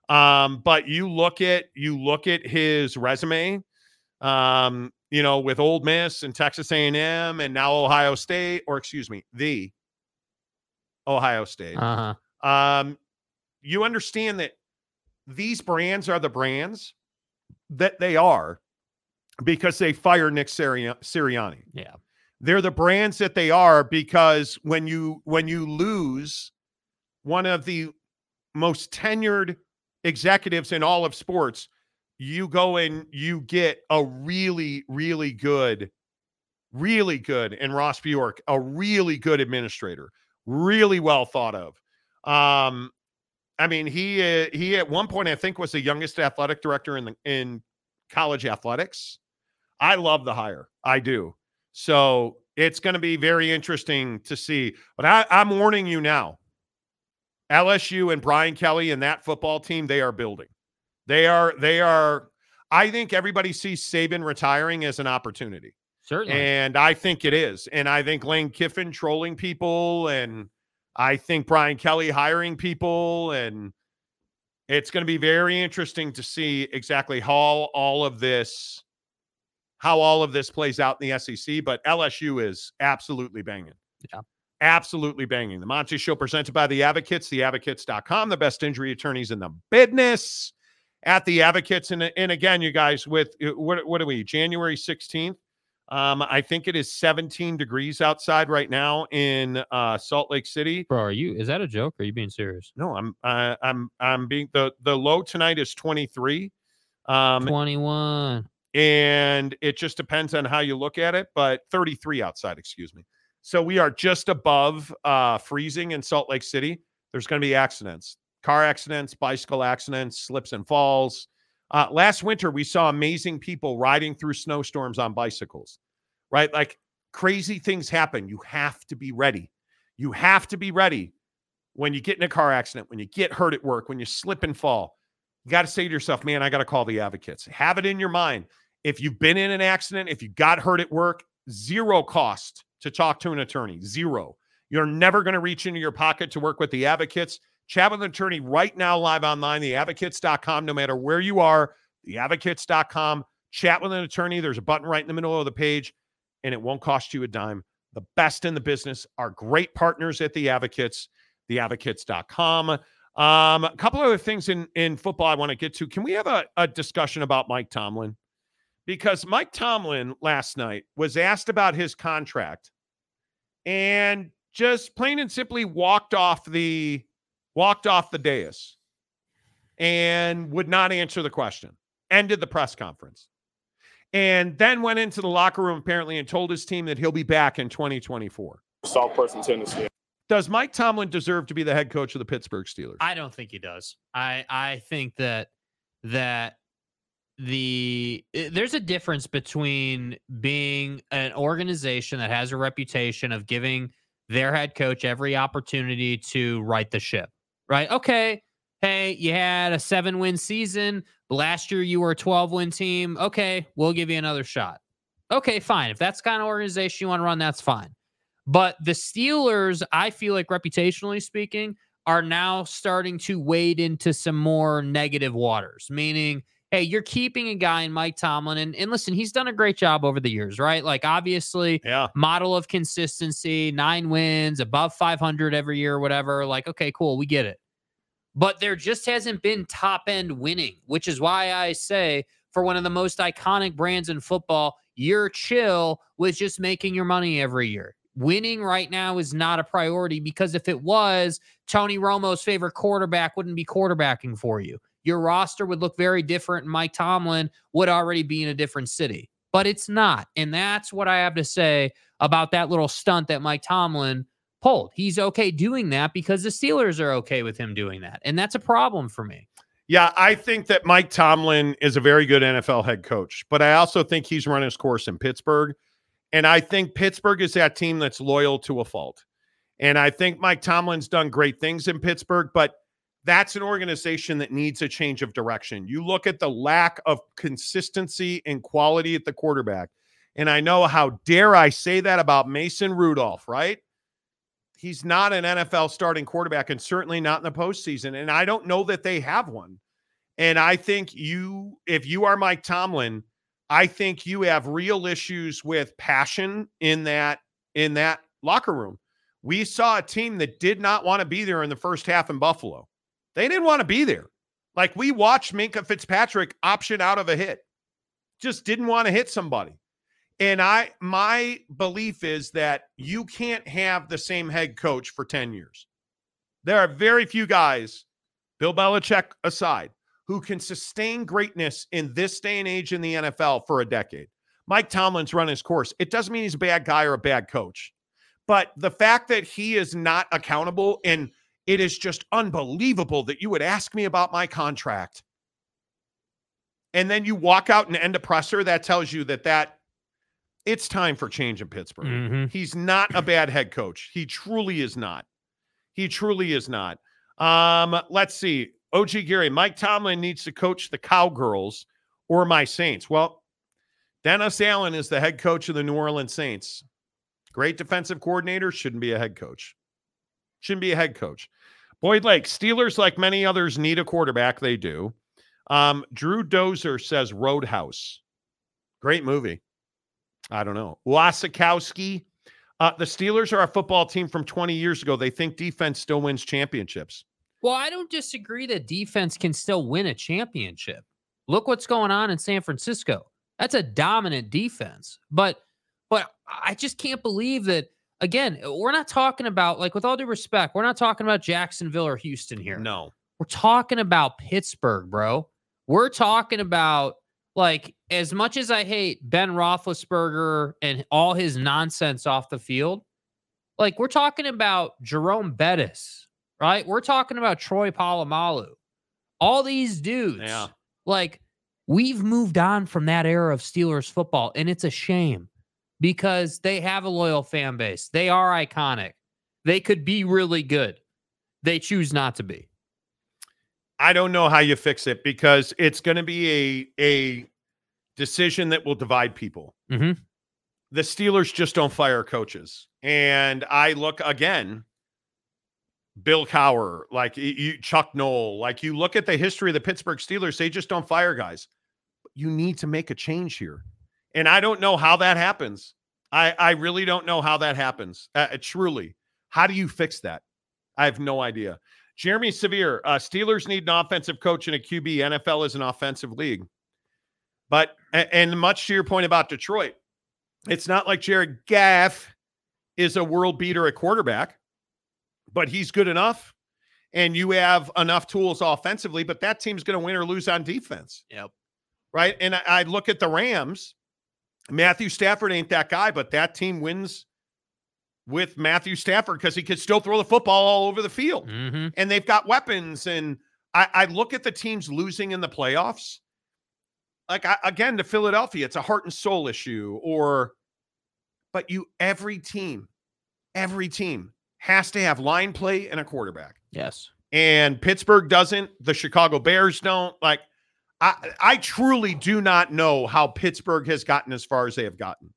Um, but you look at you look at his resume, um, you know, with Ole Miss and Texas A&M and now Ohio State, or excuse me, the Ohio State. Uh huh. Um, you understand that these brands are the brands that they are because they fire Nick Siri- Sirianni. Yeah. They're the brands that they are because when you when you lose one of the most tenured executives in all of sports, you go and you get a really, really good, really good, and Ross Bjork, a really good administrator, really well thought of. Um, I mean, he uh, he at one point I think was the youngest athletic director in the in college athletics. I love the hire, I do. So it's going to be very interesting to see. But I, I'm warning you now. LSU and Brian Kelly and that football team, they are building. They are, they are, I think everybody sees Saban retiring as an opportunity. Certainly. And I think it is. And I think Lane Kiffin trolling people and I think Brian Kelly hiring people and it's going to be very interesting to see exactly how all of this how all of this plays out in the SEC, but LSU is absolutely banging. Yeah. Absolutely banging. The Monty Show presented by the Advocates, theadvocates.com, the best injury attorneys in the business at the Advocates. And, and again, you guys, with what, what are we, January 16th? Um, I think it is 17 degrees outside right now in uh, Salt Lake City. Bro, are you? Is that a joke? Or are you being serious? No, I'm uh, I'm I'm being the the low tonight is 23. Um, Twenty-one. and it just depends on how you look at it, but 33 outside, excuse me. So we are just above uh, freezing in Salt Lake City. There's going to be accidents, car accidents, bicycle accidents, slips and falls. Uh, last winter, we saw amazing people riding through snowstorms on bicycles, right? Like crazy things happen. You have to be ready. You have to be ready when you get in a car accident, when you get hurt at work, when you slip and fall. You got to say to yourself, man, I got to call the advocates. Have it in your mind. If you've been in an accident, if you got hurt at work, zero cost to talk to an attorney. Zero. You're never going to reach into your pocket to work with the advocates. Chat with an attorney right now, live online, theadvocates.com, no matter where you are, theadvocates.com. Chat with an attorney. There's a button right in the middle of the page, and it won't cost you a dime. The best in the business are great partners at the advocates, theadvocates.com. Um, a couple other things in, in football I want to get to. Can we have a, a discussion about Mike Tomlin? Because Mike Tomlin last night was asked about his contract and just plain and simply walked off the walked off the dais and would not answer the question. Ended the press conference. And then went into the locker room apparently and told his team that he'll be back in 2024. South Person, Tennessee. Does Mike Tomlin deserve to be the head coach of the Pittsburgh Steelers? I don't think he does. I I think that that the there's a difference between being an organization that has a reputation of giving their head coach every opportunity to right the ship, right? Okay. Hey, you had a seven win season. Last year, you were a 12 win team. Okay. We'll give you another shot. Okay, fine. If that's kind of organization you want to run, that's fine. But the Steelers, I feel like reputationally speaking, are now starting to wade into some more negative waters, meaning, hey, you're keeping a guy in Mike Tomlin. And, and listen, he's done a great job over the years, right? Like, obviously, yeah. model of consistency, nine wins, above 500 every year, whatever. Like, okay, cool, we get it. But there just hasn't been top end winning, which is why I say for one of the most iconic brands in football, you're chill with just making your money every year winning right now is not a priority because if it was, Tony Romo's favorite quarterback wouldn't be quarterbacking for you. Your roster would look very different, and Mike Tomlin would already be in a different city. But it's not. And that's what I have to say about that little stunt that Mike Tomlin pulled. He's okay doing that because the Steelers are okay with him doing that. And that's a problem for me. Yeah, I think that Mike Tomlin is a very good NFL head coach, but I also think he's run his course in Pittsburgh. And I think Pittsburgh is that team that's loyal to a fault. And I think Mike Tomlin's done great things in Pittsburgh, but that's an organization that needs a change of direction. You look at the lack of consistency and quality at the quarterback. And I know how dare I say that about Mason Rudolph, right? He's not an NFL starting quarterback and certainly not in the postseason. And I don't know that they have one. And I think you, if you are Mike Tomlin, I think you have real issues with passion in that in that locker room. We saw a team that did not want to be there in the first half in Buffalo. They didn't want to be there. Like we watched Minkah Fitzpatrick option out of a hit. Just didn't want to hit somebody. And I my belief is that you can't have the same head coach for 10 years. There are very few guys, Bill Belichick aside, who can sustain greatness in this day and age in the NFL for a decade. Mike Tomlin's run his course. It doesn't mean he's a bad guy or a bad coach. But the fact that he is not accountable and it is just unbelievable that you would ask me about my contract. And then you walk out and end a presser that tells you that that it's time for change in Pittsburgh. Mm-hmm. He's not a bad head coach. He truly is not. He truly is not. Um, let's see. OG Gary, Mike Tomlin needs to coach the Cowgirls or my Saints. Well, Dennis Allen is the head coach of the New Orleans Saints. Great defensive coordinator, shouldn't be a head coach. Shouldn't be a head coach. Boyd Lake, Steelers, like many others, need a quarterback. They do. Um, Drew Dozer says Roadhouse. Great movie. I don't know. Wasikowski. Uh, the Steelers are a football team from 20 years ago. They think defense still wins championships. Well, I don't disagree that defense can still win a championship. Look what's going on in San Francisco. That's a dominant defense. But but I just can't believe that again, uh, we're not talking about like with all due respect, we're not talking about Jacksonville or Houston here. No. We're talking about Pittsburgh, bro. We're talking about like as much as I hate Ben Roethlisberger and all his nonsense off the field, like we're talking about Jerome Bettis, right? We're talking about Troy Polamalu. All these dudes. Yeah. Like we've moved on from that era of Steelers football, and it's a shame because they have a loyal fan base. They are iconic. They could be really good. They choose not to be. I don't know how you fix it because it's going to be a a decision that will divide people. Mm-hmm. The Steelers just don't fire coaches, and I look again. Bill Cowher, like you, Chuck Noll, like you look at the history of the Pittsburgh Steelers, they just don't fire guys. You need to make a change here, and I don't know how that happens. I I really don't know how that happens. Uh, truly, how do you fix that? I have no idea. Jeremy Severe, uh, Steelers need an offensive coach and a QB. NFL is an offensive league. But, and much to your point about Detroit, it's not like Jared Goff is a world beater at quarterback, but he's good enough. And you have enough tools offensively, but that team's going to win or lose on defense. Yep. Right. And I, I look at the Rams. Matthew Stafford ain't that guy, but that team wins with Matthew Stafford because he could still throw the football all over the field. Mm-hmm. And they've got weapons. And I, I, look at the teams losing in the playoffs. Like I, again, to Philadelphia, it's a heart and soul issue. Or, but you, every team, every team has to have line play and a quarterback. Yes. And Pittsburgh doesn't, the Chicago Bears don't. Like I I truly do not know how Pittsburgh has gotten as far as they have gotten.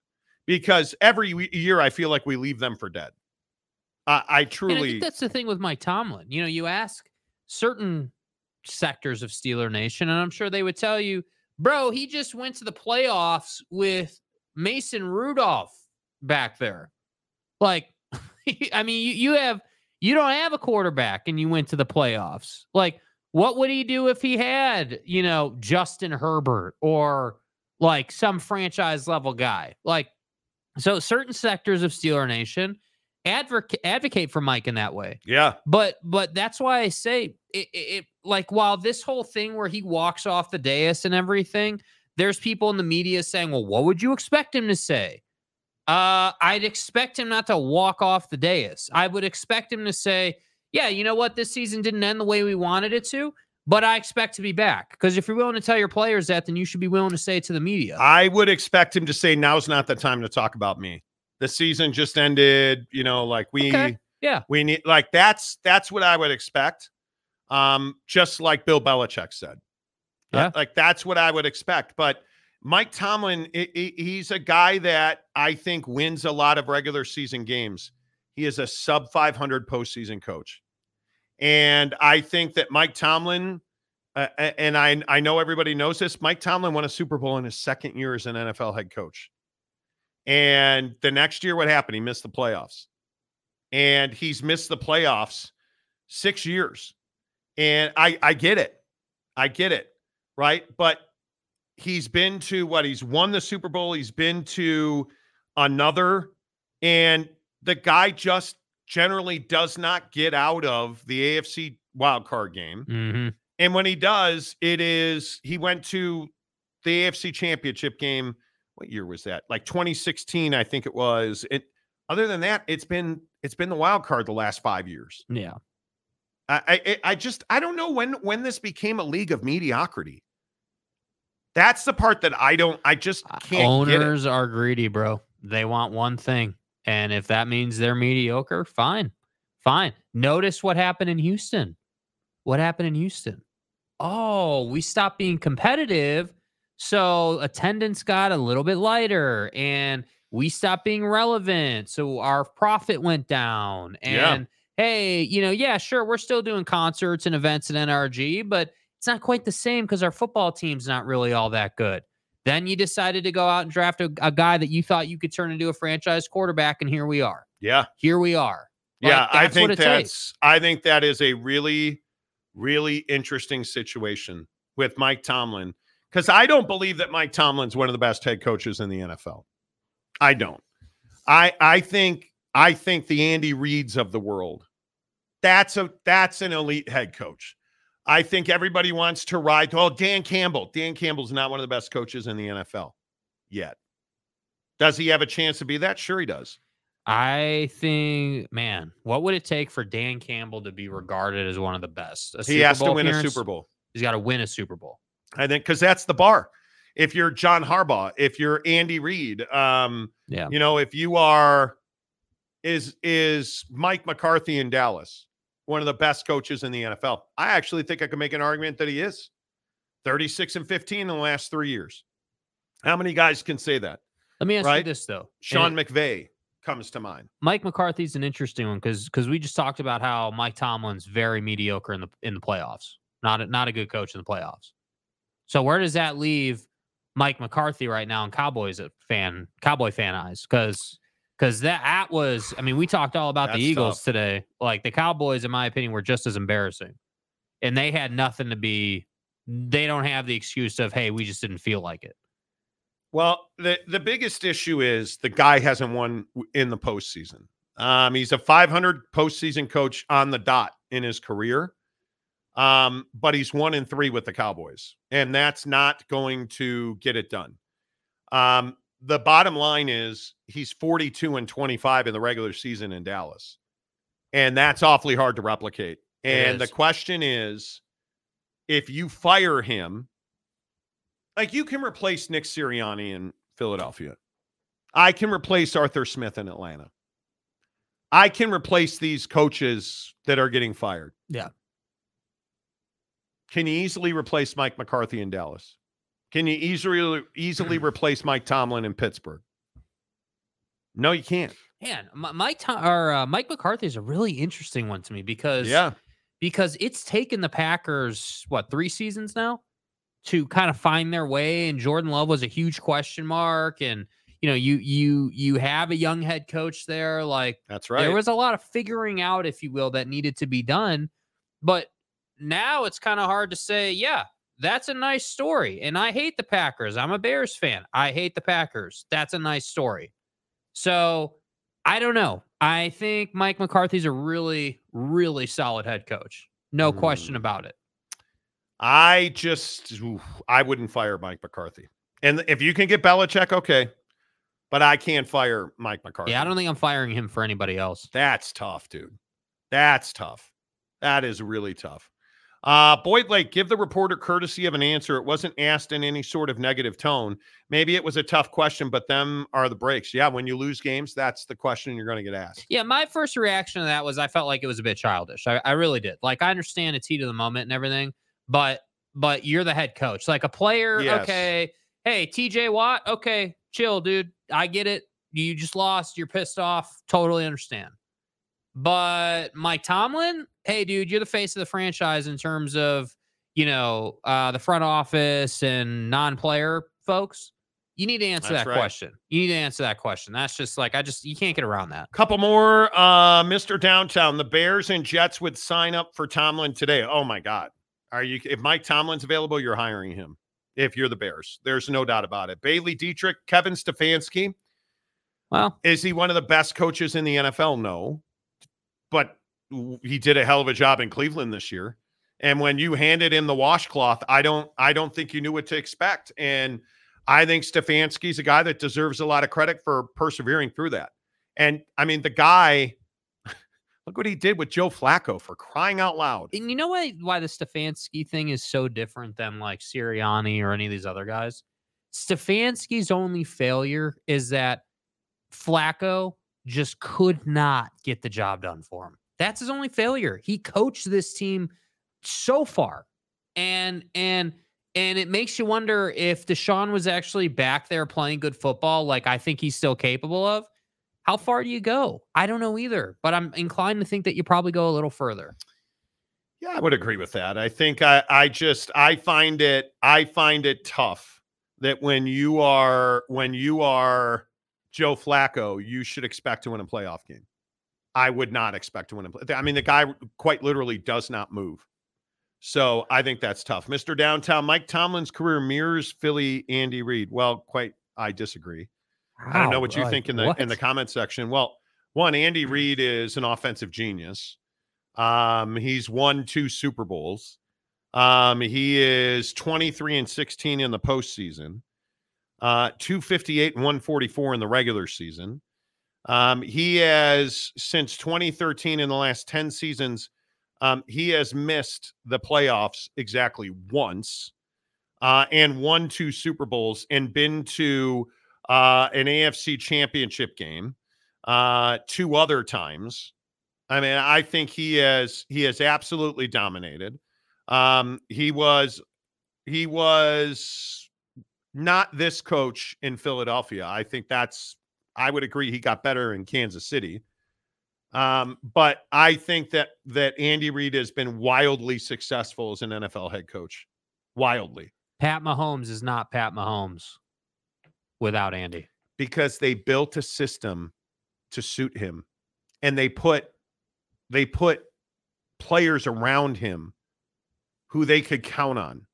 Because every year I feel like we leave them for dead. I, I I truly think that's the thing with Mike Tomlin. You know, you ask certain sectors of Steeler Nation, and I'm sure they would tell you, bro, he just went to the playoffs with Mason Rudolph back there. Like, I mean, you, you have you don't have a quarterback and you went to the playoffs. Like, what would he do if he had, you know, Justin Herbert or like some franchise level guy? Like, so certain sectors of Steeler Nation advocate advocate for Mike in that way. Yeah. But but that's why I say it, it, it like while this whole thing where he walks off the dais and everything, there's people in the media saying, "Well, what would you expect him to say?" Uh, I'd expect him not to walk off the dais. I would expect him to say, "Yeah, you know what? This season didn't end the way we wanted it to, but I expect to be back." Because if you're willing to tell your players that, then you should be willing to say it to the media. I would expect him to say now's not the time to talk about me. The season just ended, you know, like we Okay. Yeah. we need like that's that's what I would expect. Um, just like Bill Belichick said. Uh, Yeah. like that's what I would expect. But Mike Tomlin, i- i- he's a guy that I think wins a lot of regular season games. He is a sub 500 postseason coach. And I think that Mike Tomlin, uh, and I, I know everybody knows this, Mike Tomlin won a Super Bowl in his second year as an NFL head coach. And the next year, what happened? He missed the playoffs. And he's missed the playoffs six years. And I, I get it. I get it. Right. But he's been to what? He's won the Super Bowl. He's been to another. And the guy just generally does not get out of the AFC wild card game. Mm-hmm. And when he does, it is he went to the AFC championship game. What year was that? Like 2016, I think it was. It other than that, it's been it's been the wild card the last five years. Yeah. I I, I just I don't know when when this became a league of mediocrity. That's the part that I don't I just can't get it. Owners are greedy, bro. They want one thing. And if that means they're mediocre, fine. Fine. Notice what happened in Houston. What happened in Houston? Oh, we stopped being competitive. So attendance got a little bit lighter and we stopped being relevant. So our profit went down. Yeah. And hey, you know, yeah, sure, we're still doing concerts and events at NRG, but it's not quite the same because our football team's not really all that good. Then you decided to go out and draft a, a guy that you thought you could turn into a franchise quarterback, and here we are. Yeah. Here we are. Yeah, I think that's takes. I think that is a really, really interesting situation with Mike Tomlin. Because I don't believe that Mike Tomlin's one of the best head coaches in the NFL. I don't. I I think I think the Andy Reids of the world. That's a that's an elite head coach. I think everybody wants to ride. Oh, Dan Campbell. Dan Campbell's not one of the best coaches in the NFL yet. Does he have a chance to be that? Sure, he does. I think, man, what would it take for Dan Campbell to be regarded as one of the best? He Super has to Bowl win a? Super Bowl. He's got to win a Super Bowl. I think because that's the bar. If you're John Harbaugh, if you're Andy Reid, um, Yeah. you know, if you are, is is Mike McCarthy in Dallas one of the best coaches in the NFL? I actually think I can make an argument that he is. 36 and 15 in the last three years. How many guys can say that? Let me ask Right? you this though. Sean And McVay comes to mind. Mike McCarthy's an interesting one because because we just talked about how Mike Tomlin's very mediocre in the in the playoffs. Not a, not a good coach in the playoffs. So where does that leave Mike McCarthy right now in Cowboys uh, fan Cowboy fan eyes? Because because that, that was I mean we talked all about the Eagles tough. today. Like the Cowboys, in my opinion, were just as embarrassing, and they had nothing to be. They don't have the excuse of hey we just didn't feel like it. Well, the the biggest issue is the guy hasn't won in the postseason. Um, he's a 500 postseason coach on the dot in his career, um, but he's one in three with the Cowboys, and that's not going to get it done. Um, the bottom line is he's 42 and 25 in the regular season in Dallas, and that's awfully hard to replicate. And the question is, if you fire him like you can replace Nick Sirianni in Philadelphia. I can replace Arthur Smith in Atlanta. I can replace these coaches that are getting fired. Yeah. Can you easily replace Mike McCarthy in Dallas? Can you easily easily replace Mike Tomlin in Pittsburgh? No, you can't. Man, M- Mike Tom- or uh, Mike McCarthy is a really interesting one to me because Yeah. because it's taken the Packers what three seasons now to kind of find their way, and Jordan Love was a huge question mark, and you know you you you have a young head coach there, like That's right. there was a lot of figuring out, if you will, that needed to be done, but now it's kind of hard to say, yeah, that's a nice story, and I hate the Packers. I'm a Bears fan. I hate the Packers. That's a nice story. So I don't know. I think Mike McCarthy's a really, really solid head coach. No question Mm. about it. I just oof, I wouldn't fire Mike McCarthy. And if you can get Belichick, okay. But I can't fire Mike McCarthy. Yeah, I don't think I'm firing him for anybody else. That's tough, dude. That's tough. That is really tough. Uh, Boyd Lake, give the reporter courtesy of an answer. It wasn't asked in any sort of negative tone. Maybe it was a tough question, but them are the breaks. Yeah, when you lose games, that's the question you're going to get asked. Yeah, my first reaction to that was I felt like it was a bit childish. I, I really did. Like I understand it's heat of the moment and everything, but but you're the head coach. Like a player, Yes. okay. Hey, TJ Watt, okay, chill, dude. I get it. You just lost. You're pissed off. Totally understand. But Mike Tomlin, hey, dude, you're the face of the franchise in terms of, you know, uh, the front office and non-player folks. You need to answer That's that right. question. You need to answer that question. That's just like I just you can't get around that. Couple more. Uh, Mr. Downtown, the Bears and Jets would sign up for Tomlin today. Oh my God. Are you if Mike Tomlin's available, you're hiring him. If you're the Bears. There's no doubt about it. Bailey Dietrich, Kevin Stefanski. Well, Is he one of the best coaches in the NFL? No. But he did a hell of a job in Cleveland this year. And when you handed him the washcloth, I don't I don't think you knew what to expect. And I think Stefanski's a guy that deserves a lot of credit for persevering through that. And I mean, the guy, look what he did with Joe Flacco for crying out loud. And you know why why the Stefanski thing is so different than like Sirianni or any of these other guys? Stefanski's only failure is that Flacco just could not get the job done for him. That's his only failure. He coached this team so far. And and and it makes you wonder if Deshaun was actually back there playing good football, like I think he's still capable of. How far do you go? I don't know either, but I'm inclined to think that you probably go a little further. Yeah, I would agree with that. I think I I just I find it I find it tough that when you are when you are Joe Flacco, you should expect to win a playoff game. I would not expect to win a play. I mean, the guy quite literally does not move. So I think that's tough. Mr. Downtown, Mike Tomlin's career mirrors Philly Andy Reid. Well, quite I disagree. I don't know what you like, think in the in the what? comment section. Well, one, Andy Reid is an offensive genius. Um, he's won two Super Bowls. Um, he is 23 and 16 in the postseason, uh, 258 and 144 in the regular season. Um, he has since 2013 in the last 10 seasons, um, he has missed the playoffs exactly once, uh, and won two Super Bowls and been to uh, an AFC championship game uh, two other times. I mean, I think he has he has absolutely dominated. Um, he was he was not this coach in Philadelphia. I think that's I would agree he got better in Kansas City. Um, but I think that that Andy Reid has been wildly successful as an NFL head coach. Wildly. Pat Mahomes is not Pat Mahomes without Andy. because they built a system to suit him and they put they put players around him who they could count on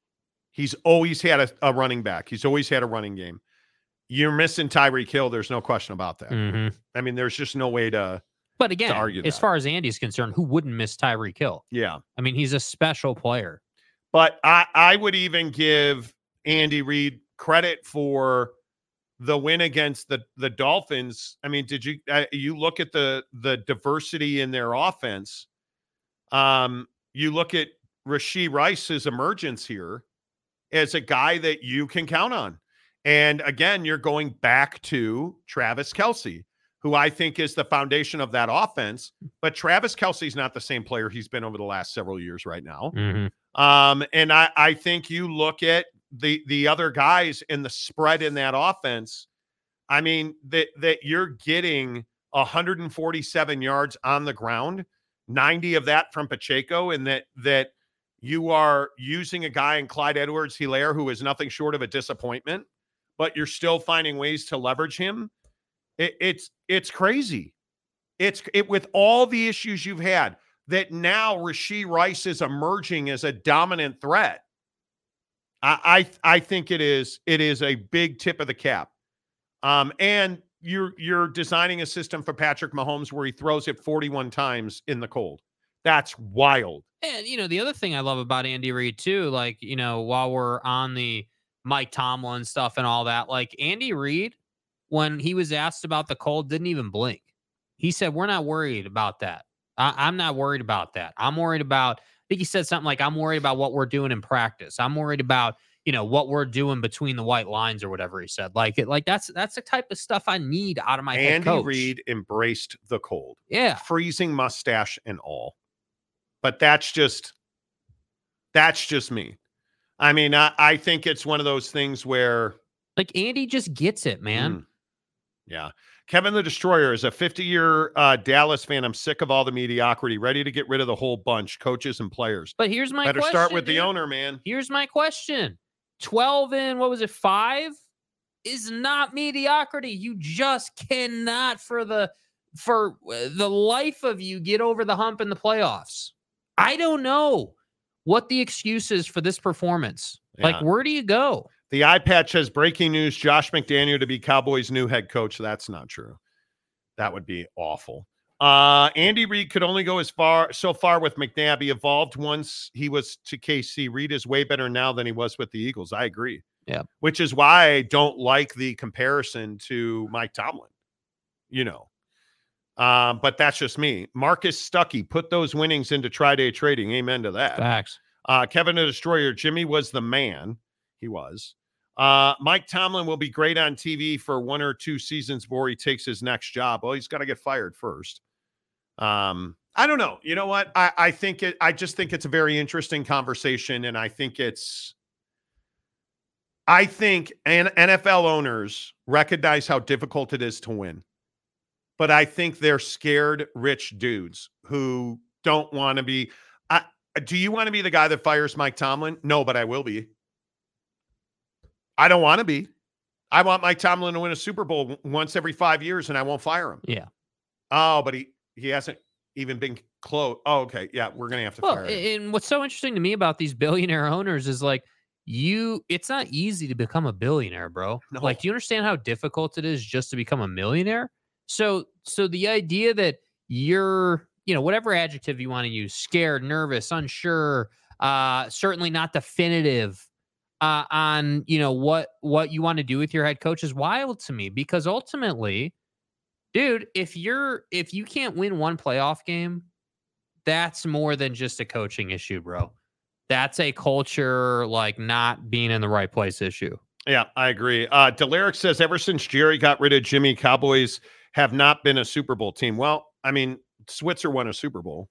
he's always had a, a running back he's always had a running game you're missing Tyreek Hill there's no question about that Mhm. i mean there's just no way to But again, argue as far as Andy's concerned, who wouldn't miss Tyreek Hill? yeah I mean, he's a special player. But I, I would even give Andy Reid credit for the win against the the Dolphins. I mean, did you uh, you look at the the diversity in their offense? Um, you look at Rashee Rice's emergence here as a guy that you can count on. And again, you're going back to Travis Kelce. who I think is the foundation of that offense. But Travis Kelce's not the same player he's been over the last several years right now. Mm-hmm. Um, and I, I think you look at the the other guys in the spread in that offense. I mean that that you're getting 147 yards on the ground, 90 of that from Pacheco, and that that you are using a guy in Clyde Edwards Helaire who is nothing short of a disappointment, but you're still finding ways to leverage him. It, it's it's crazy. It's it with all the issues you've had that now Rashee Rice is emerging as a dominant threat. I, I I think it is it is a big tip of the cap. Um, and you're you're designing a system for Patrick Mahomes where he throws it 41 times in the cold. That's wild. And you know, the other thing I love about Andy Reid too, like, you know, while we're on the Mike Tomlin stuff and all that, like Andy Reid, when he was asked about the cold, didn't even blink. He said, We're not worried about that. I, I'm not worried about that. I'm worried about, I think he said something like, I'm worried about what we're doing in practice. I'm worried about, you know, what we're doing between the white lines or whatever he said. Like it, like that's that's the type of stuff I need out of my head Andy coach. Reid embraced the cold. Yeah. Freezing mustache and all. But that's just that's just me. I mean, I, I think it's one of those things where Like Andy just gets it, man. Mm. Yeah. Kevin the Destroyer is a 50 year uh, Dallas fan. I'm sick of all the mediocrity, ready to get rid of the whole bunch, coaches and players. But here's my Better question, start with the owner, man. Here's my question 12 and what was it, five is not mediocrity. You just cannot, for the for uh, the life of you, get over the hump in the playoffs. I don't know what the excuse is for this performance. Like, where do you go? The eye patch has breaking news Josh McDaniel to be Cowboys' new head coach. That's not true. That would be awful. Uh, Andy Reid could only go as far so far with McNabb. He evolved once he was to KC. Reid is way better now than he was with the Eagles. I agree. Yeah. Which is why I don't like the comparison to Mike Tomlin. You know. Um, but that's just me. Marcus Stuckey put those winnings into try-day trading. Amen to that. Facts. Uh, Kevin the Destroyer, Jimmy was the man. He was. Uh, Mike Tomlin will be great on TV for one or two seasons before he takes his next job. Well, he's got to get fired first. Um, I don't know. You know what? I, I think it. I just think it's a very interesting conversation, and I think it's. I think and NFL owners recognize how difficult it is to win, but I think they're scared rich dudes who don't want to be. I, do you want to be the guy that fires Mike Tomlin? No, but I will be. I don't want to be. I want Mike Tomlin to win a Super Bowl once every five years, and I won't fire him. Yeah. Oh, but he he hasn't even been close. Oh, okay. Yeah, we're gonna have to Well, fire him. and what's so interesting to me about these billionaire owners is like you it's not easy to become a billionaire, bro. Like do you understand how difficult it is just to become a millionaire? So so the idea that you're, you know, whatever adjective you want to use, scared, nervous, unsure, uh certainly not definitive uh on, you know, what what you want to do with your head coach is wild to me because ultimately dude, if you're if you can't win one playoff game, that's more than just a coaching issue, bro. That's a culture like not being in the right place issue. Yeah, I agree. Uh Delaric says ever since Jerry got rid of Jimmy, Cowboys have not been a Super Bowl team. Well, I mean, Switzer won a Super Bowl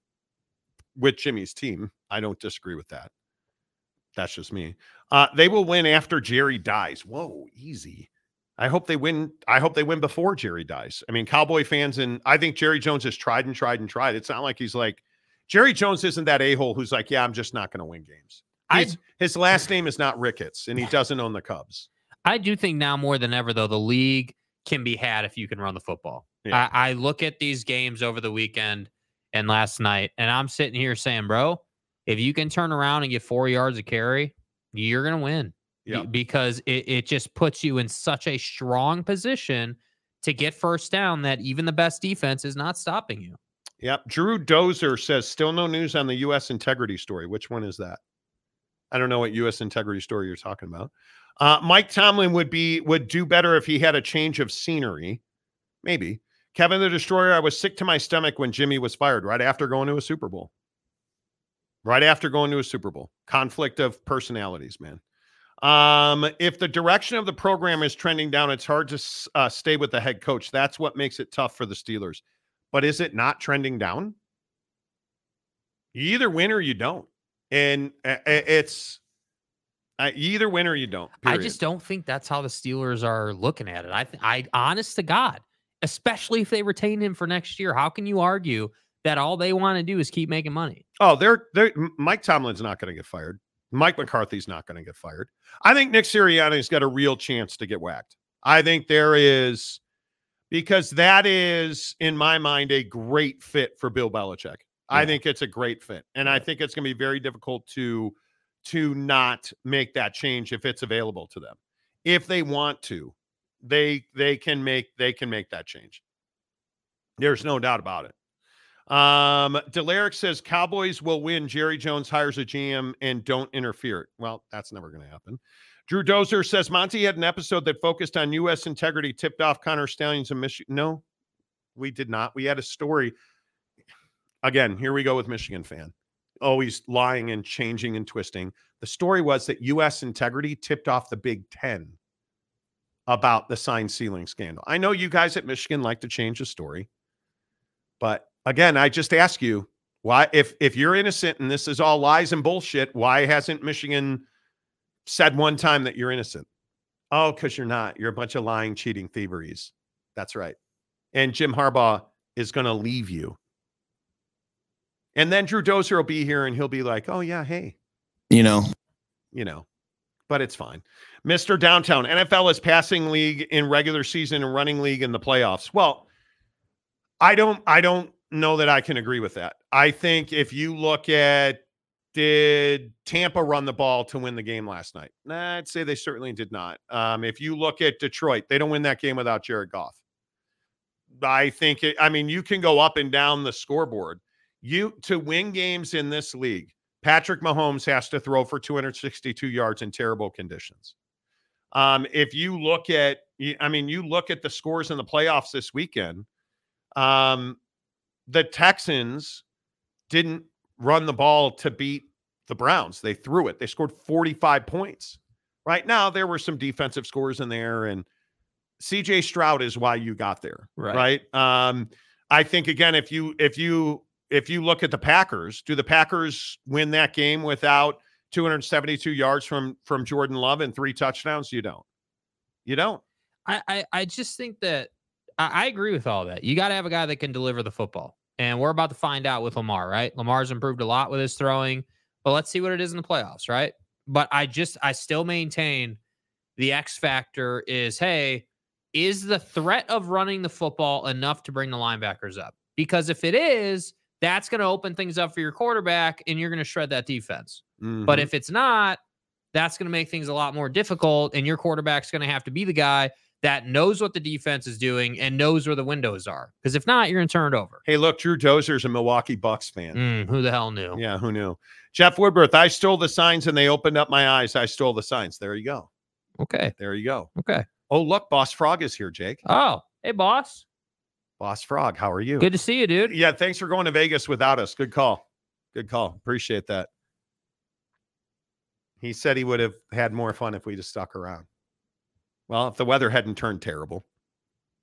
with Jimmy's team. I don't disagree with that. That's just me. Uh, they will win after Jerry dies. Whoa, easy. I hope they win. I hope they win before Jerry dies. I mean, Cowboy fans, and I think Jerry Jones has tried and tried and tried. It's not like he's like Jerry Jones isn't that a hole who's like, yeah, I'm just not going to win games. He's- his last name is not Ricketts, and he doesn't own the Cubs. I do think now more than ever, though, the league can be had if you can run the football. Yeah. I, I look at these games over the weekend and last night, and I'm sitting here saying, bro, if you can turn around and get four yards of carry, you're going to win. Yeah. Because it, it just puts you in such a strong position to get first down that even the best defense is not stopping you. Yep. Drew Dozer says still no news on the U.S. integrity story. Which one is that? I don't know what U.S. integrity story you're talking about. Uh, Mike Tomlin would be would do better if he had a change of scenery. Maybe. Kevin the Destroyer. I was sick to my stomach when Jimmy was fired right after going to a Super Bowl. Right after going to a Super Bowl. Conflict of personalities, man. Um, if the direction of the program is trending down, it's hard to uh, stay with the head coach. That's what makes it tough for the Steelers. But is it not trending down? You either win or you don't, and uh, uh, it's uh, either win or you don't. I just don't think that's how the Steelers are looking at it. I, th- I, honest to God, especially if they retain him for next year, how can you argue that all they want to do is keep making money? Oh, they're they're Mike Tomlin's not going to get fired. Mike McCarthy's not going to get fired. I think Nick Sirianni's got a real chance to get whacked. I think there is because that is, in my mind, a great fit for Bill Belichick. I think it's a great fit, and I think it's going to be very difficult to to not make that change if it's available to them. If they want to, they they can make they can make that change. There's no doubt about it. Um, Delaric says Cowboys will win. Jerry Jones hires a GM and don't interfere. Well, that's never going to happen. Drew Dozer says Monty had an episode that focused on U.S. integrity, tipped off Connor Stalions and Michigan. No, we did not. We had a story. Again, here we go with Michigan fan. Always lying and changing and twisting. The story was that U.S. integrity tipped off the Big Ten about the sign ceiling scandal. I know you guys at Michigan like to change the story, but again, I just ask you why, if if you're innocent and this is all lies and bullshit, why hasn't Michigan said one time that you're innocent? Oh, because you're not. You're a bunch of lying, cheating thieveries. That's right. And Jim Harbaugh is going to leave you. And then Drew Dozer will be here and he'll be like, oh, yeah, hey, You know, you know, but it's fine. Mr. Downtown, NFL is passing league in regular season and running league in the playoffs. Well, I don't I don't know that I can agree with that. I think if you look at did Tampa run the ball to win the game last night? Nah, I'd say they certainly did not. Um, if you look at Detroit, they don't win that game without Jared Goff. I think it, I mean you can go up and down the scoreboard. You to win games in this league, Patrick Mahomes has to throw for 262 yards in terrible conditions. Um, if you look at, I mean, you look at the scores in the playoffs this weekend. Um, the Texans didn't run the ball to beat the Browns. They threw it. They scored 45 points. Right now, there were some defensive scores in there, and CJ Stroud is why you got there. Right. Right. Um, I think again, if you if you if you look at the Packers, do the Packers win that game without 272 yards from from Jordan Love and three touchdowns? You don't. You don't. I, I, I just think that I, I agree with all that. You got to have a guy that can deliver the football. And we're about to find out with Lamar, right? Lamar's improved a lot with his throwing, but let's see what it is in the playoffs, right? But I just, I still maintain the X factor is hey, is the threat of running the football enough to bring the linebackers up? Because if it is, that's going to open things up for your quarterback and you're going to shred that defense. But Mhm. if it's not, that's going to make things a lot more difficult. And your quarterback's going to have to be the guy that knows what the defense is doing and knows where the windows are. Because if not, you're going to turn it over. hey, look, Drew Dozer's a Milwaukee Bucks fan. Mm, who the hell knew? Yeah, who knew? Jeff Woodworth, I stole the signs and they opened up my eyes. I stole the signs. There you go. Okay. There you go. Okay. Oh, look, Boss Frog is here, Jake. Oh, hey, boss. Boss Frog, how are you? Good to see you, dude. Yeah, thanks for going to Vegas without us. Good call. Good call. Appreciate that. He said he would have had more fun if we just stuck around. Well, if the weather hadn't turned terrible,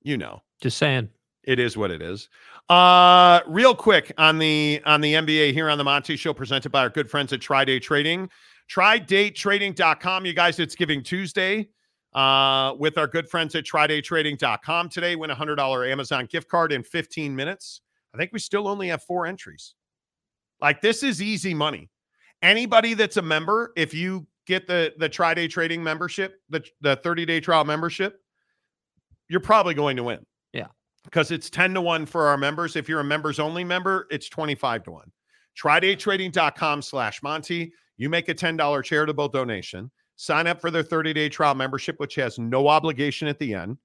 you know. Just saying. It is what it is. Uh real quick on the on the NBA here on the Monty Show presented by our good friends at Try-Day Trading. TryDayTrading.com. You guys, it's Giving Tuesday uh with our good friends at TryDayTrading.com today. Win a hundred dollar Amazon gift card in 15 minutes. I think we still only have four entries. Like this is easy money. Anybody that's a member, if you get the the Try-Day Trading membership, the the 30-day trial membership, you're probably going to win Yeah. because it's 10 to 1 for our members. If you're a members only member, it's 25 to 1. TryDayTrading.com slash Monty. You make a $10 charitable donation. Sign up for their 30-day trial membership, which has no obligation at the end.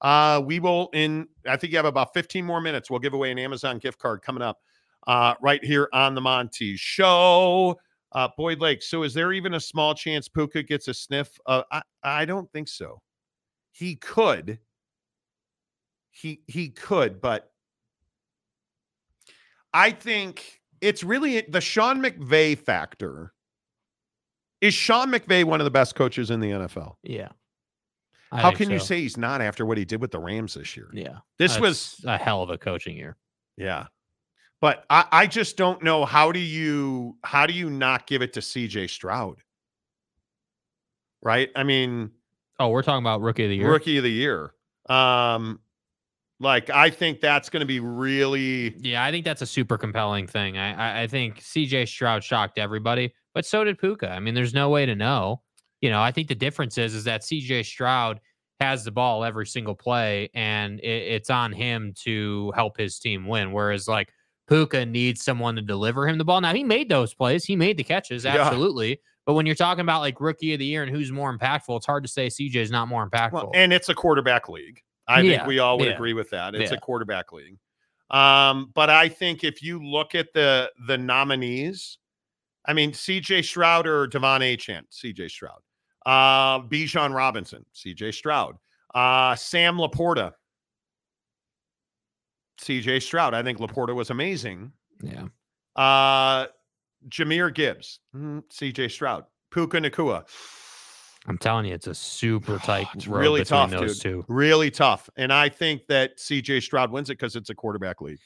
Uh, we will in I think you have about 15 more minutes. We'll give away an Amazon gift card coming up uh, right here on the Monty Show. Uh, Boyd Lake. So is there even a small chance Puka gets a sniff? Uh, I, I don't think so. He could. He he could, but I think it's really the Sean McVay factor Is Sean McVay one of the best coaches in the NFL? Yeah. I How can you say he's not after what he did with the Rams this year? Yeah. This That's was a hell of a coaching year. Yeah. But I, I just don't know how do you how do you not give it to CJ Stroud? Right? I mean, Oh, we're talking about rookie of the year. rookie of the year. Um like I think that's going to be really Yeah, I think that's a super compelling thing. I, I I think CJ Stroud shocked everybody, but so did Puka. I mean, there's no way to know. You know, I think the difference is is that CJ Stroud has the ball every single play, and it, it's on him to help his team win. Whereas like Puka needs someone to deliver him the ball. Now he made those plays, he made the catches, Yeah. absolutely. But when you're talking about like rookie of the year and who's more impactful, it's hard to say CJ is not more impactful. well, and it's a quarterback league. I think we all would yeah, agree with that. It's a quarterback league. Um, but I think if you look at the the nominees, I mean CJ Stroud or Devon Achane, CJ Stroud. Uh Bijan Robinson, CJ Stroud. Uh Sam Laporta. CJ Stroud. I think Laporta was amazing. yeah. Uh Jahmyr Gibbs, mm, CJ Stroud. Puka Nacua. I'm telling you, it's a super tight It's road really between tough, those dude. two. Really tough. And I think that CJ Stroud wins it because it's a quarterback league.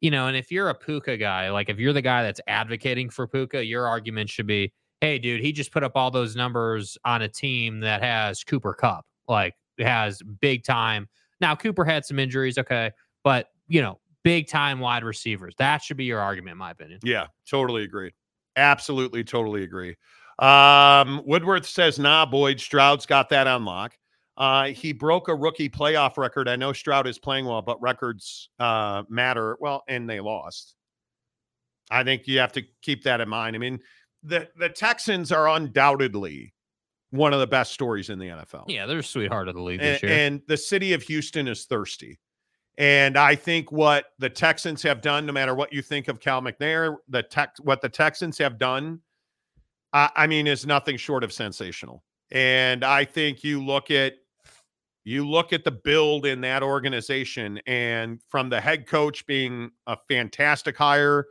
You know, and if you're a Puka guy, like if you're the guy that's advocating for Puka, your argument should be, hey, dude, he just put up all those numbers on a team that has Cooper Kupp, like has big time. Now, Cooper had some injuries, okay, but you know, big time wide receivers. That should be your argument, in my opinion. Yeah, totally agree. Absolutely, totally agree. Um, Woodworth says, nah, Boyd, Stroud's got that on lock. Uh, he broke a rookie playoff record. I know Stroud is playing well, but records uh, matter. Well, and they lost. I think you have to keep that in mind. I mean, the the Texans are undoubtedly one of the best stories in the NFL. Yeah, they're a sweetheart of the league and, this year. and the city of Houston is thirsty. And I think what the Texans have done, no matter what you think of Cal McNair, the tech, what the Texans have done, I, I mean, is nothing short of sensational. And I think you look at you look at the build in that organization, and from the head coach being a fantastic hire,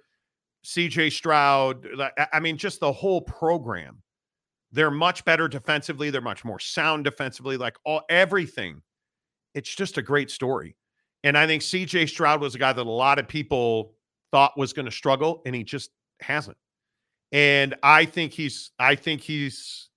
CJ Stroud, uh, I- I mean, just the whole program. They're much better defensively. They're much more sound defensively. Like all everything, it's just a great story. And I think CJ Stroud was a guy that a lot of people thought was going to struggle, and he just hasn't. And I think he's, I think he's,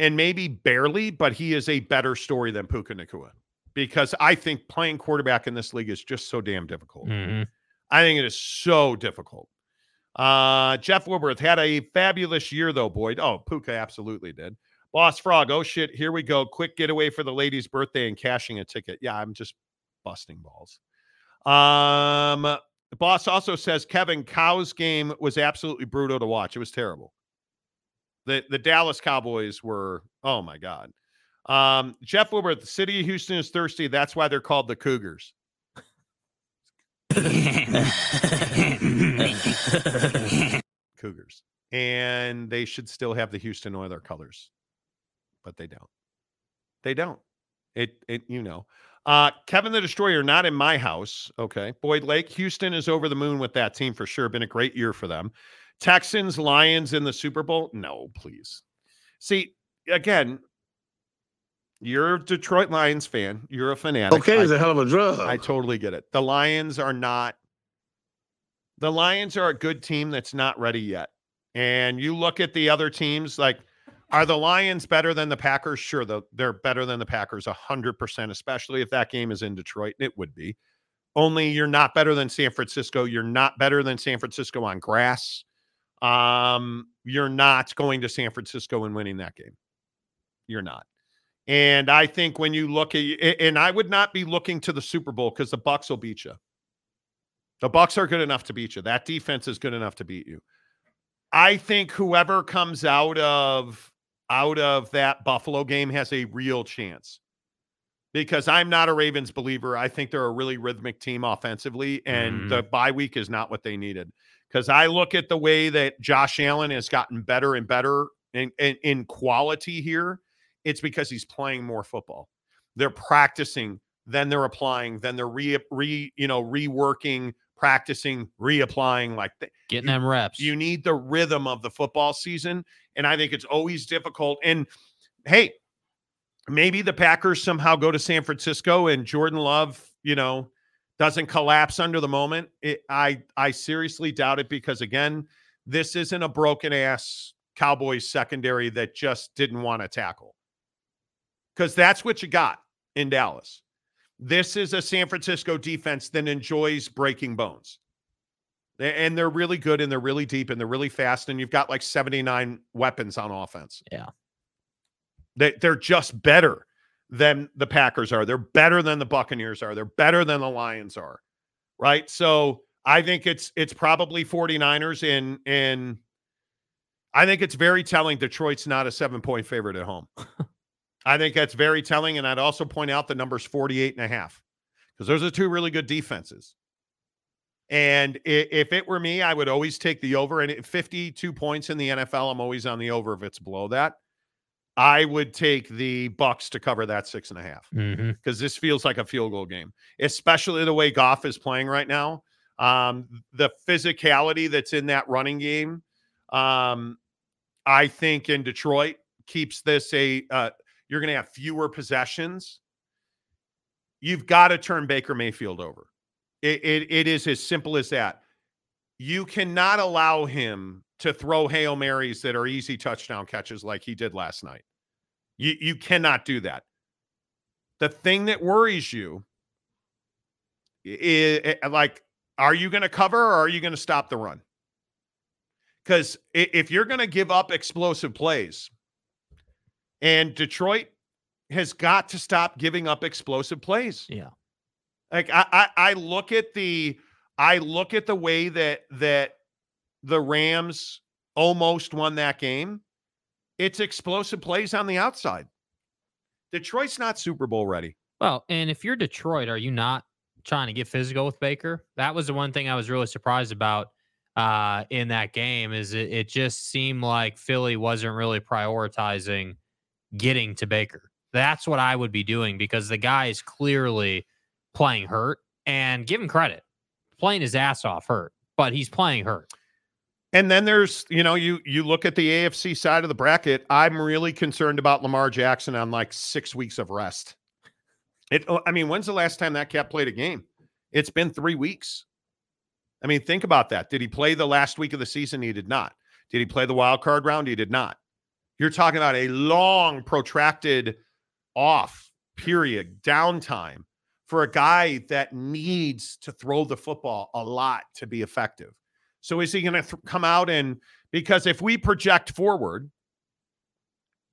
and maybe barely, but he is a better story than Puka Nacua because I think playing quarterback in this league is just so damn difficult. Mhm. I think it is so difficult. Uh, Jeff Woodworth had a fabulous year, though, Boyd. Oh, Puka absolutely did. Boss Frog, oh shit, here we go. Quick getaway for the lady's birthday and cashing a ticket. Yeah, I'm just busting balls. Um, the boss also says Kevin Cow's game was absolutely brutal to watch. It was terrible. The the Dallas Cowboys were, oh my God. Um, Jeff Woodworth, the city of Houston is thirsty. That's why they're called the Cougars. Cougars. And they should still have the Houston Oiler colors, but they don't. They don't. It, it, you know. Uh, Kevin the Destroyer, not in my house. Okay. Boyd Lake, Houston is over the moon with that team for sure. Been a great year for them. Texans, Lions in the Super Bowl. No, please. See, again, you're a Detroit Lions fan. You're a fanatic. Okay, I- it's a hell of a drug. I totally get it. The Lions are not the Lions are a good team that's not ready yet. And you look at the other teams, like, are the Lions better than the Packers? Sure, the, they're better than the Packers 100%, especially if that game is in Detroit. It would be. Only you're not better than San Francisco. You're not better than San Francisco on grass. Um, you're not going to San Francisco and winning that game. You're not. And I think when you look at, and I would not be looking to the Super Bowl because the Bucs will beat you. The Bucs are good enough to beat you. That defense is good enough to beat you. I think whoever comes out of out of that Buffalo game has a real chance. Because I'm not a Ravens believer. I think they're a really rhythmic team offensively, and the bye week is not what they needed. Because I look at the way that Josh Allen has gotten better and better in, in, in quality here. It's because he's playing more football. They're practicing, then they're applying, then they're re, re you know reworking practicing, reapplying, like th- Getting them reps. you need the rhythm of the football season. And I think it's always difficult. And hey, maybe the Packers somehow go to San Francisco and Jordan Love, you know, doesn't collapse under the moment. It, I I seriously doubt it because again, this isn't a broken ass Cowboys secondary that just didn't want to tackle. Because that's what you got in Dallas. This is a San Francisco defense that enjoys breaking bones. And they're really good and they're really deep and they're really fast. And you've got like 79 weapons on offense. Yeah. They, they're just better than the Packers are. They're better than the Buccaneers are. They're better than the Lions are. Right. So I think it's it's probably 49ers and and I think it's very telling Detroit's not a seven point favorite at home. I think that's very telling. And I'd also point out the number's 48 and a half because those are two really good defenses. And if it were me, I would always take the over. And at 52 points in the NFL, I'm always on the over if it's below that. I would take the Bucs to cover that six and a half Mm-hmm. because this feels like a field goal game, especially the way Goff is playing right now. Um, the physicality that's in that running game, um, I think in Detroit keeps this a. Uh, you're going to have fewer possessions. You've got to turn Baker Mayfield over. It, it it is as simple as that. You cannot allow him to throw hail marys that are easy touchdown catches like he did last night. You you cannot do that. The thing that worries you is like, are you going to cover or are you going to stop the run? Because if you're going to give up explosive plays, and Detroit has got to stop giving up explosive plays. Yeah. Like I, I, I look at the, I look at the way that that the Rams almost won that game. It's explosive plays on the outside. Detroit's not Super Bowl ready. Well, and if you're Detroit, are you not trying to get physical with Baker? That was the one thing I was really surprised about uh, in that game. Is it, it just seemed like Philly wasn't really prioritizing getting to Baker. That's what I would be doing because the guy is clearly playing hurt. And give him credit, playing his ass off hurt, but he's playing hurt. And then there's, you know, you you look at the AFC side of the bracket. I'm really concerned about Lamar Jackson on like six weeks of rest. It, oh, I mean, when's the last time that cat played a game? It's been three weeks. I mean, think about that. Did he play the last week of the season? He did not. Did he play the wild card round? He did not. You're talking about a long, protracted off period, downtime for a guy that needs to throw the football a lot to be effective. So is he going to th- come out and because if we project forward,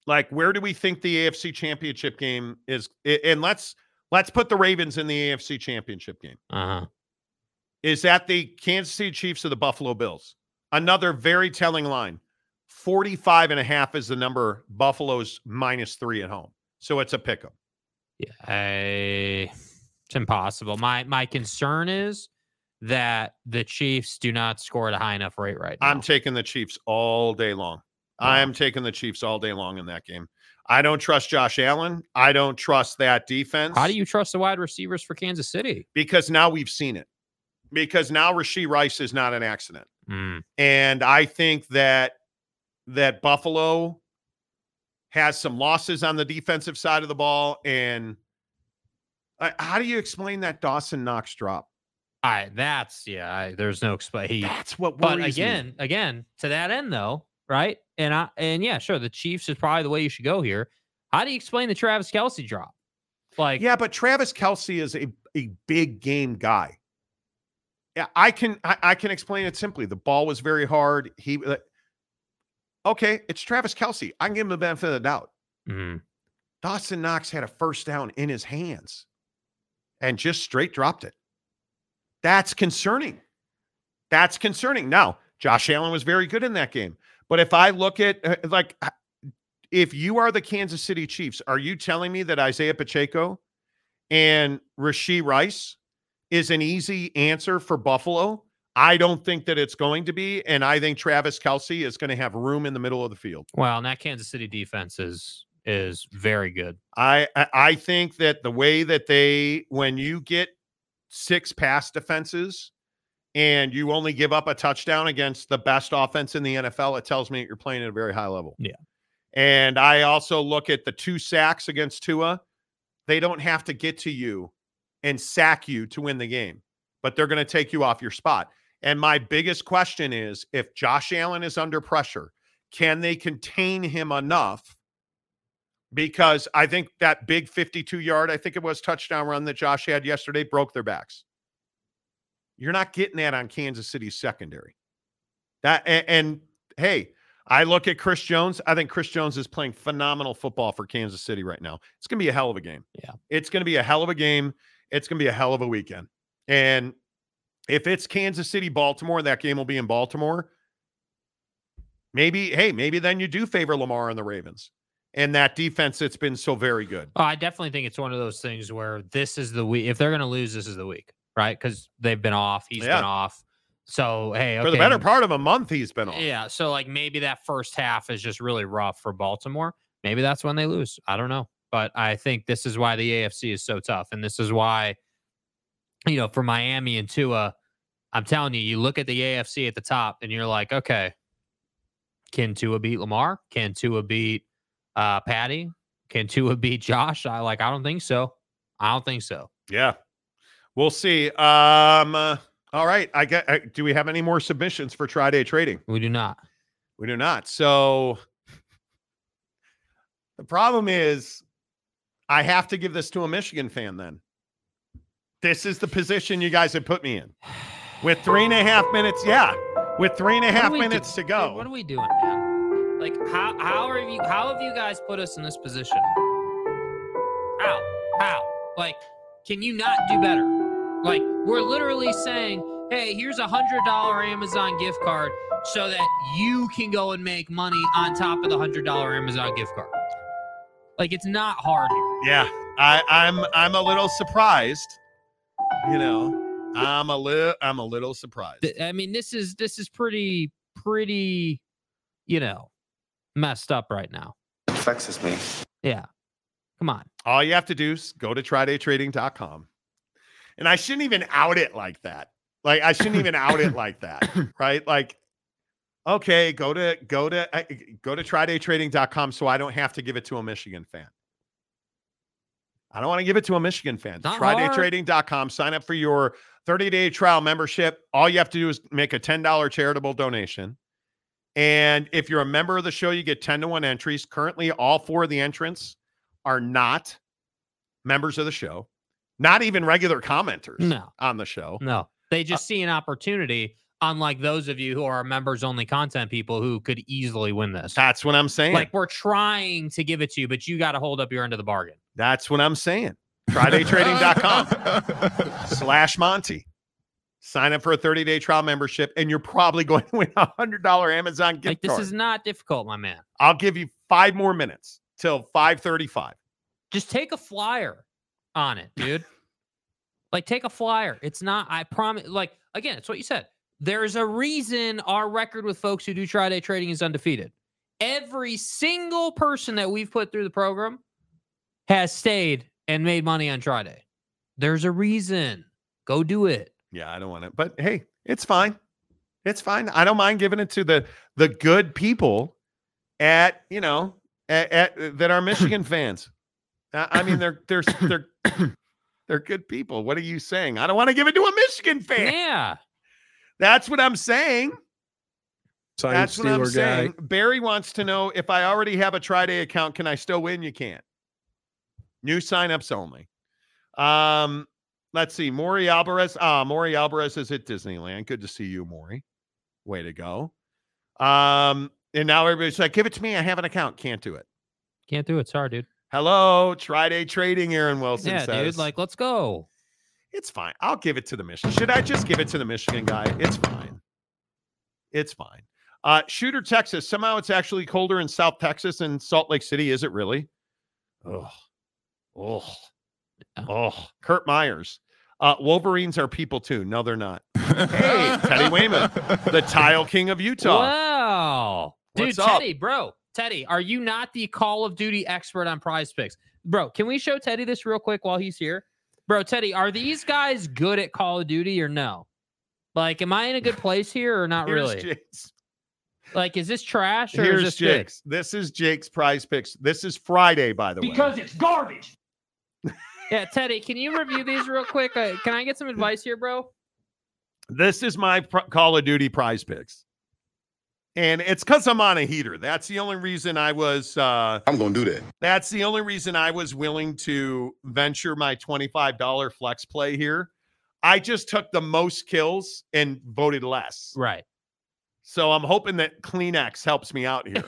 like where do we think the AFC Championship game is? And let's let's put the Ravens in the AFC Championship game. Uh huh. Is that the Kansas City Chiefs or the Buffalo Bills? Another very telling line. 45 and a half is the number. Buffalo's minus three at home. So it's a pickup. Yeah, I, it's impossible. My my concern is that the Chiefs do not score at a high enough rate right now. I'm taking the Chiefs all day long. I am taking the Chiefs all day long in that game. I don't trust Josh Allen. I don't trust that defense. How do you trust the wide receivers for Kansas City? Because now we've seen it. Because now Rashee Rice is not an accident. Mm. And I think that that Buffalo has some losses on the defensive side of the ball. And uh, how do you explain that Dawson Knox drop? I that's yeah. I, there's no explain. That's what but worries me. again, again, to that end though, right? And I and yeah, sure, the Chiefs is probably the way you should go here. How do you explain the Travis Kelce drop? Like, Yeah, but Travis Kelce is a, a big game guy. Yeah, I can I, I can explain it simply. The ball was very hard. He uh, okay, it's Travis Kelce. I can give him the benefit of the doubt. mhm. Dawson Knox had a first down in his hands and just straight dropped it. That's concerning. That's concerning. Now, Josh Allen was very good in that game. But if I look at uh, like if you are the Kansas City Chiefs, are you telling me that Isaiah Pacheco and Rashee Rice is an easy answer for Buffalo? I don't think that it's going to be. And I think Travis Kelce is going to have room in the middle of the field. well, and that Kansas City defense is is very good. I I think that the way that they when you get six pass defenses and you only give up a touchdown against the best offense in the NFL, it tells me you're playing at a very high level. Yeah. And I also look at the two sacks against Tua. They don't have to get to you and sack you to win the game, but they're going to take you off your spot. And my biggest question is if Josh Allen is under pressure, can they contain him enough? Because I think that big 52 yard, I think it was touchdown run that Josh had yesterday, broke their backs. You're not getting that on Kansas City's secondary. That and, and hey, I look at Chris Jones. I think Chris Jones is playing phenomenal football for Kansas City right now. It's going to be a hell of a game. Yeah. It's going to be a hell of a game. It's going to be a hell of a weekend. And if it's Kansas City, Baltimore, that game will be in Baltimore. Maybe, hey, maybe then you do favor Lamar and the Ravens and that defense that's been so very good. Oh, I definitely think it's one of those things where this is the week. If they're going to lose, this is the week, right? Because they've been off. He's Yeah. been off. So hey, For the better part of a month, he's been off. Yeah. So like maybe that first half is just really rough for Baltimore. Maybe that's when they lose. I don't know. But I think this is why the AFC is so tough. And this is why, you know, for Miami and Tua, I'm telling you, you look at the AFC at the top and you're like, okay, can Tua beat Lamar? Can Tua beat uh Patty? Can Tua beat Josh? I like I don't think so. I don't think so. Yeah. We'll see. Um, uh, all right. I get. Uh, do we have any more submissions for Try Day trading? We do not. We do not. So the problem is, I have to give this to a Michigan fan. Then this is the position you guys have put me in. With three and a half minutes, yeah, with three and a half and a What half are we do- minutes to go. what are we doing? Like how how are you how have you guys put us in this position? How? How? Like, can you not do better? Like, we're literally saying, hey, here's a hundred dollar Amazon gift card so that you can go and make money on top of the hundred dollar Amazon gift card. Like, it's not hard here. Yeah, I, I'm I'm a little surprised. You know, I'm a little I'm a little surprised. I mean, this is this is pretty pretty, you know, messed up right now. It Vexes me. Yeah. Come on. All you have to do is go to trydaytrading.com. And I shouldn't even out it like that. Like I shouldn't even out it like that, right? Like okay, go to go to go to trydaytrading.com so I don't have to give it to a Michigan fan. I don't want to give it to a Michigan fan. Not hard. Trydaytrading.com. Sign up for your 30-day trial membership. All you have to do is make a $10 charitable donation. And if you're a member of the show, you get 10 to 1 entries. Currently, all four of the entrants are not members of the show, not even regular commenters No. on the show. No, they uh, just see an opportunity, unlike those of you who are members only content people who could easily win this. That's what I'm saying. Like we're trying to give it to you, but you got to hold up your end of the bargain. That's what I'm saying. TryDayTrading.com slash Monty. Sign up for a 30 day trial membership, and you're probably going to win a $100 Amazon gift Like this card. is not difficult, my man. I'll give you five more minutes till 535. Just take a flyer on it, dude. like take a flyer. It's not. I promise. Like again, it's what you said. There's a reason our record with folks who do try day trading is undefeated. Every single person that we've put through the program has stayed and made money on try day. There's a reason. Go do it. Yeah, I don't want it, but hey, it's fine. It's fine. I don't mind giving it to the the good people at you know at, at that are Michigan fans. I I mean, they're they're they're they're good people. What are you saying? I don't want to give it to a Michigan fan. Yeah. That's what I'm saying. Sign That's what I'm guy. saying. Barry wants to know if I already have a Tryday account, can I still win? You can't. New signups only. Um, let's see. Maury Alvarez. Ah, Maury Alvarez is at Disneyland. Good to see you, Maury. Way to go. Um, and now everybody's like, give it to me. I have an account. Can't do it. Can't do it. Sorry, dude. Hello, Tryday Trading, Aaron Wilson yeah, says. dude. Like, let's go. It's fine. I'll give it to the Michigan. Should I just give it to the Michigan guy? It's fine. It's fine. Uh, Shooter, Texas. Somehow it's actually colder in South Texas than Salt Lake City. Is it really? Oh, oh, oh. Kurt Myers. Uh, Wolverines are people too. No, they're not. hey, Teddy Wayman, the Tile King of Utah. Wow. Dude, What's up? Teddy, bro. Teddy, are you not the Call of Duty expert on prize picks? Bro, can we show Teddy this real quick while he's here? Bro, Teddy, are these guys good at Call of Duty or no? Like, am I in a good place here or not Here's really? Jake's. Like, is this trash or Here's is this good? Jake's. This is Jake's prize picks. This is Friday, by the way. Because it's garbage. Yeah, Teddy, can you review these real quick? Uh, can I get some advice here, bro? This is my pr- Call of Duty prize picks. And it's because I'm on a heater. That's the only reason I was uh I'm gonna do that. that's the only reason I was willing to venture my $25 flex play here. I just took the most kills and voted less. Right. So I'm hoping that Kleenex helps me out here.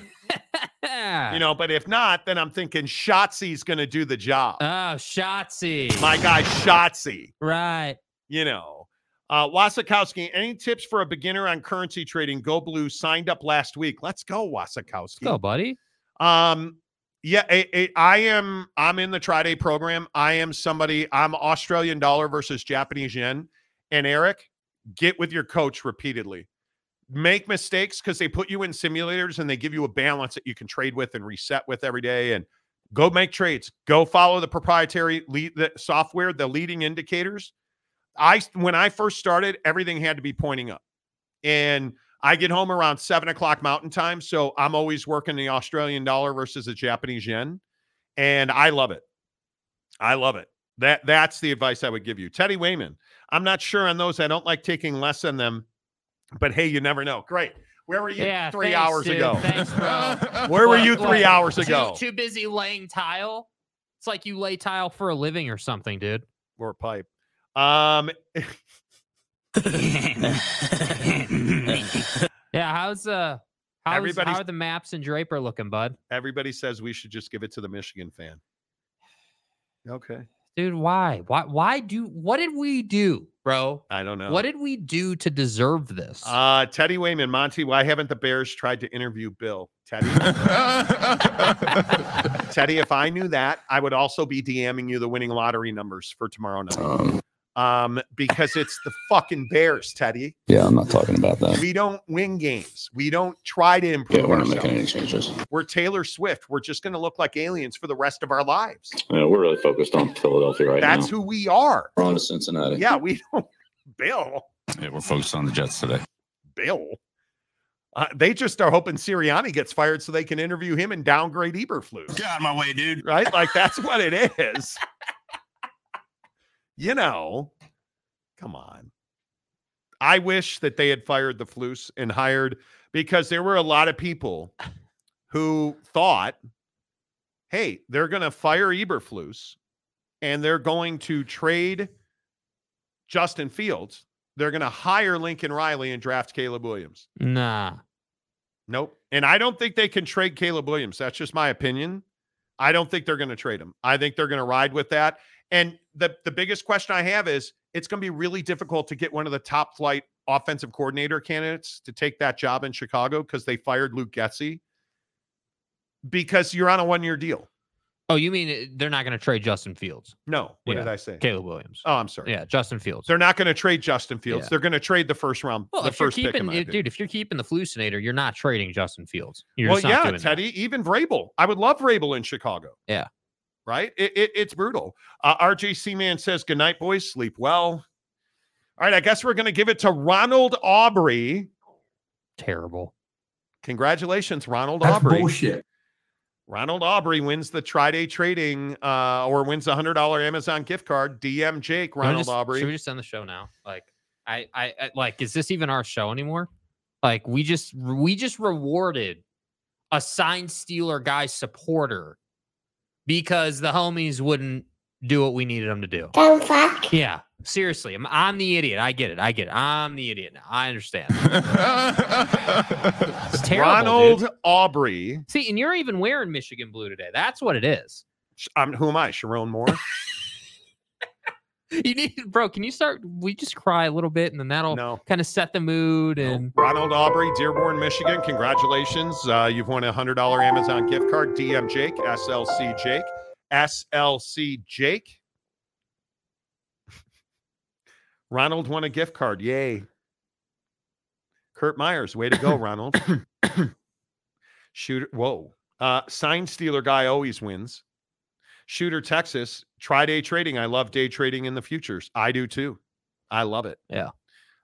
you know, but if not, then I'm thinking Shotzzy's gonna do the job. Oh, Shotzzy. My guy Shotzzy. Right. you know. Uh, Wasakowski, any tips for a beginner on currency trading? Go Blue signed up last week. Let's go, Wasakowski. Go, buddy. Um, yeah, I, I, I am. I'm in the Try-Day program. I am somebody. I'm Australian dollar versus Japanese yen. And Eric, get with your coach repeatedly. Make mistakes because they put you in simulators and they give you a balance that you can trade with and reset with every day. And go make trades. Go follow the proprietary lead the software, the leading indicators. I when I first started, everything had to be pointing up, and I get home around seven o'clock Mountain Time, so I'm always working the Australian dollar versus the Japanese yen, and I love it. I love it. That that's the advice I would give you, Teddy Wayman. I'm not sure on those. I don't like taking less on them, but hey, you never know. Great. Where were you Yeah. three thanks, hours dude. ago? Thanks, bro. Where were you three what? hours Too- ago? Too, busy laying tile. It's like you lay tile for a living or something, dude. Or pipe. Um, Yeah. How's uh how's, Everybody's- how are the maps and Draper looking, bud? everybody says we should just give it to the Michigan fan. Okay. Dude, why? Why why do what did we do, bro? I don't know. What did we do to deserve this? Uh, Teddy Wayman, Monty, why haven't the Bears tried to interview Bill? Teddy, Teddy, if I knew that, I would also be DMing you the winning lottery numbers for tomorrow night. Um, Um, because it's the fucking Bears, Teddy. yeah, I'm not talking about that. We don't win games. We don't try to improve Yeah, we're not making any changes. We're Taylor Swift. We're just going to look like aliens for the rest of our lives. Yeah, we're really focused on Philadelphia right That's now. That's who we are. We're on to Cincinnati. Yeah, we don't. Bill, Yeah, we're focused on the Jets today. Bill. Uh, they just are hoping Sirianni gets fired so they can interview him and downgrade Eberflus. Get out of my way, dude. right? Like that's what it is. you know, come on. I wish that they had fired the Flus and hired because there were a lot of people who thought, hey, they're going to fire Eberflus and they're going to trade Justin Fields. They're going to hire Lincoln Riley and draft Caleb Williams. nah. Nope. And I don't think they can trade Caleb Williams. That's just my opinion. I don't think they're going to trade him. I think they're going to ride with that. And the the biggest question I have is it's going to be really difficult to get one of the top flight offensive coordinator candidates to take that job in Chicago because they fired Luke Getsy because you're on a one year deal. Oh, you mean uh, they're not going to trade Justin Fields? No. What Yeah. did I say? Caleb Williams. Oh, I'm sorry. Yeah, Justin Fields. They're not going to trade Justin Fields. Yeah. They're going to trade the first round, Well, the if you're first pick. in keeping, my dude, if you're keeping the Flucinator, you're not trading Justin Fields. You're well, yeah, doing that. Teddy, even Vrabel. I would love Vrabel in Chicago. Yeah. Right? It, it- it's brutal. Uh, RJC Man says, Good night, boys. Sleep well. All right. I guess we're going to give it to Ronald Aubrey. Terrible. Congratulations, Ronald Aubrey. bullshit. Ronald Aubrey wins the Try Day trading uh, or wins a $100 Amazon gift card. DM Jake, Ronald just- Aubrey. Should we just end the show now? Like, I, I, I, like, is this even our show anymore? Like, we just, we just rewarded a signed Steeler guy supporter because the homies wouldn't do what we needed them to do. Dumb fuck. Yeah, seriously, I'm, I'm the idiot. I get it. I get it. I'm the idiot now. I understand. It's terrible, Ronald dude. Aubrey. See, and you're even wearing Michigan blue today. That's what it is. Sh- Um, who am I? Sherrone Moore? You need, bro. Can you start? We just cry a little bit, and then that'll no. kind of set the mood. And Ronald Aubrey, Dearborn, Michigan. Congratulations. Uh, you've won a $100 Amazon gift card. DM Jake, SLC Jake, SLC Jake. Ronald won a gift card. Yay. Kurt Myers, way to go, Ronald. Shooter, whoa. Uh, sign stealer guy always wins. Shooter, Texas. Try day trading. I love day trading in the futures. I do too. I love it. Yeah.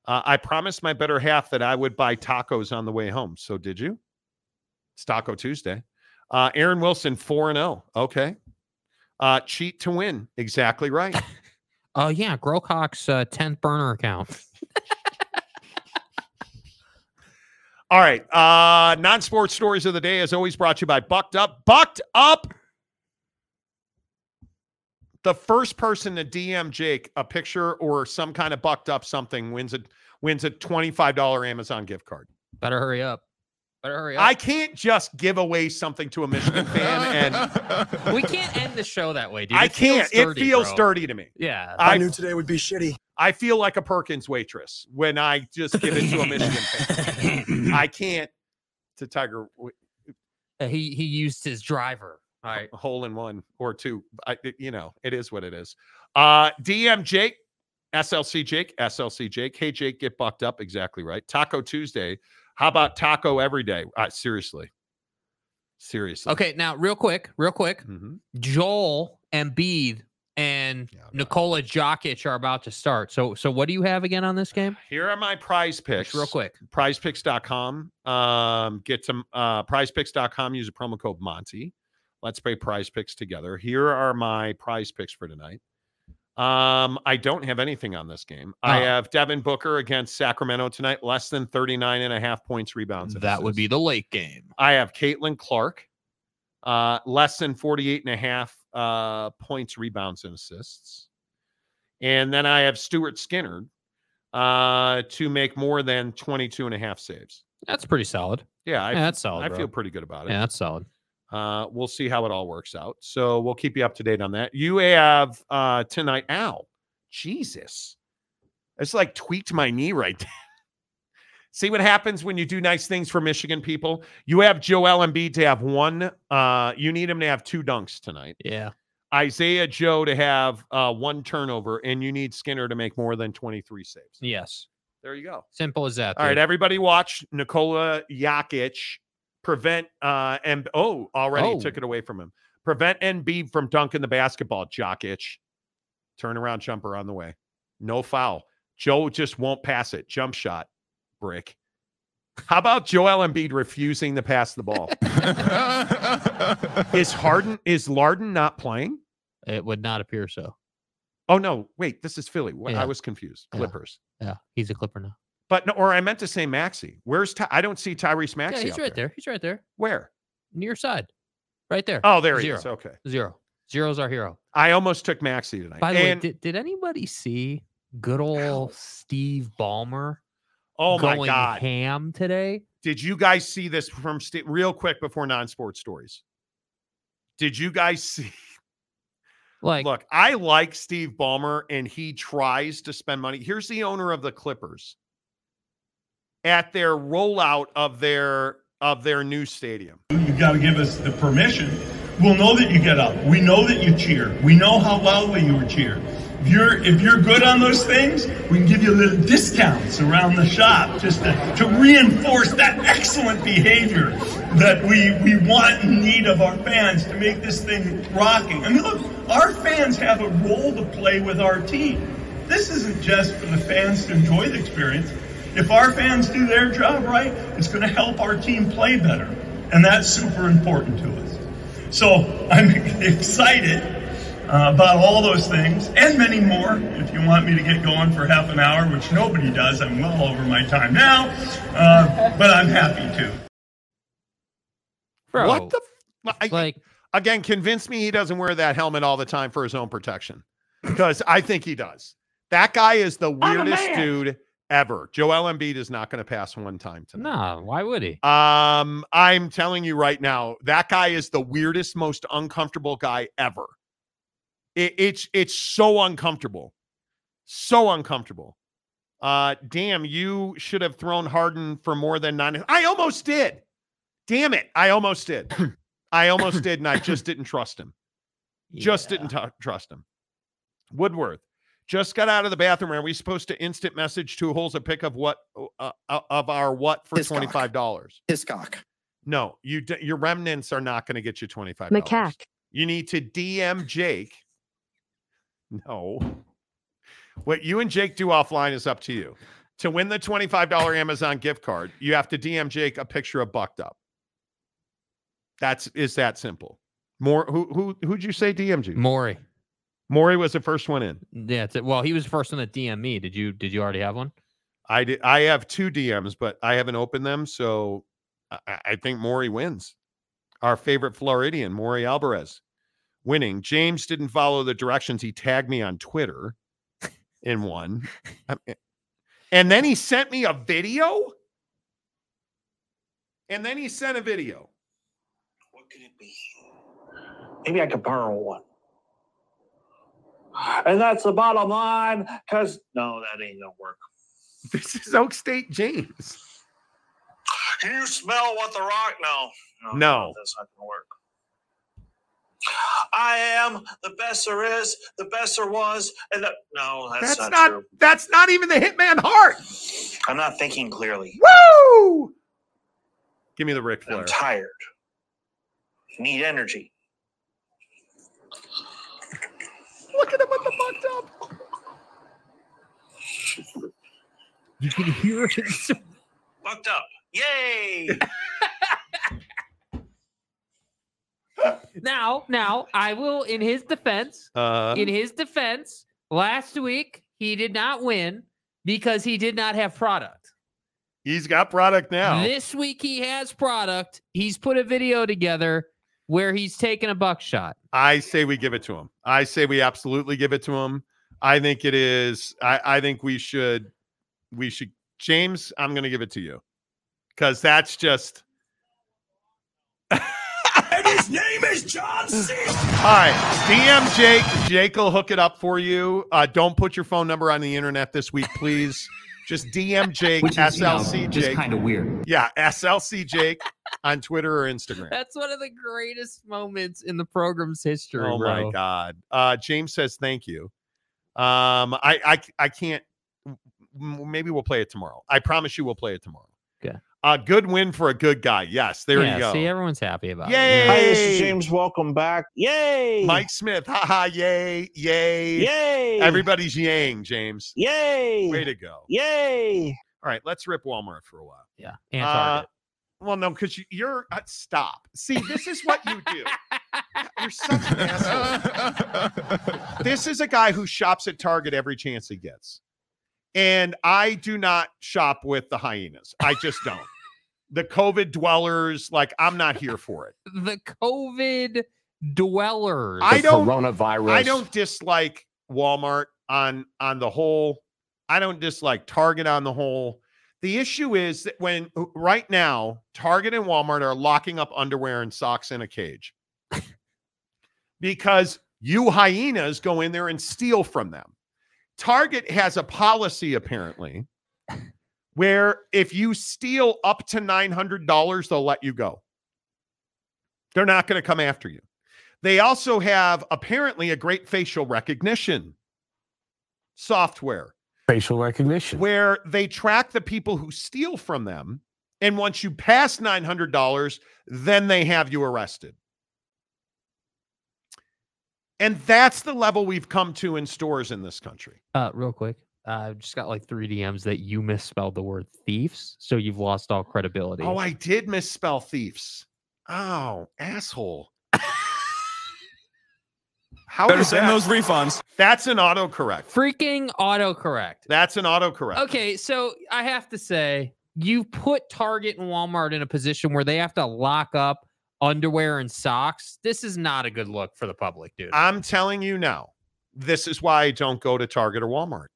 Uh, I promised my better half that I would buy tacos on the way home. So did you? It's Taco Tuesday. Uh, Aaron Wilson, 4 and 0. Okay. Uh, cheat to win. Exactly right. Oh yeah, Grokok's uh, 10th burner account. All right. Uh, non sports stories of the day, as always, brought to you by Bucked Up. Bucked Up. The first person to DM Jake a picture or some kind of bucked up something wins a wins a $25 Amazon gift card. Better hurry up. Better hurry up. I can't just give away something to a Michigan fan and we can't end the show that way, dude. I It feels can't. dirty, it feels bro. dirty to me. Yeah. I, I knew today would be shitty. I feel like a Perkins waitress when I just give it to a Michigan fan. I can't to Tiger He he used his driver. All right. a hole in one or two. I, it- you know, it is what it is. Uh, DM Jake, SLC Jake, SLC Jake. Hey, Jake, get bucked up. Exactly right. Taco Tuesday. How about taco every day? Uh, seriously. Seriously. Okay, now real quick, real quick. Mhm. Joel Embiid and Nikola Jokic are about to start. So so what do you have again on this game? Here are my prize picks. Just real quick. prizepicks.com. Um, get some uh prizepicks.com, use a promo code Monty. Let's play prize picks together. Here are my prize picks for tonight. Um, I don't have anything on this game. I Oh. have Devin Booker against Sacramento tonight, less than 39 and a half points, rebounds. That would be the late game. I have Caitlin Clark, uh, less than 48 and a half uh, points, rebounds, and assists. And then I have Stuart Skinner uh, to make more than 22 and a half saves. That's pretty solid. Yeah, I, Yeah, that's solid. I bro. feel pretty good about it. Yeah, that's solid. Uh, we'll see how it all works out. So we'll keep you up to date on that. You have uh, tonight. Ow, Jesus, it's like tweaked my knee right there. see what happens when you do nice things for Michigan people. You have Joel Embiid to have one. Uh, you need him to have two dunks tonight. Yeah. Isaiah Joe to have uh, one turnover, and you need Skinner to make more than 23 saves. Yes. There you go. Simple as that. All right, dude. everybody watch Nikola Jokic prevent uh and oh already Oh. took it away from him. Prevent Embiid from dunking the basketball, jock Jokic. Turnaround jumper on the way. No foul. Joe just won't pass it. Jump shot. Brick. How about Joel Embiid refusing to pass the ball? is Harden is Larden not playing? It would not appear so. Oh no, wait, this is Philly. Yeah. I was confused. Yeah. Clippers. Yeah, he's a Clipper now. But no, or I meant to say Maxey. Where's Ty- I don't see Tyrese Maxey. yeah, he's right there. He's right there. Where? Near side. Right there. Oh, there he is. Okay. Zero. Zero's our hero. I almost took Maxey tonight. By the way, did, did anybody see good old Steve Ballmer oh my God. ham today? Did you guys see this from St- real quick before non-sports stories? Did you guys see? Like, Look, I like Steve Ballmer and he tries to spend money. Here's the owner of the Clippers at their rollout of their of their new stadium. You got to give us the permission. We'll know that you get up. We know that you cheer. We know how loudly you cheered. If you're if you're good on those things, we can give you little discounts around the shop just to, to reinforce that excellent behavior that we we want and need of our fans to make this thing rocking. I mean, look, our fans have a role to play with our team. This isn't just for the fans to enjoy the experience. If our fans do their job right, it's going to help our team play better. And that's super important to us. So I'm excited uh, about all those things and many more. If you want me to get going for half an hour, which nobody does, I'm well over my time now, uh, but I'm happy to. bro, What the f- I- like again? Convince me he doesn't wear that helmet all the time for his own protection, because I think he does. That guy is the weirdest dude ever. Joel Embiid is not going to pass one time tonight. nah, why would he? Um, I'm telling you right now, that guy is the weirdest, most uncomfortable guy ever. It, it's it's so uncomfortable, so uncomfortable. Uh, damn, you should have thrown Harden for more than nine. I almost did. Damn it, I almost did. I almost did, and I just didn't trust him. Just didn't t- trust him. Woodworth just got out of the bathroom. Are we supposed to instant message two holes a pick of what uh, uh, of our what for twenty five dollars? Hiscock. No, you d- your remnants are not going to get you twenty five. Macaque. You need to DM Jake. No, what you and Jake do offline is up to you. To win the $25 Amazon gift card, you have to DM Jake a picture of bucked up. That's is that simple. More who who who'd you say DM'd you? Maury. Maury was the first one in. Yeah. It's, well, he was the first one that DM me. Did you? Did you already have one? I did I have two DMs, but I haven't opened them, so I, I think Maury wins. Our favorite Floridian, Maury Alvarez, winning. James didn't follow the directions. He tagged me on Twitter in one. And then he sent me a video. And then he sent a video. What could it be? Maybe I could borrow one. And that's the bottom line, because no, that ain't gonna work. This is Oak State James. Can you smell what the rock? No, No. that's not gonna work. I am the best there is, the best there was, and the no, that's, That's not, not true. that's not even the Hitman Hart. I'm not thinking clearly. Woo! Give me the Ric Flair. I'm tired. Need energy. Look at him with the bucked up. You can hear it. Fucked up. Yay! now, now, I will, in his defense, Uh, in his defense, last week he did not win because he did not have product. he's got product now. This week he has product. He's put a video together where he's taking a buckshot. I say we give it to him. I say we absolutely give it to him. I think it is. I, I think we should. We should. James, I'm going to give it to you because that's just. And his name is John C. All right, DM Jake. Jake will hook it up for you. Uh, don't put your phone number on the internet this week, please. Just DM Jake, Which is, you know, SLC just Jake. kind of weird. Yeah, SLC Jake on Twitter or Instagram. That's one of the greatest moments in the program's history. Oh my god. Uh James says thank you. Um I I I can't maybe we'll play it tomorrow. I promise you we'll play it tomorrow. Okay. A good win for a good guy. Yes, there yeah, you go. See, everyone's happy about Yay! it. Hi, this is James. Welcome back. Yay! Mike Smith. Ha ha yay. Yay. Yay! Everybody's yang, James. Yay! Way to go. Yay! All right, let's rip Walmart for a while. Yeah. And Uh, Target. well, no, because you, you're uh, stop. See, this is what you do. You're such an asshole. this is a guy who shops at Target every chance he gets. And I do not shop with the hyenas. I just don't. the COVID dwellers, like, I'm not here for it. the COVID dwellers. I don't coronavirus. I don't dislike Walmart on on the whole. I don't dislike Target on the whole. The issue is that when uh, right now Target and Walmart are locking up underwear and socks in a cage because you hyenas go in there and steal from them. Target has a policy apparently where if you steal up to $900, they'll let you go. They're not going to come after you. They also have apparently a great facial recognition software Facial recognition. where they track the people who steal from them. And once you pass $900, then they have you arrested. And that's the level we've come to in stores in this country. Uh, real quick, uh, I've just got like three DMs that you misspelled the word thieves, so you've lost all credibility. Oh, I did misspell thieves. Oh, asshole. How Better send that? those refunds. That's an autocorrect. Freaking autocorrect. That's an autocorrect. Okay, so I have to say, you put Target and Walmart in a position where they have to lock up underwear and socks. This is not a good look for the public, dude. I'm telling you now, this is why I don't go to Target or Walmart.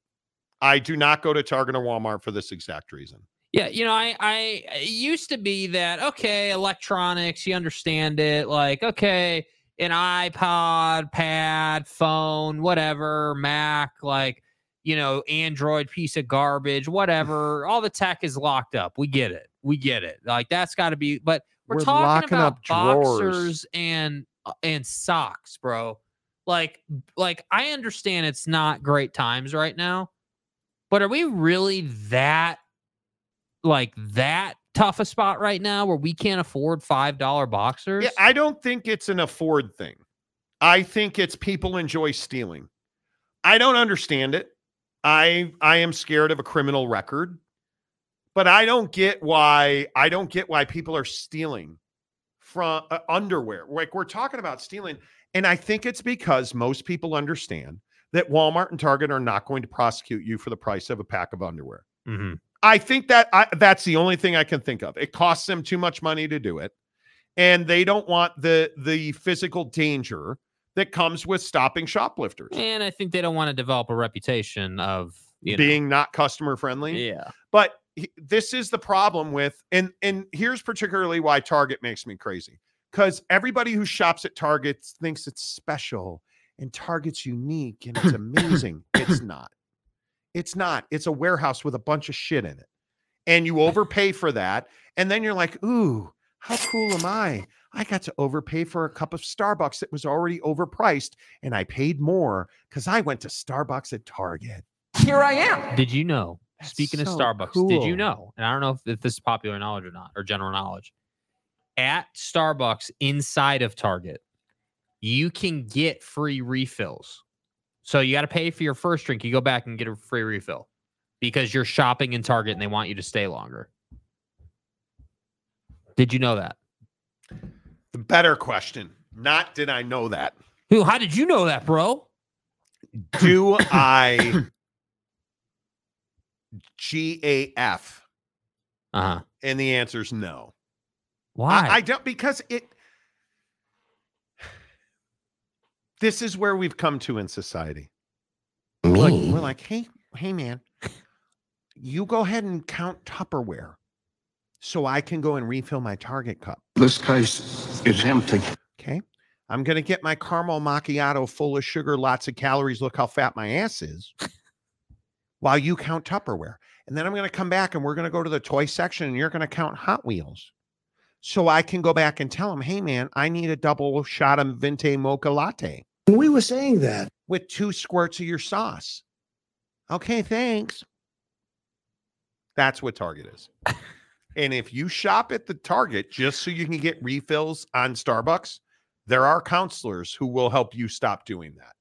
I do not go to Target or Walmart for this exact reason. Yeah, you know, I I it used to be that okay, electronics, you understand it, like okay, an iPod, pad, phone, whatever, Mac, like you know, Android piece of garbage, whatever. All the tech is locked up. We get it. We get it. Like that's got to be. But we're, We're talking about up drawers. boxers and uh, and socks, bro. Like like I understand it's not great times right now, but are we really that like that tough a spot right now where we can't afford five dollar boxers? Yeah, I don't think it's an afford thing. I think it's people enjoy stealing. I don't understand it. I I am scared of a criminal record, but I don't get why I don't get why people are stealing from uh, underwear. Like we're talking about stealing, and I think it's because most people understand that Walmart and Target are not going to prosecute you for the price of a pack of underwear. Mm-hmm. I think that I, that's the only thing I can think of. It costs them too much money to do it, and they don't want the the physical danger that comes with stopping shoplifters And I think they don't want to develop a reputation of you know, being not customer friendly. yeah. But this is the problem with and and here's particularly why Target makes me crazy because everybody who shops at Target thinks it's special and Target's unique and it's amazing. it's not. It's not. It's a warehouse with a bunch of shit in it. And you overpay for that. And then you're like, ooh, how cool am I? I got to overpay for a cup of Starbucks that was already overpriced. And I paid more because I went to Starbucks at Target. Here I am. Did you know? Speaking of so Starbucks, did you know? And I don't know if, if this is popular knowledge or not, or general knowledge. At Starbucks inside of Target, you can get free refills. So you got to pay for your first drink. You go back and get a free refill because you're shopping in Target and they want you to stay longer. Did you know that? The better question, not did I know that? Who? How did you know that, bro? Do I GAF? Uh huh. And the answer is no. Why? I, I don't because it. This is where we've come to in society. Like, we're like, hey, hey, man, you go ahead and count Tupperware, so I can go and refill my Target cup. This case is empty. Okay. I'm going to get my caramel macchiato full of sugar, lots of calories. Look how fat my ass is while you count Tupperware. And then I'm going to come back and we're going to go to the toy section and you're going to count Hot Wheels. So I can go back and tell him, hey, man, I need a double shot of Venti Mocha Latte We were saying that. with two squirts of your sauce. Okay, thanks. That's what Target is. and if you shop at the Target just so you can get refills on Starbucks, there are counselors who will help you stop doing that.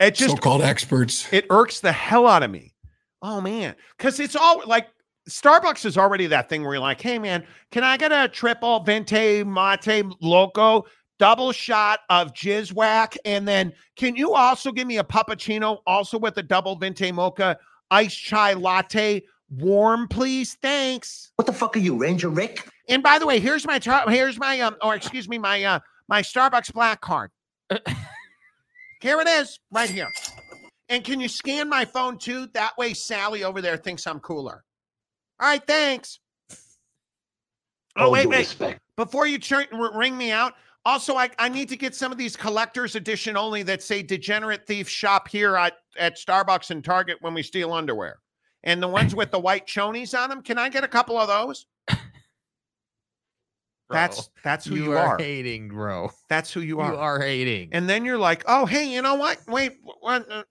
It just So-called experts. it irks the hell out of me. Oh man, because it's all like Starbucks is already that thing where you're like, hey man, can I get a triple venti mate loco, double shot of jizz whack, and then can you also give me a puppuccino also with a double venti mocha iced chai latte, warm, please, thanks. What the fuck are you, Ranger Rick? And by the way, here's my tar- here's my um or excuse me my uh my Starbucks black card. here it is, right here. And can you scan my phone too? That way Sally over there thinks I'm cooler. All right, thanks. Oh, All wait, wait. respect. Before you turn, ring me out, also, I, I need to get some of these collector's edition only that say degenerate thief shop here at, at Starbucks and Target when we steal underwear. And the ones with the white chonies on them, can I get a couple of those? That's that's who you, are. hating, bro. That's who you are. You are hating. And then you're like, oh, hey, you know what? Wait, what, uh,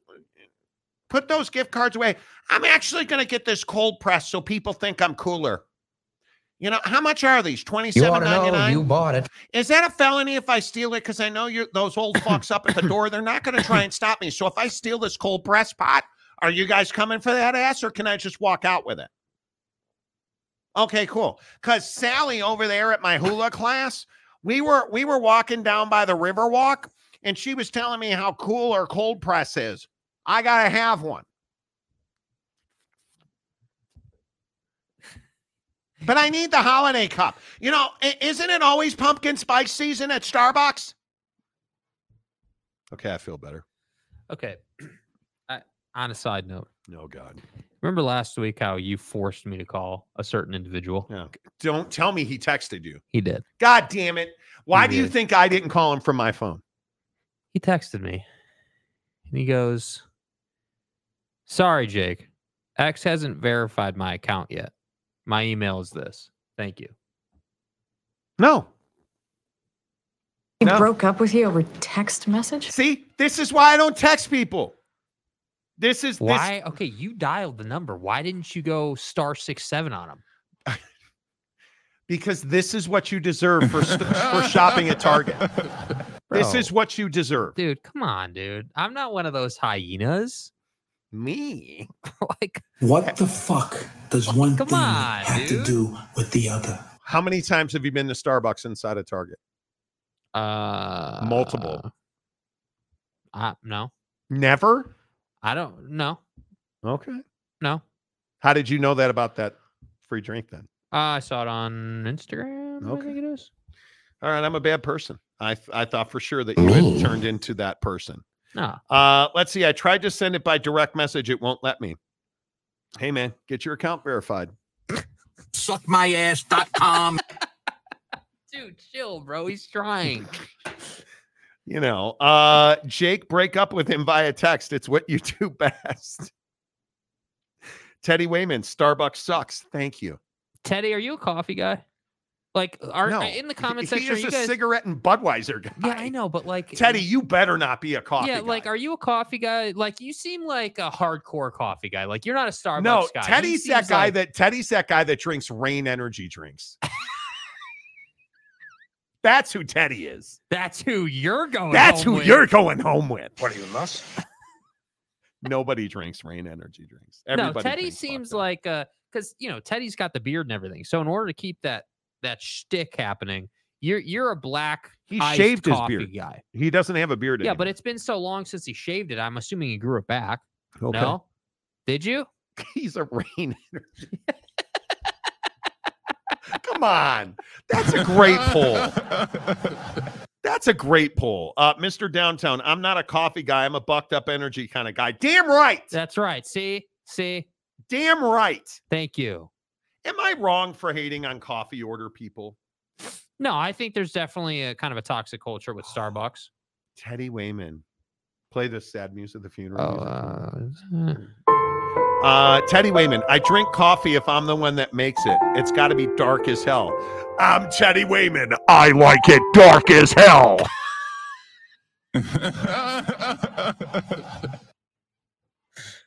put those gift cards away. I'm actually going to get this cold press so people think I'm cooler. You know, how much are these? Twenty seven ninety nine. You ought seven to know ninety nine. you bought it. Is that a felony if I steal it? Because I know you're those old fucks up at the door. They're not going to try and stop me. So if I steal this cold press pot, are you guys coming for that ass, or can I just walk out with it? Okay, cool. Because Sally over there at my hula class, we were we were walking down by the river walk, and she was telling me how cool her cold press is. I gotta have one. But I need the holiday cup. You know, isn't it always pumpkin spice season at Starbucks? Okay, I feel better. Okay. I, on a side note, No, God. Remember last week how you forced me to call a certain individual? Yeah. Don't tell me he texted you. He did. God damn it. Why do you think I didn't call him from my phone? He texted me and he goes, Sorry, Jake. X hasn't verified my account yet. My email is this. Thank you. No. He No. broke up with you over text message? See, this is why I don't text people. This is this- Why? Okay, you dialed the number. Why didn't you go star six seven on him? because this is what you deserve for st- for shopping at Target. This is what you deserve. Dude, come on, dude. I'm not one of those hyenas. Me? like What the fuck does one Come thing on, have to do with the other? How many times have you been to Starbucks inside of Target? uh Multiple. Uh, no. Never? I don't know. Okay. No. How did you know that about that free drink then? Uh, I saw it on Instagram. I Okay. think it is. All right, I'm a bad person. I I thought for sure that you had Me? turned into that person. No. Uh, let's see. I tried to send it by direct message. It won't let me. Hey man, get your account verified. Suckmyass.com. Dude, chill, bro. He's trying. You know, uh, Jake, break up with him via text. It's what you do best. Teddy Wayman, Starbucks sucks. Thank you. Teddy, are you a coffee guy? Like, are No, in the comment he section? Are is you a guys? cigarette and Budweiser guy. yeah, I know, but like Teddy, you better not be a coffee. yeah, guy. like, are you a coffee guy? Like, you seem like a hardcore coffee guy. Like, you're not a Starbucks no, guy. He Teddy's that guy like- that Teddy's that guy that drinks Reign energy drinks. That's who Teddy is. That's who you're going. That's home who with. you're going home with. What are you, nuts? Nobody drinks Reign energy drinks. No, Teddy seems like uh, because you know Teddy's got the beard and everything. So in order to keep that that shtick happening, you're you're a black. he iced shaved his beard. guy. He doesn't have a beard Yeah, anymore. but it's been so long since he shaved it. I'm assuming he grew it back. Okay. No, did you? he's a Reign energy. Come on. That's a great poll. That's a great poll. Uh, Mr. Downtown, I'm not a coffee guy. I'm a bucked up energy kind of guy. Damn right. That's right. See, see. Damn right. Thank you. Am I wrong for hating on coffee order people? No, I think there's definitely a kind of a toxic culture with Starbucks. Teddy Wayman. Play the sad music of the funeral. Oh, music. Uh, Teddy Wayman, I drink coffee if I'm the one that makes it. It's got to be dark as hell. I'm Teddy Wayman. I like it dark as hell.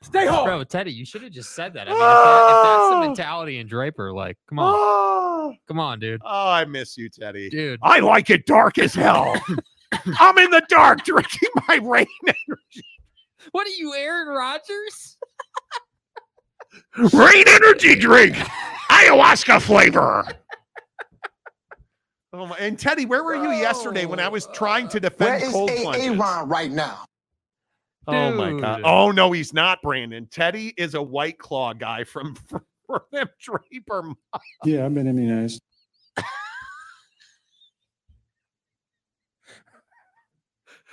Stay home. bro, Teddy, you should have just said that. I mean, if, that, if that's the Oh. mentality in Draper, like, come on, Oh, come on, dude, oh, I miss you, Teddy. dude. I like it dark as hell. I'm in the dark drinking my Reign energy. What are you, Aaron Rodgers? Reign energy drink. Ayahuasca flavor. Oh my, and Teddy, where were you yesterday when I was trying to defend is cold A- plunges? Aaron right now? Oh my god! Oh no, he's not Brandon. Teddy is a White Claw guy from from them Draper. Yeah, I've been immunized.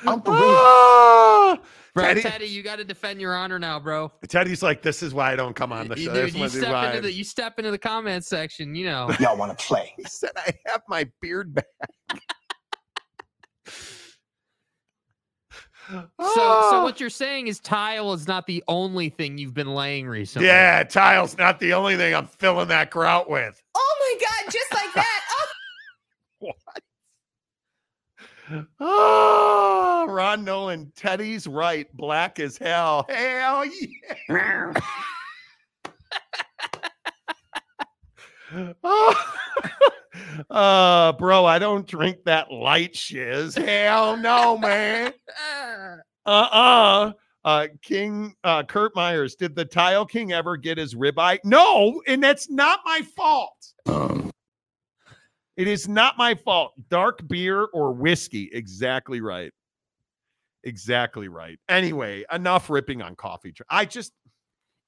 I'm for real. Ah! Bro, Teddy- Teddy, you got to defend your honor now, bro. Teddy's like, this is why I don't come on the You, show. dude, you step why into the you step into the comment section, you know. Y'all want to play? He said, I have my beard back. So, Ah! so what you're saying is tile is not the only thing you've been laying recently. Yeah, tile's not the only thing I'm filling that grout with. Oh my god, just like that. Oh. Oh, Ron Nolan, Teddy's right. Black as hell. Hell yeah. oh. uh, bro, I don't drink that light shiz. Hell no, man. Uh-uh. Uh, King uh, Kurt Myers, did the Tile King ever get his ribeye? No, and that's not my fault. It is not my fault. Dark beer or whiskey. Exactly right. Exactly right. Anyway, enough ripping on coffee. I just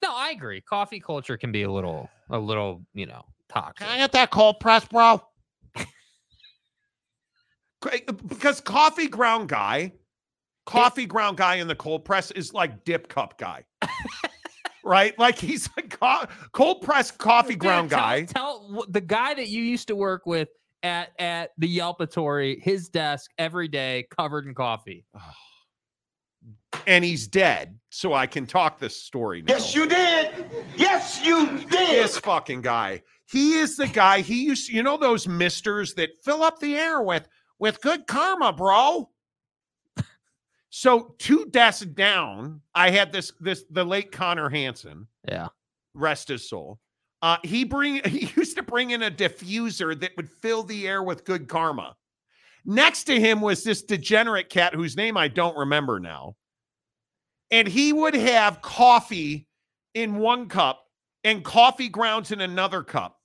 No, I agree. Coffee culture can be a little, a little, you know, toxic. can I get that cold press, bro? Eh, because coffee ground guy, coffee ground guy in the cold press is like dip cup guy. right? Like he's a co- cold press coffee ground tell- guy. Tell, the guy that you used to work with at at the Yelpatory, his desk every day covered in coffee. and he's dead, so I can talk this story now. Yes, you did. Yes, you did. This fucking guy. He is the guy. He used, you know, those misters that fill up the air with with good karma, bro. So two desks down, I had this this the late Connor Hansen, Yeah. rest his soul. Uh, he bring he used to bring in a diffuser that would fill the air with good karma. Next to him was this degenerate cat whose name I don't remember now. and he would have coffee in one cup and coffee grounds in another cup.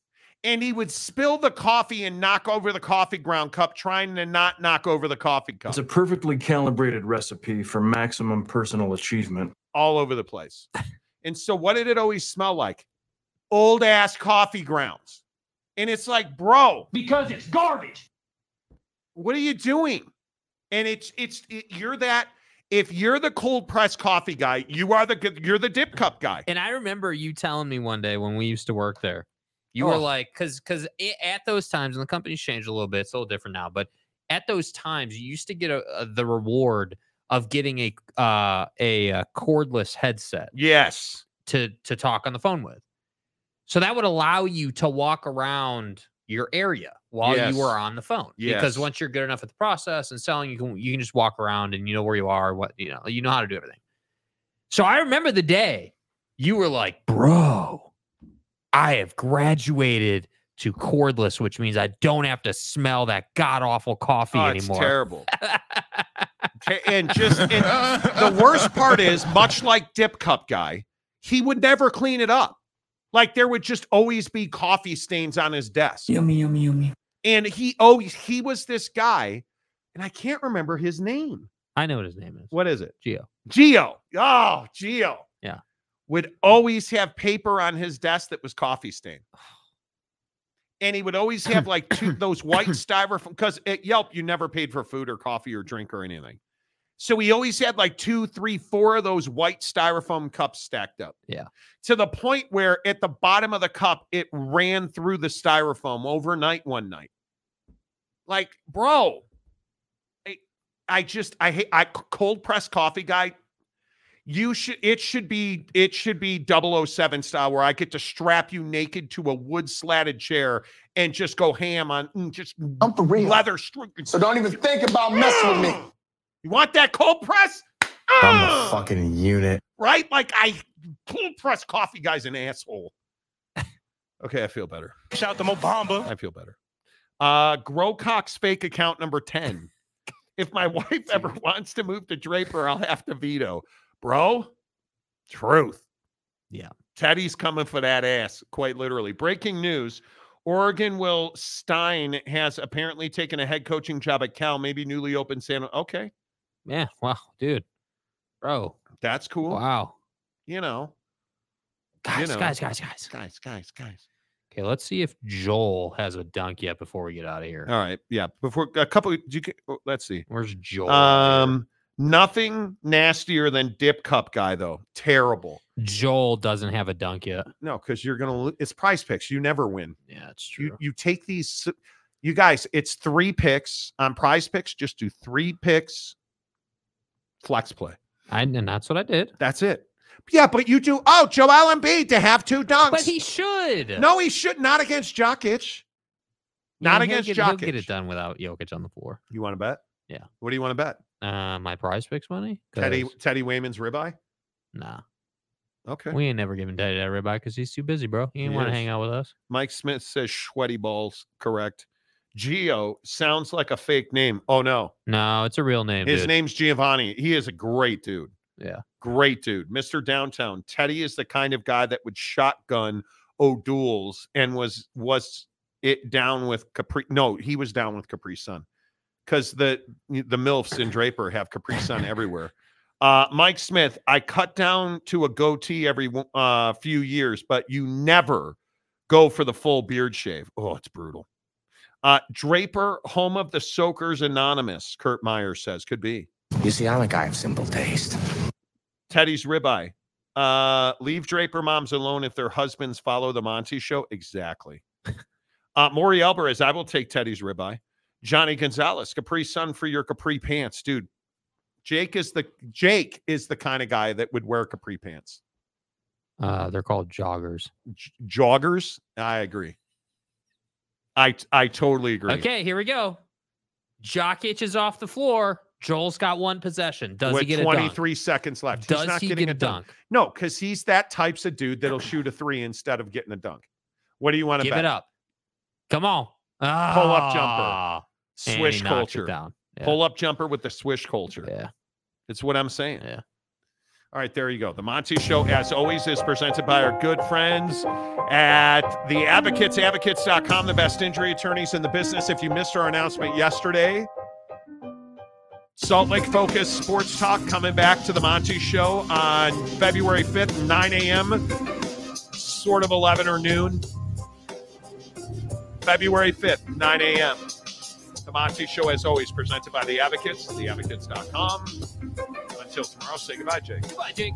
And he would spill the coffee and knock over the coffee ground cup, trying to not knock over the coffee cup. It's a perfectly calibrated recipe for maximum personal achievement. all over the place. and so, what did it always smell like? Old ass coffee grounds. And it's like, bro, Because it's garbage. what are you doing? And it's it's it, you're that. If you're the cold press coffee guy, you are the good- you're the dip cup guy. And I remember you telling me one day when we used to work there, you were Oh. like, because because at those times, and the company's changed a little bit, it's a little different now, but at those times, you used to get a, a- the reward of getting a uh, a, uh cordless headset Yes. to to talk on the phone with. So that would allow you to walk around your area while Yes. you were on the phone. Because once you're good enough at the process and selling, you can you can just walk around and you know where you are, what you know, you know how to do everything. So I remember the day you were like, bro, I have graduated to cordless, which means I don't have to smell that god awful coffee Oh, it's anymore. terrible. And just and the worst part is, much like dip cup guy, he would never clean it up. Like there would just always be coffee stains on his desk. Yummy, yummy, yummy. And he always he was this guy, and I can't remember his name. I know what his name is. What is it? Geo. Geo. Oh, Geo. Yeah. Would always have paper on his desk that was coffee stained. And he would always have like two those white styrofoam because at eh, Yelp you never paid for food or coffee or drink or anything. So he always had like two, three, four of those white styrofoam cups stacked up. Yeah. To the point where at the bottom of the cup it ran through the styrofoam overnight one night. Like, bro, I, I just I hate I cold press coffee guy. You should it should be it should be 007 style where I get to strap you naked to a wood slatted chair and just go ham on mm, just I'm for real. leather stri- So don't even think about messing with me. You want that cold press? I'm Ah! a fucking unit. right? Like I cold press coffee guy's an asshole. Okay, I feel better. Shout out to Mo Bamba. I feel better. Uh Growcock's fake account number 10. if my wife ever wants to move to Draper, I'll have to veto. Bro, truth. Yeah. Teddy's coming for that ass, quite literally. Breaking news. Oregon Will Stein has apparently taken a head coaching job at Cal, maybe newly opened San. Okay, Yeah. Wow, dude. Bro. that's cool. Wow. You know, Guys, know. guys, guys, guys. guys, guys, guys. Okay, let's see if Joel has a dunk yet before we get out of here. All right, yeah. Before a couple, you can, oh, let's see. Where's Joel? Um, nothing nastier than dip cup guy though. Terrible. Joel doesn't have a dunk yet. No, because you're gonna. It's price picks. You never win. Yeah, it's true. You you take these. You guys, it's three picks on prize picks. Just do three picks. Flex play. I, and that's what I did. That's it. Yeah, but you do. Oh, Joel Embiid to have two dunks. But he should. no, he should not against Jokic. Not he'll against get, he'll get it done without Jokic on the floor. You want to bet? Yeah. What do you want to bet? Uh, my prize picks money? Teddy 'Cause- Teddy Wayman's ribeye. Nah. Okay. We ain't never giving Teddy that everybody because he's too busy, bro. He ain't want to hang out with us. Mike Smith says sweaty balls. Correct. Geo sounds like a fake name. Oh no, No, it's a real name. his dude. name's Giovanni. He is a great dude. Yeah. Great dude. Mr. Downtown. Teddy is the kind of guy that would shotgun O'Doul's and was was it down with Capri. No, he was down with Capri Sun. Because the the MILFs in Draper have Capri Sun everywhere. Uh, Mike Smith, I cut down to a goatee every uh, few years, but you never go for the full beard shave. Oh, it's brutal. Uh, Draper, home of the Soakers Anonymous, Kurt Meyer says, could be. You see, I'm a guy of simple taste. Teddy's ribeye. Uh, leave Draper moms alone if their husbands follow the Monty show. Exactly. uh, Maury Alvarez, I will take Teddy's ribeye. Johnny Gonzalez, Capri Sun for your Capri pants, dude. Jake is the Jake is the kind of guy that would wear Capri pants. Uh, they're called joggers. J- joggers, I agree. I I totally agree. Okay, here we go. Jokic is off the floor. Joel's got one possession. Does With he get a dunk? 23 seconds left. Does he's not he getting get a dunk. dunk? No, because he's that types of dude that'll shoot a three instead of getting a dunk. What do you want to Give bet? it up. Come on. Oh, Pull up jumper. Ah, Swish culture. down. Yeah. Pull up jumper with the swish culture. Yeah. It's what I'm saying. Yeah. All right, there you go. The Monty Show, as always, is presented by our good friends at the Advocates, advocates.com, the best injury attorneys in the business. If you missed our announcement yesterday, Salt Lake Focus Sports Talk coming back to the Monty Show on February 5th, 9 a.m., sort of 11 or noon. February 5th, 9 a.m. The Monty Show, as always, presented by the Advocates, theadvocates.com. Until tomorrow, I'll say goodbye, Jake. Goodbye, Jake.